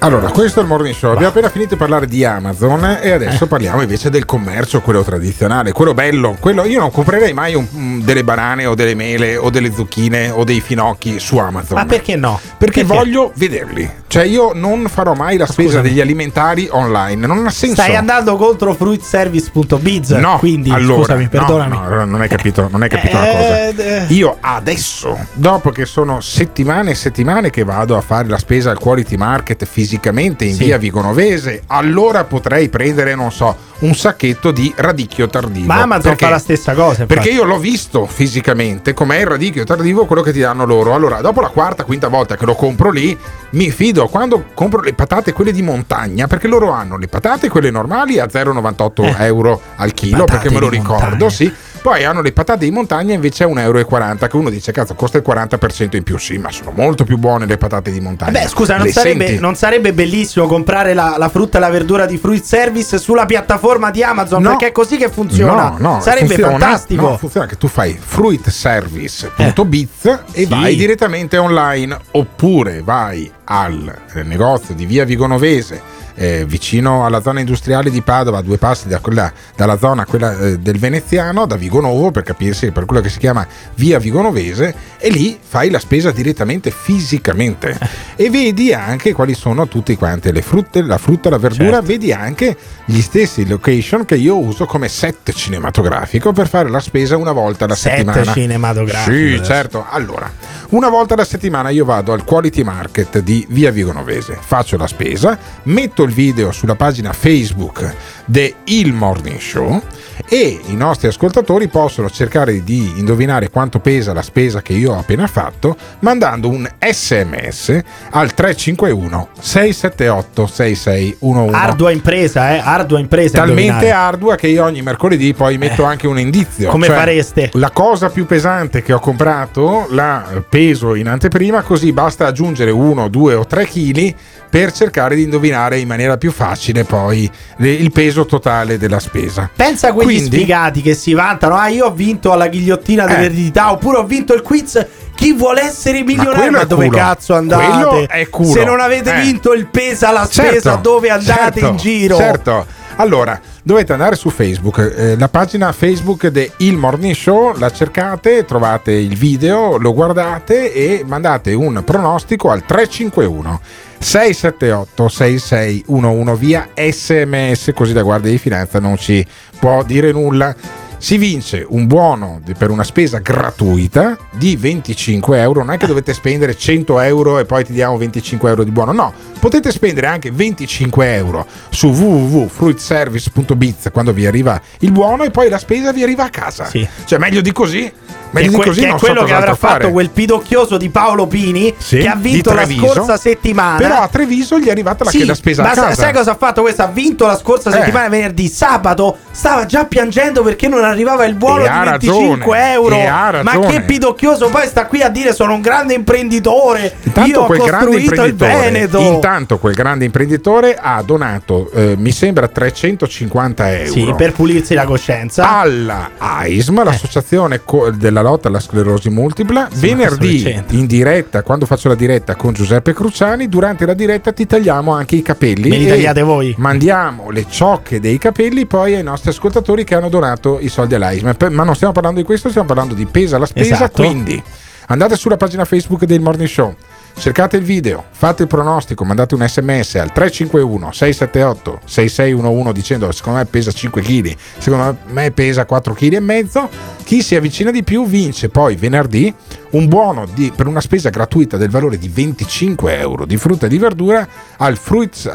Allora, questo è il morning show. Abbiamo appena finito di parlare di Amazon e adesso Eh. parliamo invece del commercio, quello tradizionale, quello bello. Quello, io non comprerei mai un- un- delle banane o delle mele o delle zucchine o dei finocchi su Amazon. Ma perché no? Perché voglio vederli. Cioè, io non farò mai la spesa Scusami. degli alimentari online. Non ha senso. Stai andando contro fruitservice.biz. No, quindi allora, scusami, no, perdonami. no, non hai capito, non hai capito Eh, una cosa. eh. Io adesso, dopo che sono settimane e settimane che vado a fare la spesa al quality market fisicamente in Sì. via Vigonovese, allora potrei prendere, non so, un sacchetto di radicchio tardivo. Ma Amazon Perché? fa la stessa cosa. infatti. Perché io l'ho visto fisicamente com'è il radicchio tardivo, quello che ti danno loro. Allora, dopo la quarta, quinta volta che lo compro lì, mi fido quando compro le patate, quelle di montagna, perché loro hanno le patate, quelle normali, a 0,98 Eh. euro al chilo, perché me lo ricordo, montagna. sì. Poi hanno le patate di montagna invece a 1,40 euro, che uno dice, cazzo, costa il 40% in più. Sì, ma sono molto più buone le patate di montagna. Beh, scusa, non sarebbe, non sarebbe bellissimo comprare la, la frutta e la verdura di Fruit Service sulla piattaforma di Amazon? No. Perché è così che funziona. No, no, sarebbe funziona- fantastico. no, funziona che tu fai fruitservice.biz e Sì. vai direttamente online oppure vai al eh, negozio di via Vigonovese eh, vicino alla zona industriale di Padova, a due passi da quella- dalla zona quella eh, del Veneziano, da Vigonovo per capirsi, per quello che si chiama via Vigonovese, e lì fai la spesa direttamente fisicamente e vedi anche quali sono tutte quante le frutte, la frutta, la verdura, Certo. vedi anche gli stessi location che io uso come set cinematografico per fare la spesa una volta alla Set settimana. cinematografico, Sì, adesso. certo. Allora, una volta alla settimana io vado al Quality Market di Via Vigonovese, faccio la spesa, metto il video sulla pagina Facebook de Il Morning Show e i nostri ascoltatori possono cercare di indovinare quanto pesa la spesa che io ho appena fatto mandando un sms al 351 678 6611 Ardua impresa, eh? Ardua impresa. talmente ardua che io ogni mercoledì poi metto anche un indizio. Eh. come Cioè, fareste? La cosa più pesante che ho comprato la peso in anteprima, così basta aggiungere uno, due o tre chili per cercare di indovinare in maniera più facile poi il peso totale della spesa. Pensa a quegli Quindi- sfigati che si vantano. Ah, io ho vinto alla ghigliottina Eh. dell'eredità. Oppure ho vinto il quiz. Chi vuole essere milionario? Ma, è dove culo. cazzo andate? Se non avete Eh. vinto il pesa la spesa, Certo, dove andate certo, in giro? Certo. Allora, dovete andare su Facebook, eh, la pagina Facebook di Il Morning Show, la cercate, trovate il video, lo guardate e mandate un pronostico al 351 678 6611 via sms, così da Guardia di Finanza non ci può dire nulla. Si vince un buono per una spesa gratuita di 25 euro. Non è che dovete spendere 100 euro e poi ti diamo 25 euro di buono. No, potete spendere anche 25 euro su www.fruitservice.biz quando vi arriva il buono e poi la spesa vi arriva a casa. Cioè, meglio di così. Meglio Che di que- così che è non so quello che avrà fatto fare. quel pidocchioso di Paolo Pini Sì, che ha vinto la scorsa settimana. Però a Treviso gli è arrivata la, Sì, la spesa ma a sa- casa. sai cosa ha fatto questo? Ha vinto la scorsa Eh. settimana venerdì. Sabato stava già piangendo perché non arrivava il buono E di ha 25 ragione, euro. Ma che pidocchioso poi sta qui a dire sono un grande imprenditore. Intanto Io ho quel grande costruito il Veneto. intanto quel grande imprenditore ha donato, eh, mi sembra 350 euro. Sì, per pulirsi la coscienza. alla AISM, l'associazione co- della lotta alla sclerosi multipla. Sì, Venerdì in diretta, quando faccio la diretta con Giuseppe Cruciani, durante la diretta ti tagliamo anche i capelli. Me li tagliate voi. Mandiamo le ciocche dei capelli poi ai nostri ascoltatori che hanno donato i soldi all'AISM. Per- Ma non stiamo parlando di questo, stiamo parlando di pesa la spesa. Esatto. Quindi andate sulla pagina Facebook del Morning Show. Cercate il video, fate il pronostico, mandate un sms al 351 678 6611 dicendo secondo me pesa 5 kg, secondo me pesa 4 kg e mezzo. Chi si avvicina di più vince poi venerdì un buono di- per una spesa gratuita del valore di 25 euro di frutta e di verdura al fruits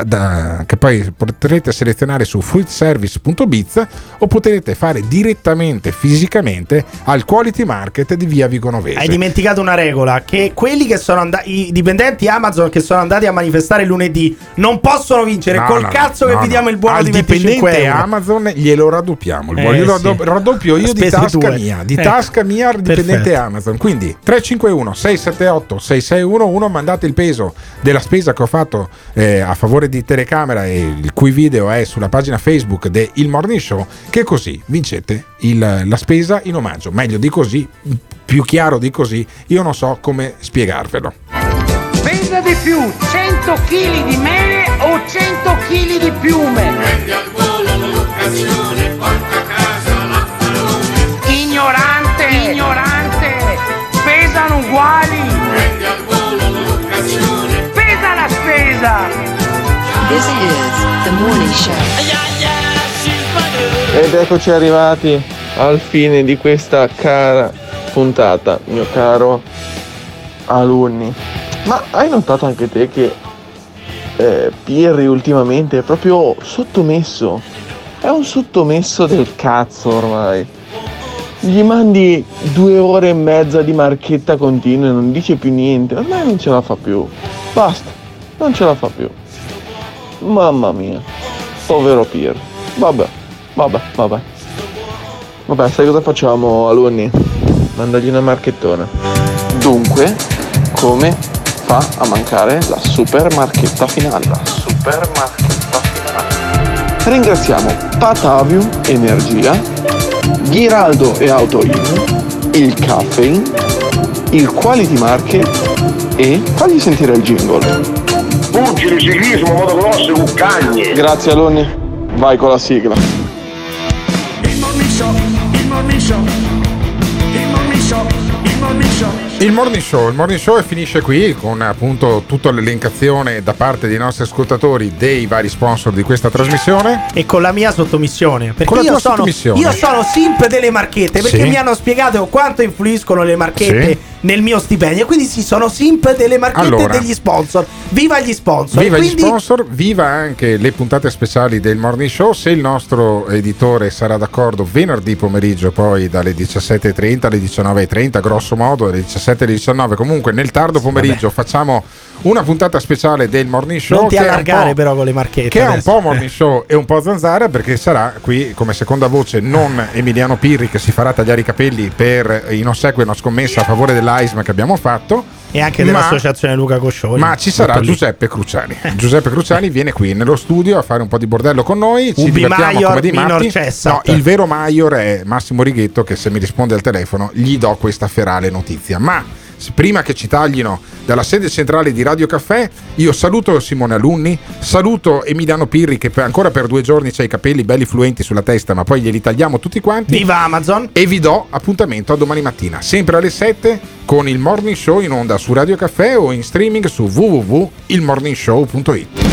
che poi potrete selezionare su fruitservice.biz o potrete fare direttamente fisicamente al quality market di via Vigonovese. Hai dimenticato una regola: che quelli che sono andati, dipendenti Amazon che sono andati a manifestare lunedì non possono vincere. No, Col no, cazzo no, che vi diamo il buono Al di 25 dipendente euro. Amazon glielo raddoppiamo. Il Eh, buono glielo sì. raddo- raddoppio io di tasca tue. mia. Di Ecco. tasca mia al dipendente Perfetto. Amazon. Quindi 351 678 6611 mandate il peso della spesa che ho fatto eh, a favore di telecamera e il cui video è sulla pagina Facebook del Il Morning Show che così vincete il- la spesa in omaggio. Meglio di così, più chiaro di così, io non so come spiegarvelo. Pesa di più 100 kg di mele o 100 kg di piume? Ignorante, ignorante, pesano uguali. Pesa la spesa. This is the morning show. Ed eccoci arrivati al fine di questa cara puntata, mio caro alunni. Ma hai notato anche te che eh, Pirri ultimamente è proprio sottomesso? È un sottomesso del cazzo ormai. Gli mandi due ore e mezza di marchetta continua e non dice più niente. Ormai non ce la fa più. Basta, non ce la fa più. Mamma mia, povero Pirri. Vabbè, vabbè, vabbè. Vabbè, sai cosa facciamo, alunni? Mandagli una marchettona. Dunque, come fa a mancare la super marchetta finale? La super marchetta finale. Ringraziamo Patavium Energia, Ghiraldo e Autoin, il Caffeine, il Quality Market e fagli sentire il jingle. Pugili, ciclismo, motocross, cuccagne. Grazie alunni, vai con la sigla. Il morning show, il morning show, Il morning show, il morning show finisce qui con appunto tutta l'elencazione da parte dei nostri ascoltatori dei vari sponsor di questa trasmissione. E con la mia sottomissione. Perché Con la io sono, sottomissione. io sono simp delle marchette. Perché Sì. mi hanno spiegato quanto influiscono le marchette Sì. Nel mio stipendio. Quindi sì, sono simp delle marchette Allora. e degli sponsor. Viva gli sponsor! Viva E gli quindi sponsor, viva anche le puntate speciali del Morning Show. Se il nostro editore sarà d'accordo, venerdì pomeriggio, poi dalle 17.30 alle 19.30, grosso modo, dalle 17 alle 19. Comunque, nel tardo pomeriggio facciamo una puntata speciale del Morning Show. non ti allargare po'- però con le marchette. Che è un adesso. po' morning show e un po' zanzara perché sarà qui come seconda voce non Emiliano Pirri che si farà tagliare i capelli per in ossequio a una scommessa a favore dell'AISM che abbiamo fatto. E anche ma- dell'associazione Luca Coscioni. Ma ci sarà. Giuseppe Cruciani. Giuseppe Cruciani viene qui nello studio a fare un po' di bordello con noi. Ci Ubi divertiamo Maior come dei matti. No, il vero Maior è Massimo Righetto che se mi risponde al telefono gli do questa ferale notizia. Ma prima che ci taglino dalla sede centrale di Radio Caffè, io saluto Simone Alunni, saluto Emiliano Pirri che per- ancora per due giorni c'ha i capelli belli fluenti sulla testa, ma poi glieli tagliamo tutti quanti. Viva Amazon! E vi do appuntamento a domani mattina, sempre alle 7 con il Morning Show in onda su Radio Caffè o in streaming su www.ilmorningshow.it.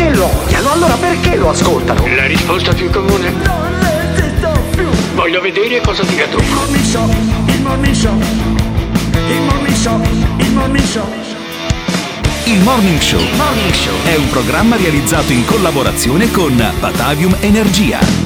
Se lo odiano, allora perché lo ascoltano? La risposta più comune? Non resisto più. Voglio vedere cosa dirà tu. Il morning show, il morning show. Il morning show, il morning show. Il Morning Show è un programma realizzato in collaborazione con Batavium Energia.